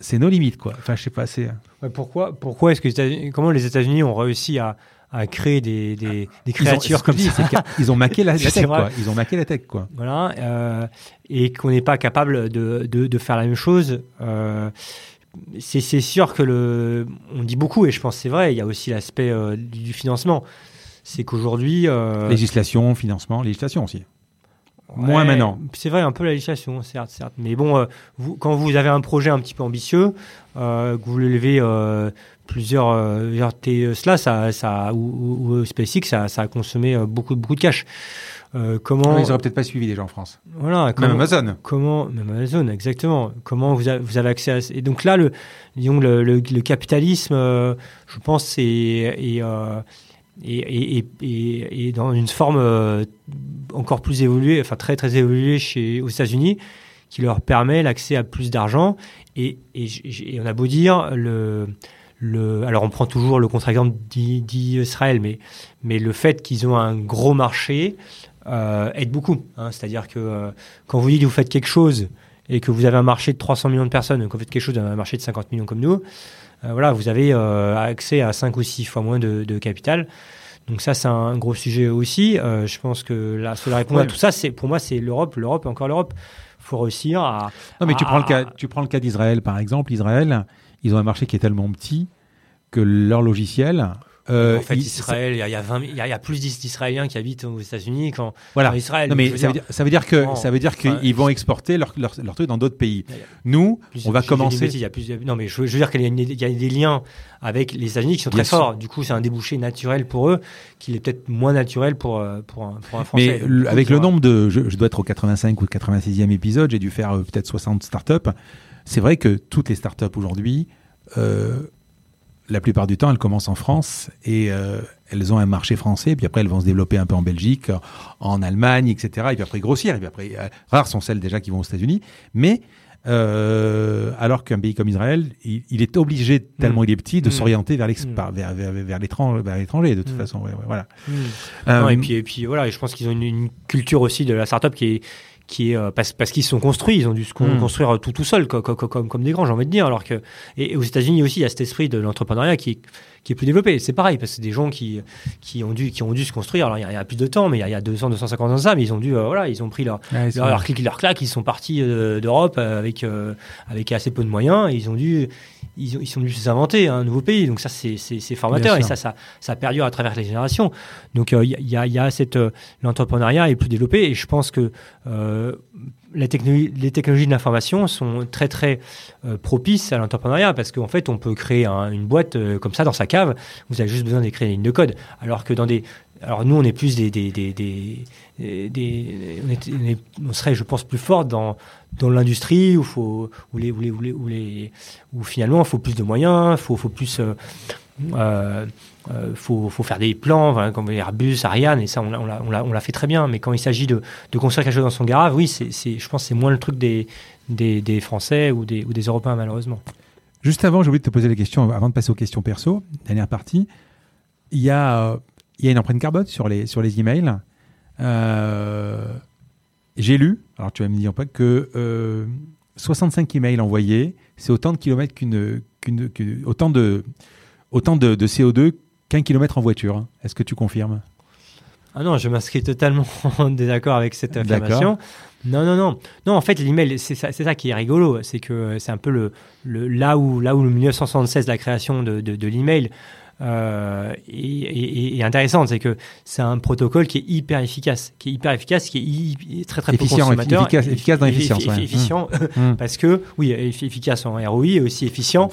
c'est nos limites, quoi. Enfin, je sais pas, c'est... Ouais, pourquoi, pourquoi est-ce que comment les États-Unis ont réussi à, à créer des, des, des Ils ont, créatures comme ça qu'ils ont maqué la, la tech, quoi. Ils ont maqué la tech, quoi. voilà, euh, et qu'on n'est pas capable de, de, de faire la même chose. Euh, c'est sûr que le, on dit beaucoup et je pense que c'est vrai. Il y a aussi l'aspect euh, du financement. C'est qu'aujourd'hui, euh, Législation, financement, législation aussi. Moins maintenant. C'est vrai, un peu la législation, certes, certes. Mais bon, vous, quand vous avez un projet un petit peu ambitieux, que vous le levez plusieurs, euh, Tesla, ça, ça, ou, ou- SpaceX, ça, ça a consommé euh, beaucoup, beaucoup de cash. Euh, comment, Ils auraient peut-être pas suivi gens en France. voilà, Même Amazon. comment, même Amazon, exactement. Comment vous avez, vous avez accès à et donc là le, disons le, le, le capitalisme, euh, je pense, c'est est, euh, est, est- est- est- est dans une forme euh, encore plus évoluée, enfin très très évoluée chez aux États-Unis, qui leur permet l'accès à plus d'argent. Et, et, et on a beau dire le le, alors on prend toujours le contre-exemple d'I- d'Israël, mais, mais le fait qu'ils ont un gros marché euh, aide beaucoup. hein. C'est-à-dire que euh, quand vous dites que vous faites quelque chose et que vous avez un marché de 300 millions de personnes, quand vous faites quelque chose dans un marché de 50 millions comme nous, euh, voilà, vous avez accès à 5 ou 6 fois moins de, de capital. Donc ça, c'est un gros sujet aussi. Je pense que la seule réponse à tout ça, c'est pour moi, c'est l'Europe, l'Europe, encore l'Europe. Il faut réussir à... Non, mais tu prends le cas, tu prends le cas d'Israël, par exemple. Israël, ils ont un marché qui est tellement petit que leur logiciel Euh, en fait, il- Israël, il y a, il y a 20 il y a, il y a plus d'Is- d'Israéliens qui habitent aux États-Unis qu'en Voilà. Israël. Non, mais ça veut, dire, dire, ça veut dire que Non. ça veut dire qu'ils Enfin, vont exporter leur, leur, leur truc dans d'autres pays. A- Nous, plus- on va commencer. bêtises, il y a plus de- non, mais je, je veux dire qu'il y, a y des liens avec les États-Unis qui sont Bien très sûr. forts. Du coup, c'est un débouché naturel pour eux, qui est peut-être moins naturel pour, euh, pour, un, pour un Français. Mais Donc, avec le nombre de, je, je dois être au 85 ou 86e épisode, j'ai dû faire euh, peut-être 60 startups. C'est vrai que toutes les startups aujourd'hui, euh, la plupart du temps, elles commencent en France et euh, elles ont un marché français. Puis après, elles vont se développer un peu en Belgique, en Allemagne, etc. Et puis après grossir. Et puis après, euh, rares sont celles déjà qui vont aux États-Unis. Mais euh, alors qu'un pays comme Israël, il, il est obligé, tellement Mm. il est petit, de Mm. s'orienter vers Mm. par- vers, vers, vers l'étranger, vers l'étranger, de toute façon. Ouais, ouais, voilà. Euh, Non, et puis, et puis voilà, et je pense qu'ils ont une, une culture aussi de la startup qui est qui est euh, parce, parce qu'ils se sont construits, ils ont dû se con- Mm. construire tout tout seuls comme, comme, comme, comme des grands, j'ai envie de dire. Alors que et, et aux États-Unis aussi, il y a cet esprit de l'entrepreneuriat qui est qui est plus développé. C'est pareil parce que c'est des gens qui qui ont dû qui ont dû se construire. Alors il y a, il y a plus de temps, mais il y a, il y a 200 250 ans ça, mais ils ont dû euh, voilà, ils ont pris leur ouais, leur, leur clic et leur claque, ils sont partis euh, d'Europe avec, euh, avec assez peu de moyens et ils ont dû, ils, ils sont dû s'inventer un nouveau pays. Donc ça, c'est, formateur et ça, ça, ça perdure à travers les générations. Donc euh, il y, a, y a cette, euh, l'entrepreneuriat est plus développé et je pense que euh, la technologie, les technologies de l'information sont très très euh, propices à l'entrepreneuriat parce qu'en fait, on peut créer un- une boîte comme ça dans sa cave. Vous avez juste besoin d'écrire une ligne de code. Alors que dans des alors nous, on est plus des, des, des, on, serait, je pense, plus fort dans dans l'industrie où faut où les où les où les où, les- où finalement il faut plus de moyens, faut faut plus euh, euh, faut, faut faire des plans, comme Airbus, Ariane, et ça, on l'a- on on l'a fait très bien. Mais quand il s'agit de, construire quelque chose dans son garage, oui, c'est- je pense que c'est moins le truc des, des, des Français ou des, ou des Européens, malheureusement. Juste avant, j'ai oublié de te poser la question, avant de passer aux questions perso, dernière partie. Il y a, euh, il y a une empreinte carbone sur les, sur les emails. Euh, j'ai lu, alors tu vas me dire pas, que euh, 65 emails envoyés, c'est autant de kilomètres qu'une, qu'une, qu'une- autant de, autant de, de CO2 qu'un kilomètre en voiture. Est-ce que tu confirmes? Ah non, je m'inscris totalement en désaccord avec cette D'accord. affirmation. Non, non, non. Non, en fait, l'email, c'est ça, c'est ça qui est rigolo. C'est que euh, c'est un peu le, le, là, où, là où le 1976, la création de, de, de l'email, euh, est, est- est intéressante. C'est que c'est un protocole qui est hyper efficace, qui est hyper efficace, qui est hy- très, très peu Efficient, consommateur. efficace- efficace dans Effi- l'efficience, ouais. Efficient, Hmm. parce que, oui, effi- efficace en ROI et aussi efficient.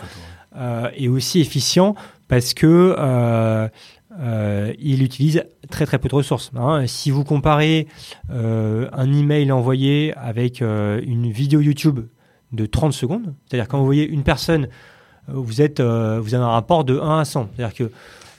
Euh, et aussi efficient parce que euh, euh, il utilise très très peu de ressources. hein. Si vous comparez euh, un email envoyé avec euh, une vidéo YouTube de 30 secondes, c'est-à-dire quand vous voyez une personne, euh, vous êtes, euh, vous avez un rapport de 1 à 100. C'est-à-dire que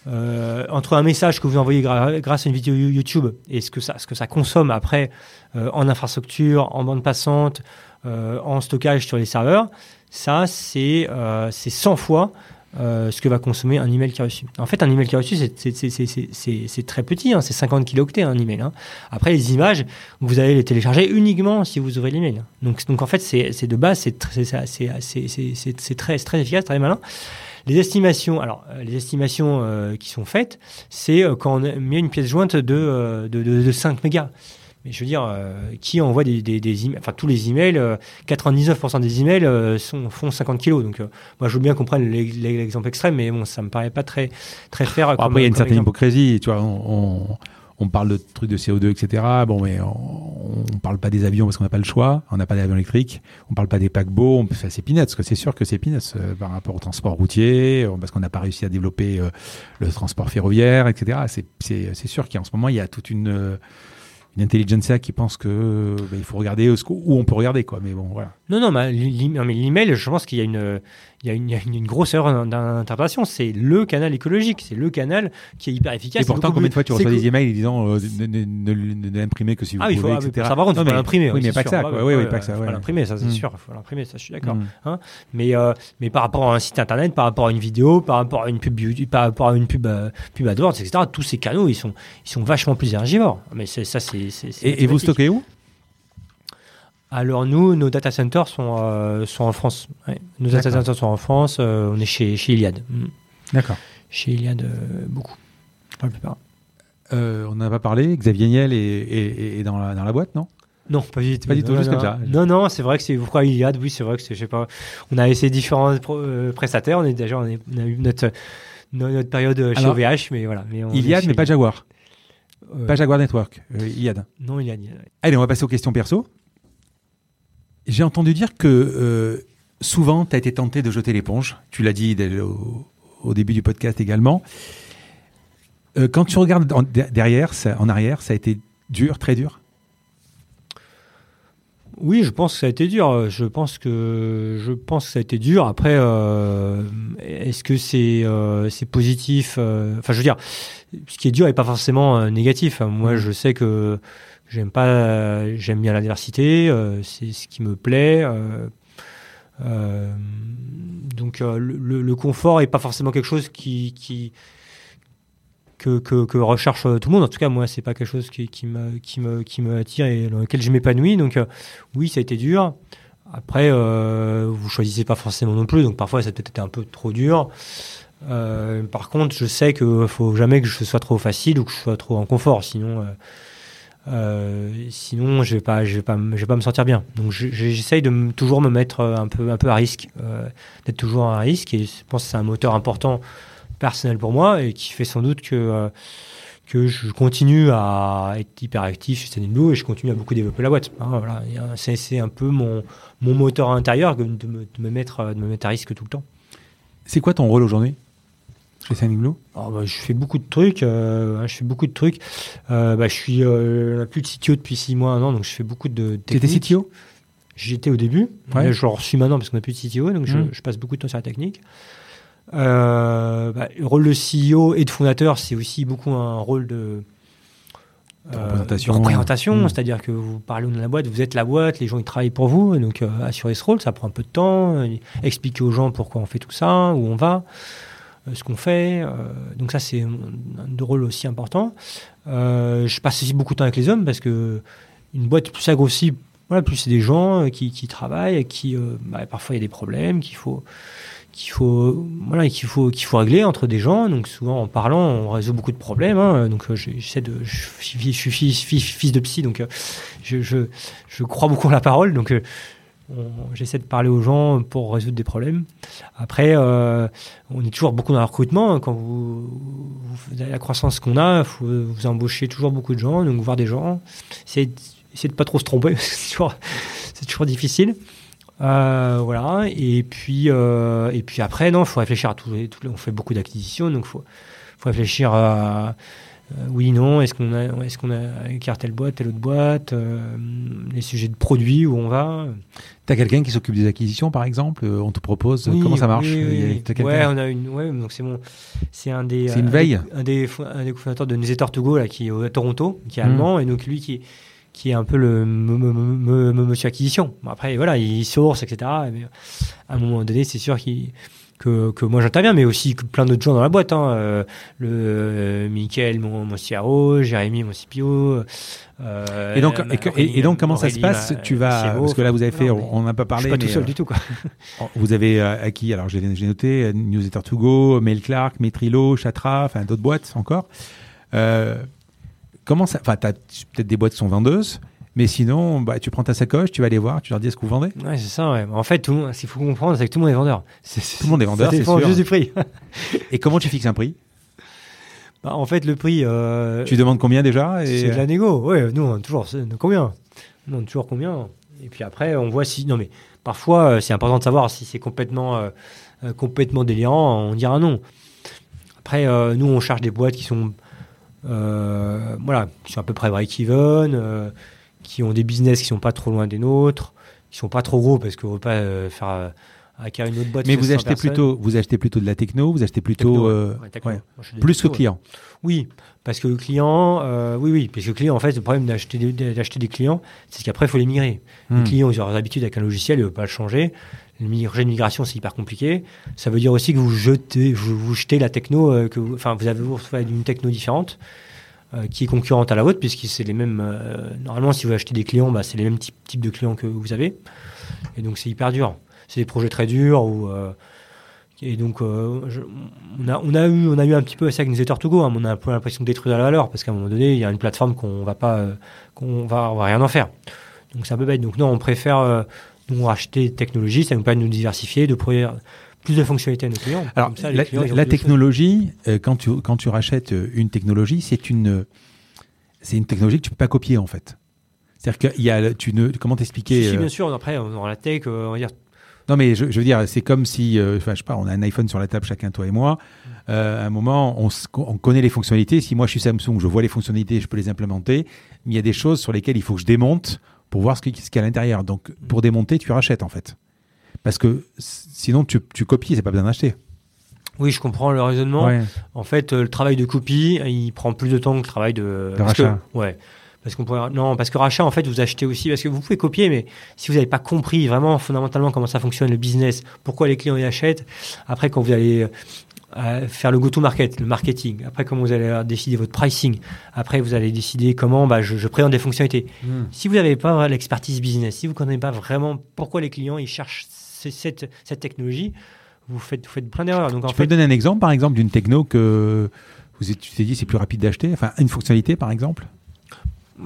euh, entre un message que vous envoyez grâce à une vidéo YouTube et ce que ça, consomme après euh, en infrastructure, en bande passante, euh, en stockage sur les serveurs, ça euh, c'est 100 fois euh, ce que va consommer un email qui a reçu. En fait, un email qui a reçu, c'est- très petit, hein, c'est 50 kilooctets un email. hein. Après, les images, vous allez les télécharger uniquement si vous ouvrez l'email. Donc, en fait, c'est de base, c'est tr- c'est- c'est- c'est- c'est- c'est- c'est- c'est très, efficace, très malin. Les estimations, alors euh, les estimations euh, qui sont faites, c'est quand on met une pièce jointe de 5 mégas. Mais je veux dire, euh, qui envoie des, des, des emails, enfin tous les emails, euh, 99% des emails euh, sont, font 50 kilos. Donc euh, moi je veux bien qu'on prenne l'ex- l'exemple extrême, mais bon, ça me paraît pas très, très fair. Bon, comme- après, il y a une certaine exemple. hypocrisie. Tu vois, on, on, on parle de trucs de CO2, etc. Bon, mais on, on parle pas des avions parce qu'on n'a pas le choix. On n'a pas d'avion électrique. On parle pas des paquebots. On peut faire c'est peanuts, parce que c'est sûr que c'est peanuts par rapport au transport routier, parce qu'on n'a pas réussi à développer le transport ferroviaire, etc. C'est sûr qu'en ce moment, il y a toute une, euh, une intelligentsia qui pense que bah, il faut regarder où, on peut regarder, quoi. Mais bon, voilà. Non, non, mais l'email, je pense qu'il y a une, il y a une, il une- grosse erreur d'interprétation. C'est le canal écologique, c'est le canal qui est hyper efficace. Et pourtant, combien de fois tu reçois des emails disant euh, ne, ne, ne, ne- ne l'imprimer que si vous Ah, il faut, pouvez, ah, etc. ça par contre, il faut l'imprimer. Oui, mais c'est pas que ça, Oui, oui, pas que ça. faut ouais. l'imprimer, ça c'est Mm. sûr. Il faut l'imprimer, ça je suis d'accord. Mm. Mais, euh, mais par rapport à un site internet, par rapport à une vidéo, par rapport à une pub, par rapport à une pub, euh, pub AdWords, etc., tous ces canaux, ils sont, ils sont vachement plus énergivores. Mais ça, c'est, Et, vous stockez où? Alors nous, nos data centers sont, euh, sont en France. Ouais. Nos data centers sont en France. euh, on est chez, chez Iliad. Mm. D'accord. Chez Iliad, euh, beaucoup. Pour la plupart. Euh, on n'en a pas parlé. Xavier Niel est, est- est dans, la, dans la boîte, non? Non, pas du tout. Pas du tout, Non, juste non, comme ça. Non, non, c'est vrai que c'est pourquoi Iliad? Oui, c'est vrai que c'est, je sais pas. On a essayé différents pro- euh, prestataires. On est déjà, on, est- on a eu notre notre période chez Alors, OVH, mais voilà. Mais on Iliad, chez mais pas Jaguar. Euh, Pas Jaguar Network. euh, Iliad. Non, Iliad. Allez, on va passer aux questions perso. J'ai entendu dire que euh, souvent, tu as été tenté de jeter l'éponge. Tu l'as dit au, au début du podcast également. Euh, quand tu regardes en- de- derrière, ça- en arrière, ça a été dur, très dur? Oui, je pense que ça a été dur. Je pense que je pense que ça a été dur. Après, euh, est-ce que c'est euh, c'est positif? Enfin, je veux dire, ce qui est dur n'est pas forcément négatif. Moi, je sais que j'aime pas, euh, j'aime bien la diversité. euh, c'est ce qui me plaît. euh, donc, le, le- confort est pas forcément quelque chose qui qui que, que, que recherche tout le monde. En tout cas, moi, c'est pas quelque chose qui, qui me qui me qui me attire et dans lequel je m'épanouis. Donc oui, ça a été dur. Après, euh, vous choisissez pas forcément non plus, donc parfois ça a peut-être été un peu trop dur. Euh, par contre, je sais que faut jamais que je sois trop facile ou que je sois trop en confort, sinon, sinon je vais vais pas, vais pas me sentir bien. Donc je- je- j'essaye de toujours me mettre euh, un peu, un peu à risque, euh, d'être toujours à risque. Et je pense que c'est un moteur important personnel pour moi et qui fait sans doute que euh, que je continue à être hyper actif chez Standing Blue et je continue à beaucoup développer la boîte. Hein, voilà, c'est un peu mon, mon moteur intérieur euh, de me mettre à risque tout le temps. C'est quoi ton rôle aujourd'hui? Chez Alors, bah, je fais beaucoup de trucs. euh, je fais beaucoup de trucs. Euh, bah, je suis euh, plus de CTO depuis 6 mois, un an, donc je fais beaucoup de Tu étais techniques. CTO J'étais au début. Ouais. Je le reçus maintenant parce qu'on n'a plus de CTO, donc je, Mm. je passe beaucoup de temps sur la technique. Bah, le rôle de CEO et de fondateur, c'est aussi beaucoup un rôle de, De euh, représentation. de représentation, Mm. c'est-à-dire que vous parlez au nom de la boîte, vous êtes la boîte, les gens ils travaillent pour vous, donc euh, assurer ce rôle, ça prend un peu de temps, euh, expliquer aux gens pourquoi on fait tout ça, où on va, ce qu'on fait. euh, donc ça c'est un, un rôle aussi important. Euh, je passe aussi beaucoup de temps avec les hommes parce que une boîte plus ça grossit, voilà, plus c'est des gens euh, qui, qui travaillent, qui euh, bah, parfois il y a des problèmes qu'il faut qu'il faut voilà qu'il faut qu'il faut régler entre des gens donc souvent en parlant on résout beaucoup de problèmes hein. donc euh, j'essaie de je suis, fils, fils, fils de psy donc euh, je, je, je crois beaucoup en la parole donc euh, on- j'essaie de parler aux gens pour résoudre des problèmes. Après euh, on est toujours beaucoup dans le recrutement. Quand vous, avez la croissance qu'on a faut vous embauchez toujours beaucoup de gens donc voir des gens. Essayer, essayer de pas trop se tromper c'est toujours toujours difficile. Euh, voilà. Et puis euh, et puis après non faut réfléchir à tous les- on fait beaucoup d'acquisitions donc faut faut réfléchir à oui non est-ce qu'on a est-ce qu'on a écarté telle boîte telle autre boîte euh, les sujets de produits où on va? Tu as quelqu'un qui s'occupe des acquisitions, par exemple? Euh, On te propose Oui, Comment ça marche? oui, Il y a- oui. t'as quelqu'un? Ouais, on a une ouais donc c'est mon c'est un des C'est une euh, veille? un des, un des cofondateurs de Newsletter to Go là qui est à Toronto qui est Mm. allemand et donc lui qui qui est un peu le monsieur acquisition. Bon, après voilà, il source etc. Mais à un moment donné, c'est sûr qu'il que, que moi j'interviens, mais aussi que plein d'autres gens dans la boîte. Hein. Euh, le euh, Michael, mon, mon CRO, Jérémy, mon CPO. euh, Et donc, et, Aurélie, donc comment ça se passe? Ma- Tu vas parce que là vous avez fait, non, on n'a pas je parlé, suis pas mais tout seul du tout quoi. vous avez acquis. Alors j'ai noté Newsletter to Go, Mail Clark, Metrilo, Chatra, enfin d'autres boîtes encore. Comment ça Enfin, peut-être des boîtes qui sont vendeuses, mais sinon, bah, tu prends ta sacoche, tu vas les voir, tu leur dis est-ce que vous vendez? Ouais, c'est ça. Ouais. En fait, tout ce qu'il faut comprendre, c'est que tout le monde est vendeur. C'est- Tout le monde est vendeur, c'est sûr. juste du prix. Et comment tu fixes un prix? Bah, en fait, le prix, euh, Tu demandes combien déjà et... c'est de la négo. Ouais, nous, on a toujours combien? On toujours combien? Et puis après, on voit si. Non, mais parfois, euh, c'est important de savoir si c'est complètement, euh, euh, complètement délirant. On dira non. Après, euh, nous, on cherche des boîtes qui sont, euh, voilà, qui sont à peu près break-even, euh, qui ont des business qui sont pas trop loin des nôtres, qui sont pas trop gros parce qu'on veut pas euh, faire euh, acquérir une autre boîte. Mais vous 100 achetez personnes. plutôt, vous achetez plutôt de la techno, vous achetez plutôt Techno, euh, Ouais, techno. ouais, Moi, je fais des plus que ouais. Oui, parce que le client, euh, oui, oui, parce que le client, en fait, le problème d'acheter des, d'acheter des clients, c'est qu'après, il faut les migrer. Hmm. Les clients, ils ont leurs habitudes avec un logiciel, ils ne veulent pas le changer. Le projet de migration, c'est hyper compliqué. Ça veut dire aussi que vous jetez, vous, vous jetez la techno, que vous, enfin, vous avez vous retrouvez une techno différente qui est concurrente à la vôtre, puisque c'est les mêmes. euh, normalement, si vous achetez des clients, bah, c'est les mêmes types, de clients que vous avez, et donc c'est hyper dur. C'est des projets très durs euh, et donc, euh, on, a, eu, on a eu un petit peu ça avec Newsletter to Go. hein, on a un peu l'impression de détruire la valeur parce qu'à un moment donné, il y a une plateforme qu'on va pas, euh, qu'on va, on va rien en faire. Donc, c'est un peu bête. Donc, non, on préfère euh, nous racheter des technologies. Ça nous permet de nous diversifier, de produire, plus de fonctionnalités à nos clients. Alors, la, technologie, euh, quand, tu, quand tu rachètes euh, une technologie, c'est une, c'est une technologie que tu peux pas copier en fait. C'est-à-dire qu'il y a, tu ne, comment t'expliquer Si, bien sûr. Après, dans la tech, on va dire non, mais je, veux dire, c'est comme si, enfin, je sais pas, on a un iPhone sur la table, chacun, toi et moi. à un moment, on, on, connaît les fonctionnalités. Si moi je suis Samsung, je vois les fonctionnalités, je peux les implémenter. Mais il y a des choses sur lesquelles il faut que je démonte pour voir ce qu'il y a à l'intérieur. Donc, pour démonter, tu rachètes en fait. Parce que sinon, tu, tu copies, c'est pas bien d'acheter. Oui, je comprends le raisonnement. En fait, euh, le travail de copie, il prend plus de temps que le travail de, rachat. ouais. Parce qu'on pourrait... Non, parce que rachat, en fait, vous achetez aussi. Parce que vous pouvez copier, mais si vous n'avez pas compris vraiment fondamentalement comment ça fonctionne, le business, pourquoi les clients y achètent, après, quand vous allez faire le go-to-market, le marketing. Après, comment vous allez décider votre pricing. Après, vous allez décider comment bah, je, présente des fonctionnalités. Hmm. Si vous n'avez pas l'expertise business, si vous ne connaissez pas vraiment pourquoi les clients ils cherchent cette, cette technologie, vous faites, vous faites plein d'erreurs. Donc, tu peux donner un exemple, par exemple, d'une techno que vous t'es dit c'est plus rapide d'acheter Enfin, une fonctionnalité, par exemple?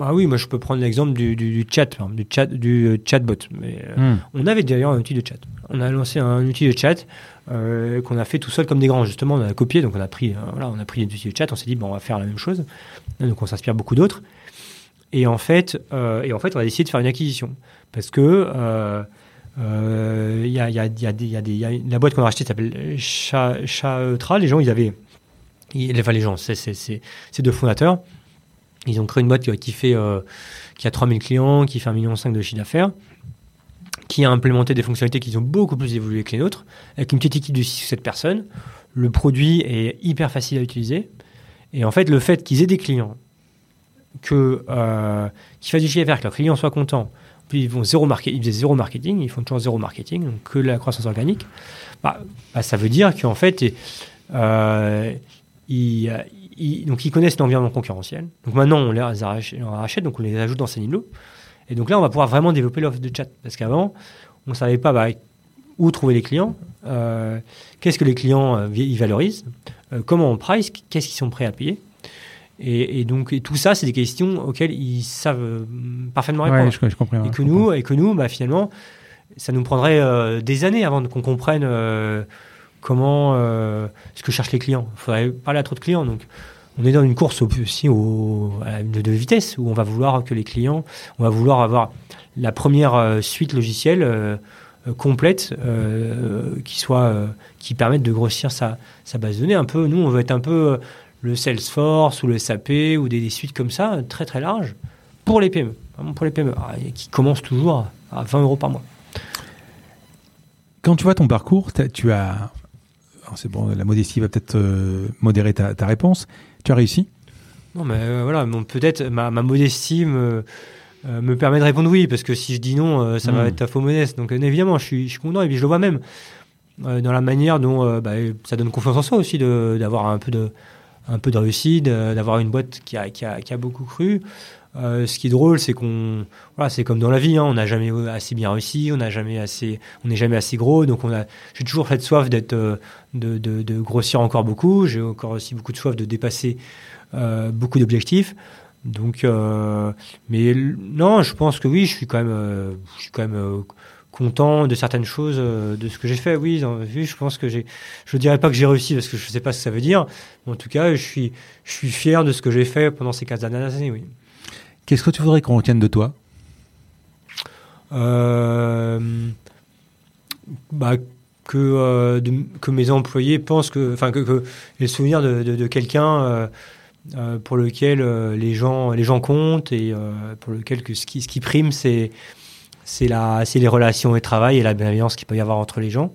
Ah oui, moi je peux prendre l'exemple du, du, chat, du chat, du euh, chatbot. Mais, euh, hmm. On avait d'ailleurs un outil de chat. On a lancé un outil de chat euh, qu'on a fait tout seul comme des grands. Justement, on a copié, donc on a pris, voilà, on a pris de chat. On s'est dit bon, on va faire la même chose. Donc on s'inspire beaucoup d'autres. Et en fait, et en fait, on a décidé de faire une acquisition parce que la boîte qu'on a rachetée s'appelle Chatra. Les gens, ils avaient, enfin les gens, c'est deux fondateurs ils ont créé une boîte qui, fait, euh, qui a 3000 clients, qui fait 1,5 million de chiffre d'affaires, qui a implémenté des fonctionnalités qui ont beaucoup plus évolué que les nôtres, avec une petite équipe de 6 ou 7 personnes. Le produit est hyper facile à utiliser. Et en fait, le fait qu'ils aient des clients, euh, qu'ils fassent du chiffre d'affaires, que leurs clients soient contents, ils, zéro faisaient zéro marketing, ils font toujours zéro marketing, donc que la croissance organique, bah, bah, ça veut dire qu'en fait, euh, ils, donc ils connaissent l'environnement concurrentiel. Donc maintenant, on les rachète, donc on les ajoute dans Sanilo. Et donc là, on va pouvoir vraiment développer l'offre de chat. Parce qu'avant, on ne savait pas bah, où trouver les clients, euh, qu'est-ce que les clients euh, valorisent, euh, comment on price, qu'est-ce qu'ils sont prêts à payer. Et, donc tout ça, c'est des questions auxquelles ils savent parfaitement répondre. je, comprends, et, que nous, et que nous, bah, finalement, ça nous prendrait des années avant qu'on comprenne comment ce que cherchent les clients. Il faudrait parler à trop de clients. Donc on est dans une course aussi au, de, vitesse où on va vouloir que les clients, on va vouloir avoir la première euh, suite logicielle euh, euh, complète qui soit qui permette de grossir sa, sa, base de données. Un peu, nous, on veut être un peu le Salesforce ou le SAP ou des, suites comme ça, très très larges pour les PME, vraiment pour les PME, ah, qui commencent toujours à 20 euros par mois. Quand tu vois ton parcours, tu as c'est bon, la modestie va peut-être modérer ta, ta, réponse. Tu as réussi? Non, mais euh, voilà, peut-être ma, modestie me, euh, me, permet de répondre oui, parce que si je dis non, euh, ça va hmm. être ta faux modeste. Donc évidemment, je suis, je suis, content et puis je le vois même dans la manière dont bah, ça donne confiance en soi aussi d'avoir un peu de un peu de réussite, d'avoir une boîte qui a, beaucoup cru. ce qui est drôle, c'est qu'on, c'est comme dans la vie, hein, on n'a jamais assez bien réussi, on n'a jamais assez, on n'est jamais assez gros, donc j'ai toujours fait soif d'être, de, de, grossir encore beaucoup. J'ai encore aussi beaucoup de soif de dépasser euh, beaucoup d'objectifs. Donc, euh, mais non, je pense que oui, euh, je suis quand même content de certaines choses, de ce que j'ai fait. Oui, je pense que j'ai, je dirais pas que j'ai réussi parce que je sais pas ce que ça veut dire. en tout cas, je suis, je suis fier de ce que j'ai fait pendant ces 15 dernières années. Oui. Qu'est-ce que tu voudrais qu'on retienne de toi? Bah, que, euh, que mes employés pensent que, enfin, que, que le souvenir de, de, quelqu'un euh, euh, pour lequel les gens, les gens comptent et pour lequel que ce qui, ce qui prime, c'est c'est les relations et le travail et la bienveillance qu'il peut y avoir entre les gens.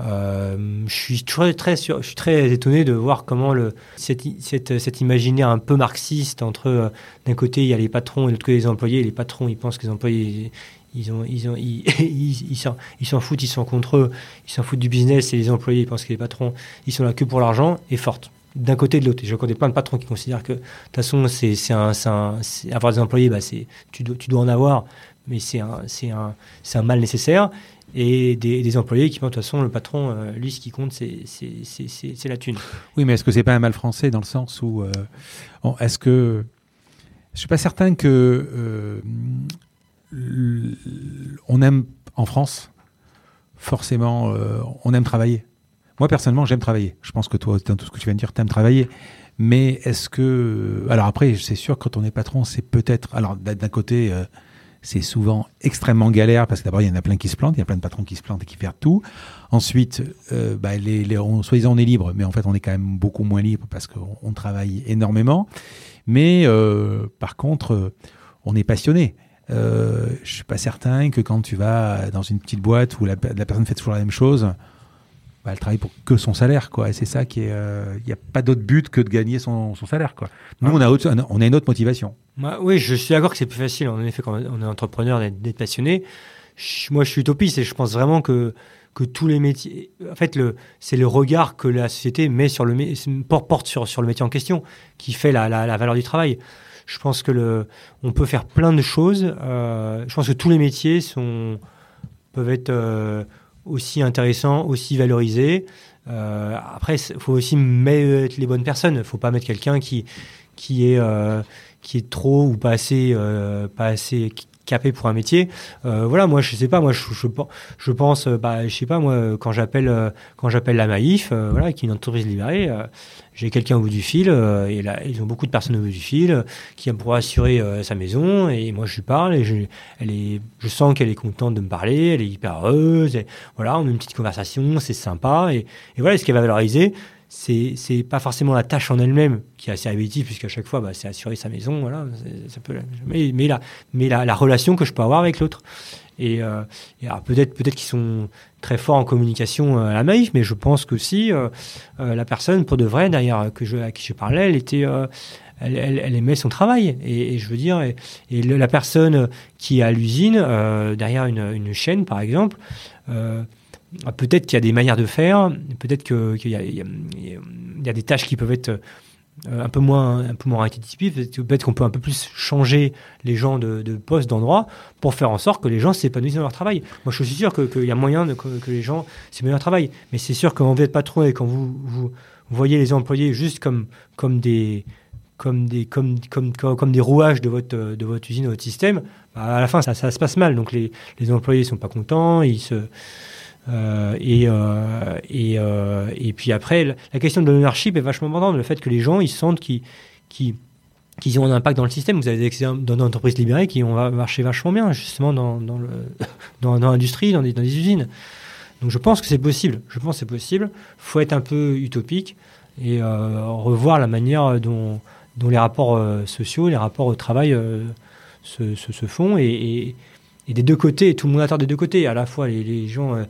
je suis très, très, je suis très étonné de voir comment le, cet, imaginaire un peu marxiste entre d'un côté il y a les patrons et de l'autre côté les employés. Les patrons ils pensent que les employés ils ont, ils ont, ils, ils, s'en, foutent, ils sont contre eux, ils s'en foutent du business et les employés, ils pensent que les patrons, ils sont là que pour l'argent et forte. D'un côté et de l'autre. Je connais plein de patrons qui considèrent que, de toute façon, c'est avoir des employés, bah, c'est, tu, dois, tu dois en avoir, mais c'est un, un, un mal nécessaire. Et des, employés qui de toute façon, le patron, euh, lui, ce qui compte, c'est, la thune. Oui, mais est-ce que c'est pas un mal français dans le sens où, euh, est-ce que, je suis pas certain que, euh, on aime en France forcément on aime travailler. Moi personnellement, j'aime travailler. Je pense que toi, dans tout ce que tu viens de dire, t'aimes travailler. Mais est-ce que alors après, c'est sûr quand on est patron, c'est peut-être alors d'un côté c'est souvent extrêmement galère parce que d'abord il y en a plein qui se plantent, il y a plein de patrons qui se plantent et qui perdent tout. Ensuite, euh, bah, les, les, on, soi-disant on est libre, mais en fait on est quand même beaucoup moins libre parce qu'on travaille énormément. Mais euh, par contre, euh, on est passionné. Euh, je suis pas certain que quand tu vas dans une petite boîte où la, la personne fait toujours la même chose, bah, elle travaille pour que son salaire, quoi. Et c'est ça qui est. Il euh, n'y a pas d'autre but que de gagner son, son salaire, quoi. Nous, on a, on a une autre motivation. oui, je suis d'accord que c'est plus facile. En effet, quand on est entrepreneur, d'être passionné. moi, je suis utopiste et je pense vraiment que que tous les métiers. En fait, le, c'est le regard que la société met sur le porte sur sur le métier en question qui fait la, la, la valeur du travail. Je pense que le, on peut faire plein de choses. Euh, je pense que tous les métiers sont peuvent être euh, aussi intéressant, aussi valorisé. Euh, après, il faut aussi mettre les bonnes personnes. Il faut pas mettre quelqu'un qui qui est euh, qui est trop ou pas assez euh, pas assez capé pour un métier. Euh, voilà, moi je sais pas, moi je, je, je pense, euh, bah je sais pas moi quand j'appelle euh, quand j'appelle la Maïf, euh, voilà, qui est une entreprise libérée, j'ai quelqu'un au bout du fil et là ils ont beaucoup de personnes au bout du fil qui pour assurer sa maison et moi je lui parle et je, elle est, je sens qu'elle est contente de me parler, elle est hyper heureuse, et voilà, on a une petite conversation, c'est sympa et, et voilà, ce qu'elle va valoriser, c'est c'est pas forcément la tâche en elle-même qui est assez répétitive puisqu'à chaque fois bah, c'est assurer sa maison voilà ça peut mais mais la mais la, la, relation que je peux avoir avec l'autre. Et, euh, peut-être peut-être qu'ils sont très forts en communication euh, à la maïf mais je pense que si euh, euh, la personne pour de vrai derrière que je à qui je parlais elle était elle, elle, aimait son travail. Et, je veux dire et, la personne qui est à l'usine derrière une, une chaîne par exemple peut-être qu'il y a des manières de faire, peut-être qu'il qu y, a des tâches qui peuvent être euh, un peu moins un moins répétitives, peut-être qu'on peut un peu plus changer les gens de, poste, d'endroit, pour faire en sorte que les gens s'épanouissent dans leur travail. Moi, je suis sûr qu'il y a moyen que, les gens s'épanouissent dans leur travail, mais c'est sûr que quand vous êtes patron et quand vous, voyez les employés juste comme, des rouages de votre, usine, de votre système, bah à la fin, ça, ça se passe mal. Donc, les, les employés ne sont pas contents, ils se, euh, et, euh, et, euh, et puis après, la question de l'ownership est vachement importante. Le fait que les gens ils sentent qu'ils qu qu'ils ont un impact dans le système. Vous avez des excellents dans l'entreprise libérée qui ont marché vachement bien, justement, dans, dans l'industrie, dans, des, dans des usines. Donc je pense que c'est possible. Je pense c'est possible. faut être un peu utopique et revoir la manière dont, dont les rapports sociaux, les rapports au travail se, se, font. Et, et, et, des deux côtés, tout le monde attend des deux côtés. À la fois les, les gens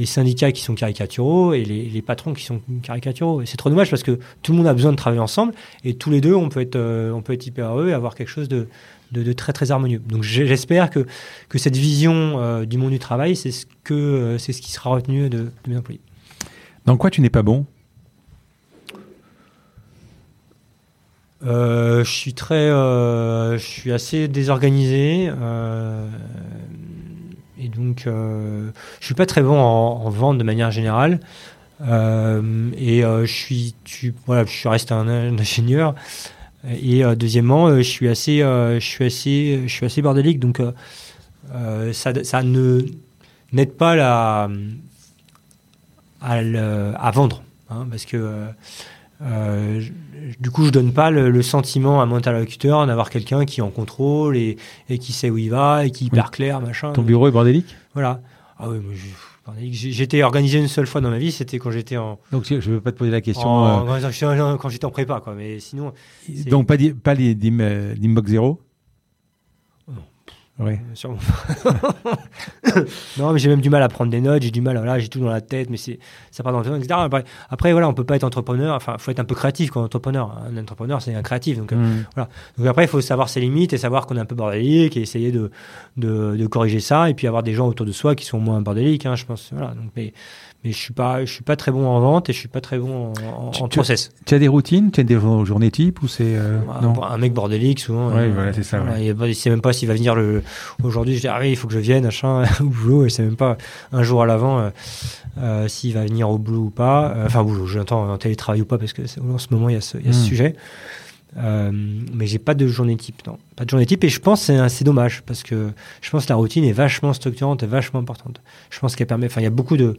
les syndicats qui sont caricaturaux et les, les patrons qui sont caricaturaux. Et c'est trop dommage parce que tout le monde a besoin de travailler ensemble et tous les deux, on peut être, euh, on peut être hyper heureux et avoir quelque chose de, de, de très très harmonieux. Donc j'espère que, que cette vision euh, du monde du travail, c'est ce, que, euh, c'est ce qui sera retenu de, de mes employés. Dans quoi tu n'es pas bon? Euh, je suis très, euh, je suis assez désorganisé. Euh, et donc, euh, je suis pas très bon en, en vente de manière générale. Euh, et euh, je suis, tu, voilà, je resté un, un ingénieur. Et euh, deuxièmement, euh, je suis assez, euh, je suis assez, je suis assez bordélique, donc ça, ça ne n'aide pas la, à, le, à vendre, hein, parce que euh, du coup, je donne pas le, le sentiment à mon interlocuteur d'avoir quelqu'un qui est en contrôle et, et, qui sait où il va et qui est hyper oui. clair, machin. Ton bureau est bordélique? Voilà. Ah oui, J'étais organisé une seule fois dans ma vie, c'était quand j'étais en. Donc je ne veux pas te poser la question. En, euh... Quand j'étais en prépa, quoi. Mais sinon. Donc pas, pas les, les, l'Inbox Zero oui. Euh, sûrement. non, mais j'ai même du mal à prendre des notes, j'ai du mal, voilà, j'ai tout dans la tête, mais c'est, ça part dans le temps, etc. Après, après, voilà, on peut pas être entrepreneur, enfin, faut être un peu créatif quand entrepreneur. Un entrepreneur, c'est un créatif, donc, mm. euh, voilà. Donc après, il faut savoir ses limites et savoir qu'on est un peu bordélique et essayer de, de, de, corriger ça et puis avoir des gens autour de soi qui sont moins bordéliques, hein, je pense, voilà. Donc, mais, mais je suis pas je suis pas très bon en vente et je suis pas très bon en, en, tu, en process. Tu as des routines, tu as des journées types ou c'est euh, non un mec bordélique souvent. Ouais, euh, voilà, c'est ça. Ouais. Il, sait même pas s'il va venir le aujourd'hui. Je dis ah oui, il faut que je vienne machin au boulot. Il sait même pas un jour à l'avant euh, s'il va venir au boulot ou pas. Enfin au boulot, j'entends en télétravail ou pas parce que en ce moment il y a ce, il y a ce mmh. sujet. Euh, mais j'ai pas de journée type, non. Pas de journée type, et je pense que c'est dommage, parce que je pense que la routine est vachement structurante et vachement importante. Je pense qu'elle permet, enfin, il y a beaucoup de,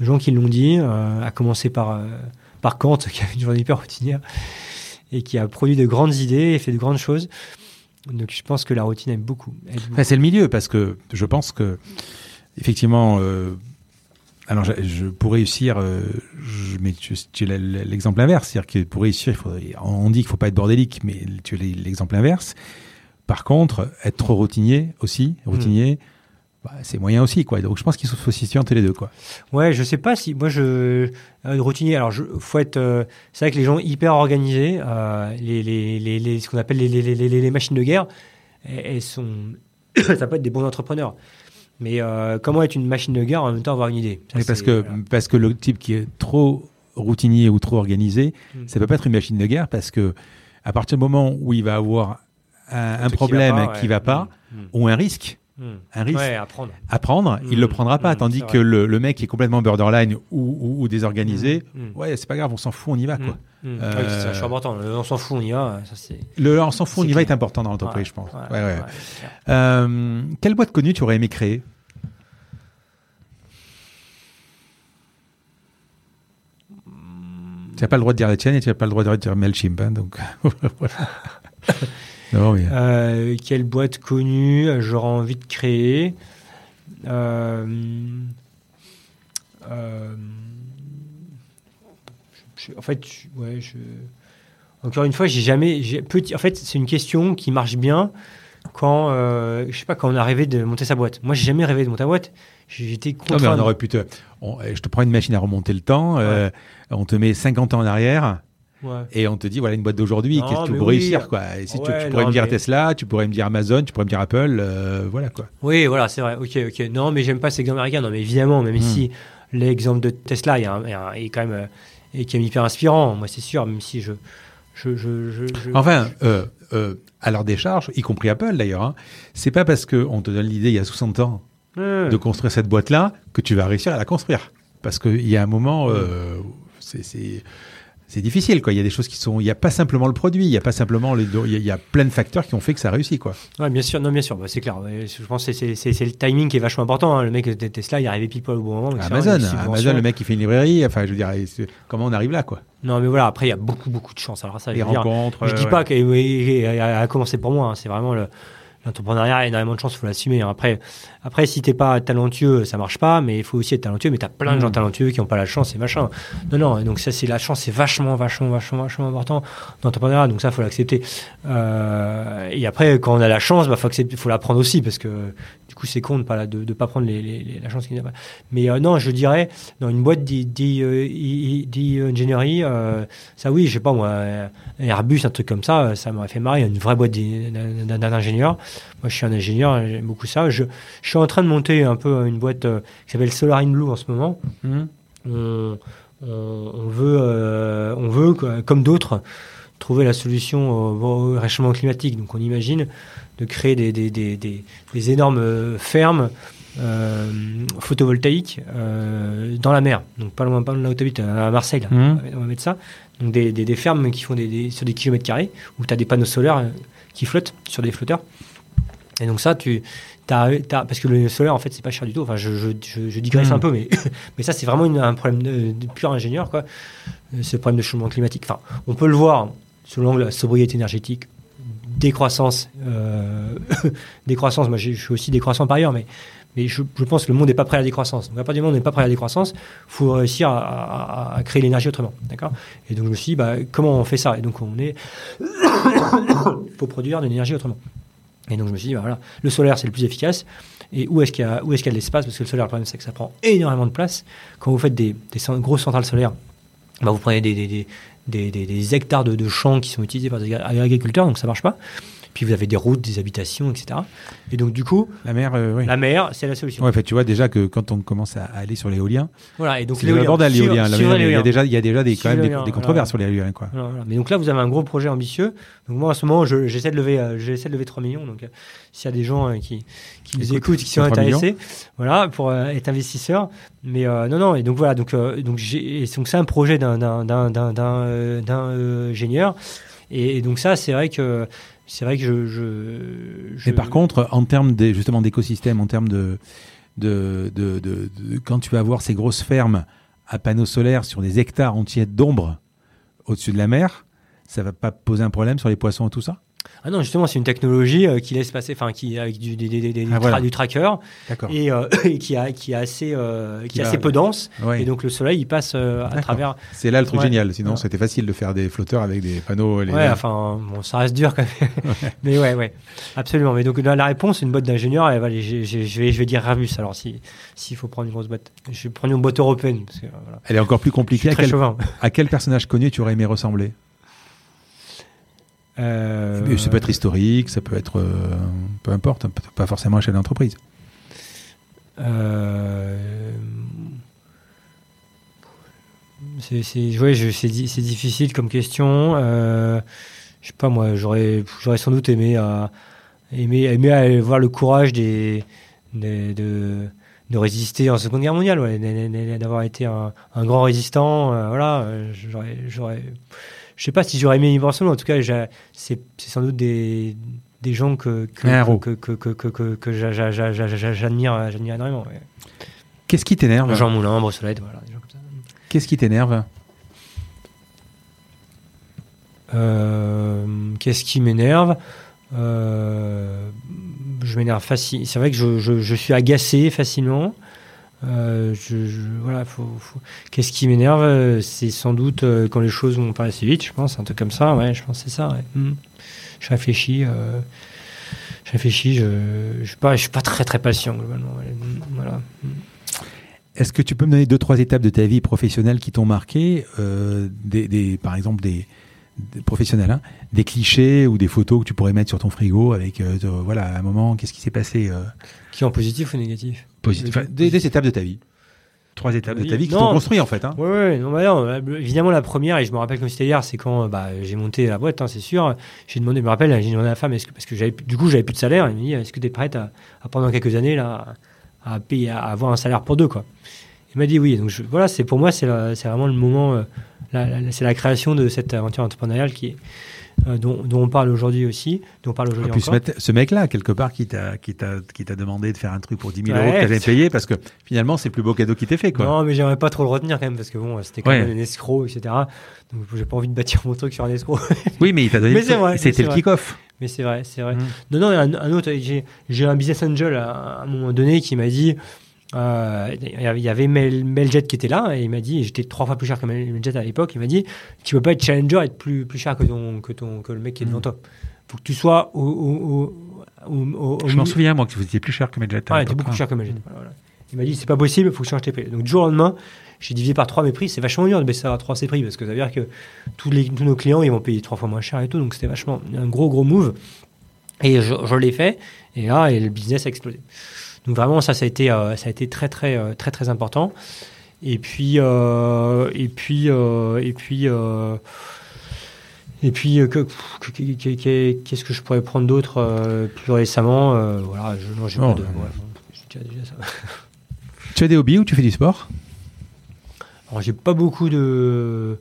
de gens qui l'ont dit, euh, à commencer par, euh, par Kant, qui a une journée hyper routinière, et qui a produit de grandes idées et fait de grandes choses. Donc je pense que la routine aime beaucoup. aide beaucoup. Enfin, c'est le milieu parce que je pense que effectivement, euh, alors je, je- pour réussir, euh, je, mais tu, as l'exemple inverse, c'est-à-dire que pour réussir, il faut, on dit qu'il faut pas être bordélique, mais tu as l'exemple inverse. Par contre, être trop routinier aussi, routinier, bah, c'est moyen aussi, quoi. Donc je pense qu'il faut se situer entre les deux, quoi. Ouais, je sais pas si moi je euh, routinier. Alors, je, faut être. euh, c'est vrai que les gens hyper organisés, euh, les, les, les, les- ce qu'on appelle les, machines de guerre, elles, sont. ça peut être des bons entrepreneurs. Mais euh, comment être une machine de guerre en même temps avoir une idée? Ça, parce que voilà. parce que le type qui est trop routinier ou trop organisé, Mm. ça peut pas être une machine de guerre parce que à partir du moment où il va avoir un, un truc qui problème va pas, qui va pas Mm, ou un risque un risque Ouais, apprendre. à prendre, il le prendra pas. mm, Tandis que le, le mec qui est complètement borderline ou, ou, ou désorganisé, Mm, mm. ouais, c'est pas grave, on s'en fout, on y va quoi. Euh, c'est important. On s'en fout, on y va. Ça, c'est. Le on s'en fout, on y va est important dans l'entreprise, Ouais, je pense. ouais. Euh, quelle boîte connue tu aurais aimé créer? Tu n'as pas le droit de dire la tienne et tu n'as pas le droit de dire Mailchimp, hein, donc voilà. Mais- Euh, quelle boîte connue j'aurais envie de créer Euh, euh, je- je- En fait, je- ouais, je, encore une fois, j'ai jamais. Petit, en fait, c'est une question qui marche bien quand, euh, je sais pas, quand on a rêvé de monter sa boîte. Moi, j'ai jamais rêvé de monter sa boîte. J'étais Non, mais contraint. on aurait pu te. on- je te prends une machine à remonter le temps, euh, on te met 50 ans en arrière. Ouais. Et on te dit, voilà une boîte d'aujourd'hui, qu'est-ce que tu peux oui. réussir quoi Et si tu, Ouais, tu pourrais non, me dire mais- Tesla, tu pourrais me dire Amazon, tu pourrais me dire Apple, euh, voilà quoi. Oui, voilà, c'est vrai. Ok, ok. Non, mais j'aime pas cet exemple américain. Non, mais évidemment, même Hmm. si l'exemple de Tesla il y a un- il y a un- est quand même euh, est quand même hyper inspirant. Moi, c'est sûr, même si je. je, je, Enfin, euh, euh, à leur décharge, y compris Apple d'ailleurs, hein, c'est pas parce qu'on te donne l'idée il y a 60 ans Ouais. de construire cette boîte-là que tu vas réussir à la construire. Parce qu'il y a un moment, Hmm. euh, c'est- c'est difficile quoi. Il y a des choses qui sont, il n'y a pas simplement le produit, il y a pas simplement les, il y a- plein de facteurs qui ont fait que ça réussit quoi. Ouais, bien sûr, non, bien sûr, bah, c'est clair. Ouais, Je pense que c'est- le timing qui est vachement important. hein. Le mec de Tesla, il est arrivé pile au bon moment. Amazon. Amazon, le mec qui fait une librairie, enfin je veux dire, comment on arrive là quoi? Non, mais voilà, après, il y a beaucoup, beaucoup de chance. Alors, ça, je Les dire, rencontres. je dis euh, pas qu'elle a commencé pour moi. hein. C'est vraiment le. L'entrepreneuriat a énormément de chance, il faut l'assumer. hein. Après, après, si t'es pas talentueux, ça marche pas, mais il faut aussi être talentueux. Mais t'as plein de gens Mm. talentueux qui ont pas la chance et machin. Non, non, donc ça, c'est la chance, c'est vachement, vachement, vachement, vachement important dans l'entrepreneuriat. Donc ça, faut l'accepter. Euh, et après, quand on a la chance, bah, faut accepter, faut la prendre aussi parce que coup, c'est con de pas la- de, de pas prendre les, les- les- la chance qu'il n'y a pas. Mais euh, non, je dirais dans une boîte d'ingénierie, euh, ça oui, je sais pas moi, euh, Airbus, un truc comme ça, euh, ça m'aurait fait marrer. Une vraie boîte d'un ingénieur. Moi, je suis un ingénieur, j'aime beaucoup ça. Je, je suis en train de monter un peu une boîte euh, qui s'appelle Solar in Blue en ce moment. hum. On, on- on veut, euh, on veut comme d'autres, trouver la solution au, au réchauffement climatique. Donc, on imagine de créer des, des, des, des, énormes euh, fermes euh, photovoltaïques euh, dans la mer. Donc, pas loin, pas loin de là où tu habites, à Marseille. là. Mhm. On va mettre ça. Donc, des, des, des fermes qui font des, sur des kilomètres carrés où tu as des panneaux solaires qui flottent sur des flotteurs. Et donc, ça, tu. parce que le solaire, en fait, c'est pas cher du tout. Enfin, je, je, je, je digresse Mhm. un peu, mais, mais ça, c'est vraiment une- un problème de, de pur ingénieur, quoi. Ce problème de changement climatique. Enfin, on peut le voir sous l'angle sobriété énergétique, décroissance. Euh, décroissance, moi, je suis aussi décroissant par ailleurs, mais, je, pense que le monde n'est pas prêt à la décroissance. Donc, à partir du moment où on n'est pas prêt à la décroissance, il faut réussir à, créer l'énergie autrement. D'accord? Et donc, je me suis dit, bah, comment on fait ça? Et donc, on est. Il faut produire de l'énergie autrement. Et donc je me suis dit, bah voilà, le solaire c'est le plus efficace. Et où est-ce qu'il y a, de l'espace? Parce que le solaire, le problème c'est que ça prend énormément de place. Quand vous faites des, grosses centrales solaires, bah, vous prenez des, des- hectares de, de champs qui sont utilisés par des ag- agriculteurs, donc ça marche pas. Puis vous avez des routes, des habitations, etc. Et donc du coup, La mer, euh, oui. la mer, c'est la solution. Ouais, fait, tu vois déjà que quand on commence à aller sur l'éolien, Voilà. Et donc c'est l'éolien. Il y a déjà, il y a déjà des, quand même des, controverses voilà. sur l'éolien quoi. Voilà, voilà. Mais donc là, vous avez un gros projet ambitieux. Donc moi, en ce moment, je- j'essaie de lever, euh, j'essaie de lever 3 millions. Donc, euh, s'il y a des gens qui, qui nous Écoute, écoutent, qui sont 3 millions. intéressés, voilà, pour être investisseurs. Mais non, non. Et donc voilà. Donc, donc c'est un projet d'un, d'un, ingénieur. Et, donc ça, c'est vrai que c'est vrai que je, je, par contre, en termes justement d'écosystème, en termes de de, de, de, quand tu vas voir ces grosses fermes à panneaux solaires sur des hectares entiers d'ombre au-dessus de la mer, ça va pas poser un problème sur les poissons et tout ça? Ah non, justement, c'est une technologie euh, qui laisse passer, enfin, qui avec du, des, des, des, Ah, voilà. du tracker D'accord. et, euh, et qui a qui est assez euh, qui va- assez peu dense. Ouais. Et donc le soleil, il passe à travers. C'est là le truc Ouais. génial. Sinon, Ouais. c'était facile de faire des flotteurs avec des panneaux. les- Ouais, enfin, bon, ça reste dur quand même. Mais ouais, ouais, absolument. Mais donc la, la réponse, une boîte d'ingénieur. Et je vais je vais dire Airbus. Alors si s'il faut prendre une grosse boîte, je vais prendre une boîte européenne parce que voilà. Elle est encore plus compliquée. À quel, à quel personnage connu tu aurais aimé ressembler? Euh, Ça peut être historique, ça peut être. euh, peu importe, peut- pas forcément un chef d'entreprise. Euh, c'est ouais, difficile comme question. Euh, je sais pas moi, j'aurais sans doute aimé à aimé, aimé aller voir le courage des, des- de de résister en Seconde Guerre mondiale, ouais, d'avoir été un, un grand résistant. euh, voilà, j'aurais je sais pas si j'aurais aimé y voir seulement. En tout cas, c'est sans doute des des gens que que que que que que, que, que j'a- j'a- j'a- j'a- j'a- j'admire j'admire énormément. ouais. Qu'est-ce qui t'énerve? Jean Moulin, Brossolette, voilà, des gens comme ça. Qu'est-ce qui t'énerve? Euh, Qu'est-ce qui m'énerve? Euh, Je m'énerve facile. C'est vrai que je, je- je suis agacé facilement. Euh, je, je- voilà, faut, faut- Qu'est-ce qui m'énerve Euh, C'est sans doute euh, quand les choses vont pas assez vite, je pense, un truc comme ça. Ouais, je pense c'est ça. ouais. Hmm. Je réfléchis. euh, Je réfléchis. Je, je suis pas, je suis pas très très patient globalement. Hmm, Voilà. Hmm. Est-ce que tu peux me donner deux, trois étapes de ta vie professionnelle qui t'ont marqué euh, des, des- Par exemple, des, des professionnels, hein, des clichés ou des photos que tu pourrais mettre sur ton frigo avec, voilà, à un moment, qu'est-ce qui s'est passé Qui en positif ou négatif? Positif Enfin, des, des étapes de ta vie. Trois étapes de ta vie qui t'ont construit, en fait. Hein. Ouais, non, bah non, euh, évidemment la première, et je me rappelle comme c'était hier, c'est quand euh, bah, j'ai monté la boîte, hein, c'est sûr. J'ai demandé, je me rappelle, j'ai demandé à la femme, est-ce que, parce que j'avais, du coup, j'avais plus de salaire, elle m'a dit, est-ce que tu es prête à, à, pendant quelques années, là, à, payer, à avoir un salaire pour deux, quoi. Il m'a dit oui. Donc je- voilà, c'est pour moi, c'est, vraiment le moment, euh, c'est la création de cette aventure entrepreneuriale qui est, euh, dont, dont on parle aujourd'hui aussi, dont on parle En aujourd'hui ce, encore. mec- ce mec-là, quelque part, qui t'a, qui, t'a, qui t'a demandé de faire un truc pour 10 000 euros que t'avais payé, parce que finalement, c'est le plus beau cadeau qui t'ait fait. Quoi. Non, mais j'aimerais pas trop le retenir quand même, parce que bon, c'était quand Ouais. même un escroc, etc. Donc j'ai pas envie de bâtir mon truc sur un escroc. Oui, mais il t'a donné C'était le kick-off. Mais c'est vrai, c'est vrai. Mm. Non, non, un, un autre, j'ai, j'ai un business angel à, à un moment donné qui m'a dit, euh, il y avait- il Mel, Meljet qui était là, et il m'a dit, j'étais trois fois plus cher que Mel- Meljet à l'époque, il m'a dit, tu peux pas être challenger et être plus, plus cher que, ton, que, ton, que le mec qui est devant Mm. toi. Faut que tu sois au. au, au, au, au- au Je m'en souviens, moi, que vous étiez plus cher que Ouais, l'époque. t'es beaucoup plus cher que Meljet. Voilà, voilà. Il m'a dit, c'est pas possible, faut que tu changes tes prix. Donc, du jour au lendemain, j'ai divisé par trois mes prix. C'est vachement dur de baisser à trois ses prix parce que ça veut dire que tous, les, tous nos clients, ils vont payer trois fois moins cher et tout. Donc, c'était vachement un gros, gros move. Et je, je l'ai fait. Et là, et le business a explosé. Donc, vraiment, ça, ça a été, euh, ça a été très, très, euh, très, très important. Et puis, euh, et puis, et puis, et puis, euh, que- que- que- que- que- qu'est-ce que je pourrais prendre d'autre euh, plus récemment euh, Voilà, je, non, j'ai Oh, pas de. ouais. déjà- ça. Tu as des hobbies ou tu fais du sport? Alors, j'ai pas beaucoup de.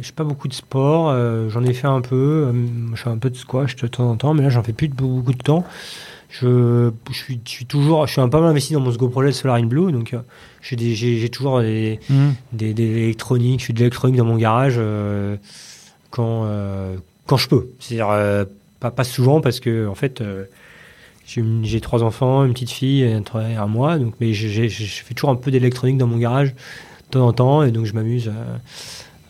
J'ai pas beaucoup de sport, j'en ai fait un peu, je fais un peu de squash de temps en temps, mais là j'en fais plus de beaucoup de temps. Je, je, suis, je suis toujours, je suis un peu mal investi dans mon second projet de Solar in Blue, donc euh, j'ai toujours des, des, des électroniques, je fais de l'électronique dans mon garage euh, quand, euh, quand je peux. C'est-à-dire euh, pas, pas souvent parce que en fait euh, j'ai trois enfants, une petite fille et un, un mois, donc mais je fais toujours un peu d'électronique dans mon garage de temps en temps et donc je m'amuse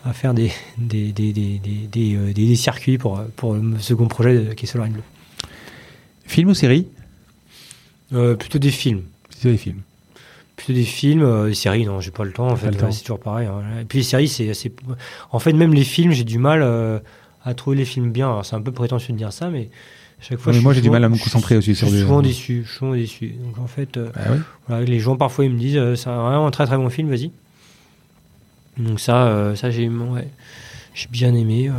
à, à faire des, des, des, des, des, des, euh, circuits pour, pour le second projet qui est Solar in Blue. Film ou série Euh, plutôt des films. C'est des films. Plutôt des films, euh, des séries, non, j'ai pas le temps. En fait, c'est toujours pareil. hein. Et puis les séries, c'est assez. En fait, même les films, j'ai du mal euh, à trouver les films bien. Alors, c'est un peu prétentieux de dire ça, mais chaque fois. Mais moi, j'ai du mal à me concentrer aussi sur Je suis des- souvent déçu. Je suis souvent déçu. Donc en fait, euh, Ah oui voilà, les gens parfois ils me disent, c'est vraiment un très très bon film, vas-y. Donc ça, ça j'ai, ouais, j'ai bien aimé.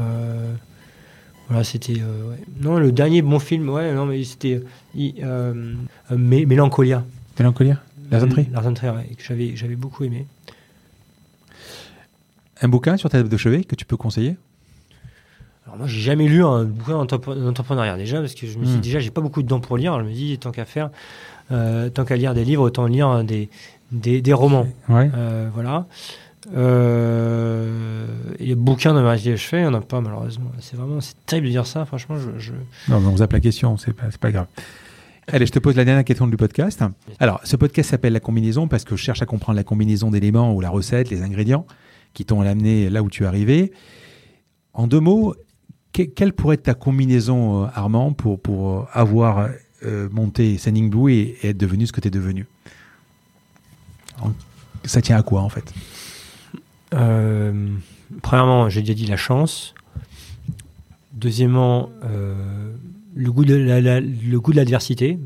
Voilà, c'était. euh, ouais. Non, le dernier bon film, ouais, non, mais c'était euh, Mé- Mélancolia. Mélancolia? Lars von Trier, ouais, que j'avais, j'avais beaucoup aimé. Un bouquin sur ta table de chevet que tu peux conseiller? Alors moi, j'ai jamais lu un bouquin d'entrepre- d'entrepreneuriat déjà parce que je me suis dit, déjà, j'ai pas beaucoup de temps pour lire. Je me dis, tant qu'à faire, euh, tant qu'à lire des livres, autant lire des, des, des romans. Ouais. Voilà. Euh, et les bouquins de mariage je fais, il n'y en a pas malheureusement. C'est vraiment, c'est terrible de dire ça. Franchement, je, je- Non, mais on zappe la question, c'est pas, pas grave. Allez, je te pose la dernière question du podcast. Alors, ce podcast s'appelle La combinaison parce que je cherche à comprendre la combinaison d'éléments ou la recette, les ingrédients qui t'ont amené là où tu es arrivé. En deux mots, que- quelle pourrait être ta combinaison, euh, Armand, pour, pour avoir euh, monté Sending Blue et, et être devenu ce que tu es devenu? En- Ça tient à quoi, en fait? Euh, premièrement, j'ai déjà dit la chance. Deuxièmement, euh, le goût de la- la- le goût de l'adversité.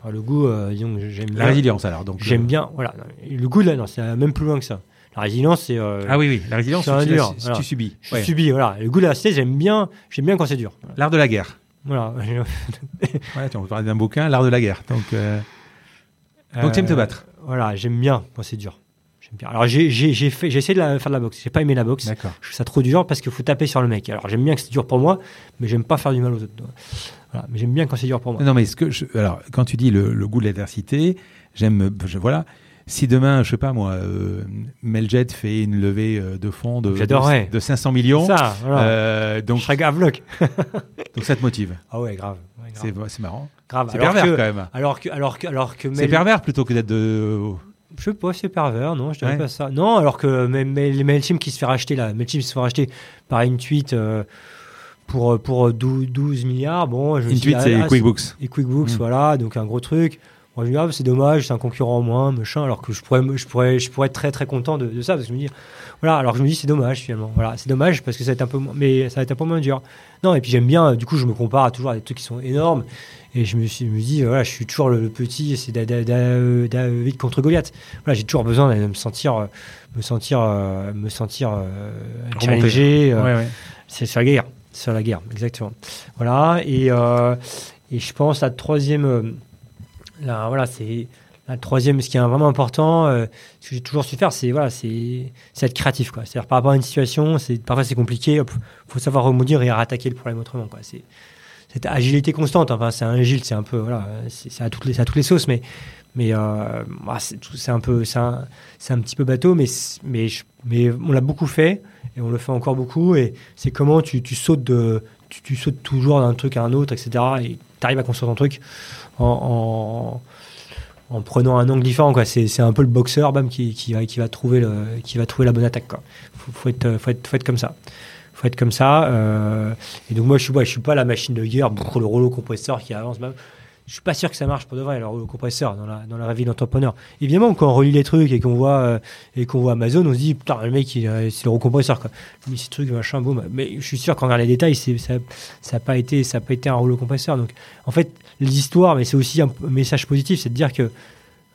Enfin, le goût, euh, disons, j'aime La résilience, alors. Donc, J'aime euh, bien. Voilà. Le goût de la, non, c'est même plus loin que ça. La résilience, c'est. euh, Ah oui, oui, la résilience, C'est un tu, tu- dur, tu voilà. subis. Je Ouais. subis, voilà. Le goût de l'adversité, j'aime bien. J'aime bien quand c'est dur. L'art de la guerre. Voilà. Ouais, tu on peut parler d'un bouquin, L'art de la guerre. Donc, euh, donc tu aimes te battre. Voilà, j'aime bien quand c'est dur. Alors j'ai fait j'ai essayé de la- faire de la boxe. J'ai pas aimé la boxe. Je trouve ça trop dur parce qu'il faut taper sur le mec. Alors j'aime bien que c'est dur pour moi, mais j'aime pas faire du mal aux autres. Voilà, mais j'aime bien quand c'est dur pour moi. Non, mais ce que je- alors, quand tu dis le, le goût de l'adversité, j'aime. Voilà. Si demain, je sais pas moi, euh, Meljet fait une levée euh, de fonds de, de, de 500 millions, Ça, voilà. euh, donc, je serais grave bloc. donc ça te motive. Ah ouais, grave. Ouais, grave. C'est marrant. grave. C'est pervers que- quand même. Alors que alors que alors que C'est pervers plutôt que d'être de. Je sais pas, c'est pervers, non, je dirais Ouais. pas ça. Non, alors que mais, les Mailchimp qui se fait racheter là, Mailchimp se fait racheter par une tweet euh, pour pour 12, 12 milliards. Bon, je Intuit, c'est ah, QuickBooks. et QuickBooks, Mm. voilà, donc un gros truc. Moi, je me dis, ah, c'est dommage, c'est un concurrent en moins, machin, alors que je pourrais, je pourrais, je pourrais être très très content de, de ça, parce que je me dis, voilà, alors que je me dis, c'est dommage finalement, voilà, c'est dommage parce que ça va être un peu, moins- mais ça va être un peu moins dur. Non, et puis j'aime bien, du coup, je me compare à toujours à des trucs qui sont énormes, et je me, suis, je me dis, voilà, je suis toujours le, le petit, c'est Da- Da- Da- David contre Goliath. Voilà, j'ai toujours besoin de me sentir, me sentir, euh, me sentir euh, challengé, euh, Ouais, ouais. c'est sur la guerre. Sur la guerre, exactement. Voilà. Et, euh, et je pense la troisième. Voilà, c'est. La troisième, ce qui est vraiment important, euh, ce que j'ai toujours su faire, c'est voilà, être créatif. C'est-à-dire par rapport à une situation, parfois c'est compliqué, hop, faut savoir rebondir et rattaquer le problème autrement, quoi. Cette agilité constante. Enfin, c'est un agile, c'est un peu voilà, c'est à toutes les sauces, mais mais euh, bah, c'est un un, petit peu bateau, mais on l'a beaucoup fait et on le fait encore beaucoup. Et c'est comment tu, tu sautes de tu, tu sautes toujours d'un truc à un autre, etc. Et tu arrives à construire ton truc en, en, en prenant un angle différent. C'est un peu le boxeur bam, qui, qui, va, qui, va trouver le, qui va trouver la bonne attaque. quoi. Faut, être, faut, être, faut comme ça. Faut être comme ça. euh, et donc moi, je suis, ouais, suis pas la machine de guerre, le rouleau compresseur qui avance. bam. Je suis pas sûr que ça marche pour de vrai, le rouleau compresseur dans la, dans la vie d'entrepreneur. Évidemment, quand on relit les trucs et qu'on voit, euh, et qu'on voit Amazon, on se dit, putain, le mec, il, euh, c'est le rouleau compresseur. Quoi. Mais ces trucs, machin, boum. Mais je suis sûr qu'en regardant les détails, c'est, ça n'a pas, été- ça a pas été un rouleau compresseur. Donc, en fait, les histoires, mais c'est aussi un message positif, c'est de dire que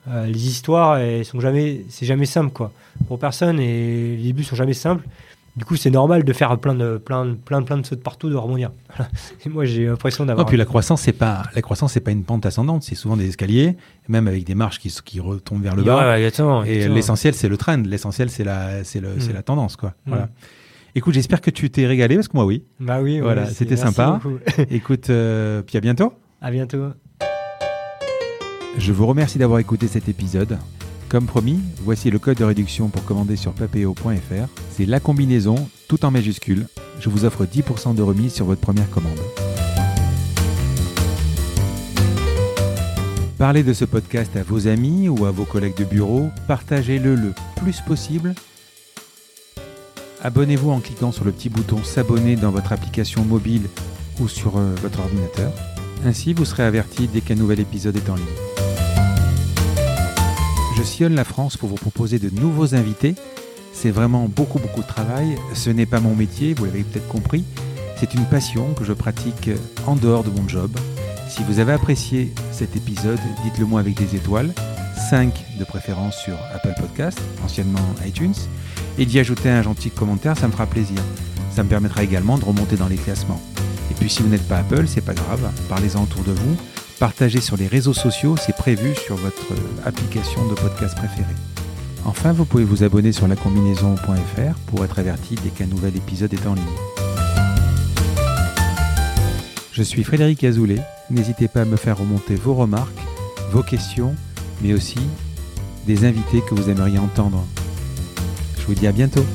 euh, les histoires, elles sont jamais, c'est jamais simple, quoi. Pour personne, et les débuts sont jamais simples. Du coup, c'est normal de faire plein de, plein, de- plein, de- plein de sauts de partout, de rebondir. Et moi, j'ai l'impression Non, d'avoir. puis la croissance, c'est pas la croissance, c'est pas une pente ascendante, c'est souvent des escaliers, même avec des marches qui, qui retombent vers le bas. ouais, exactement, Et exactement. l'essentiel, c'est le trend. L'essentiel, c'est la, c'est le, c'est Mm. la tendance, quoi. Mm. Voilà. Écoute, j'espère que tu t'es régalé parce que moi, oui. Bah oui, Voilà, c'était sympa. Écoute, euh, puis à bientôt. À bientôt. Je vous remercie d'avoir écouté cet épisode. Comme promis, voici le code de réduction pour commander sur papeo.fr. C'est la combinaison, tout en majuscule. Je vous offre 10% de remise sur votre première commande. Parlez de ce podcast à vos amis ou à vos collègues de bureau. Partagez-le le plus possible. Abonnez-vous en cliquant sur le petit bouton s'abonner dans votre application mobile ou sur euh, votre ordinateur. Ainsi, vous serez averti dès qu'un nouvel épisode est en ligne. Je sillonne la France pour vous proposer de nouveaux invités. C'est vraiment beaucoup beaucoup de travail. Ce n'est pas mon métier, vous l'avez peut-être compris. C'est une passion que je pratique en dehors de mon job. Si vous avez apprécié cet épisode, dites-le moi avec des étoiles, 5 de préférence sur Apple Podcast, anciennement iTunes, et d'y ajouter un gentil commentaire, ça me fera plaisir. Ça me permettra également de remonter dans les classements. Et puis si vous n'êtes pas Apple, c'est pas grave, parlez-en autour de vous, partagez sur les réseaux sociaux, c'est prévu sur votre euh, application de podcast préférée. Enfin, vous pouvez vous abonner sur lacombinaison.fr pour être averti dès qu'un nouvel épisode est en ligne. Je suis Frédéric Azoulay. N'hésitez pas à me faire remonter vos remarques, vos questions, mais aussi des invités que vous aimeriez entendre. Je vous dis à bientôt.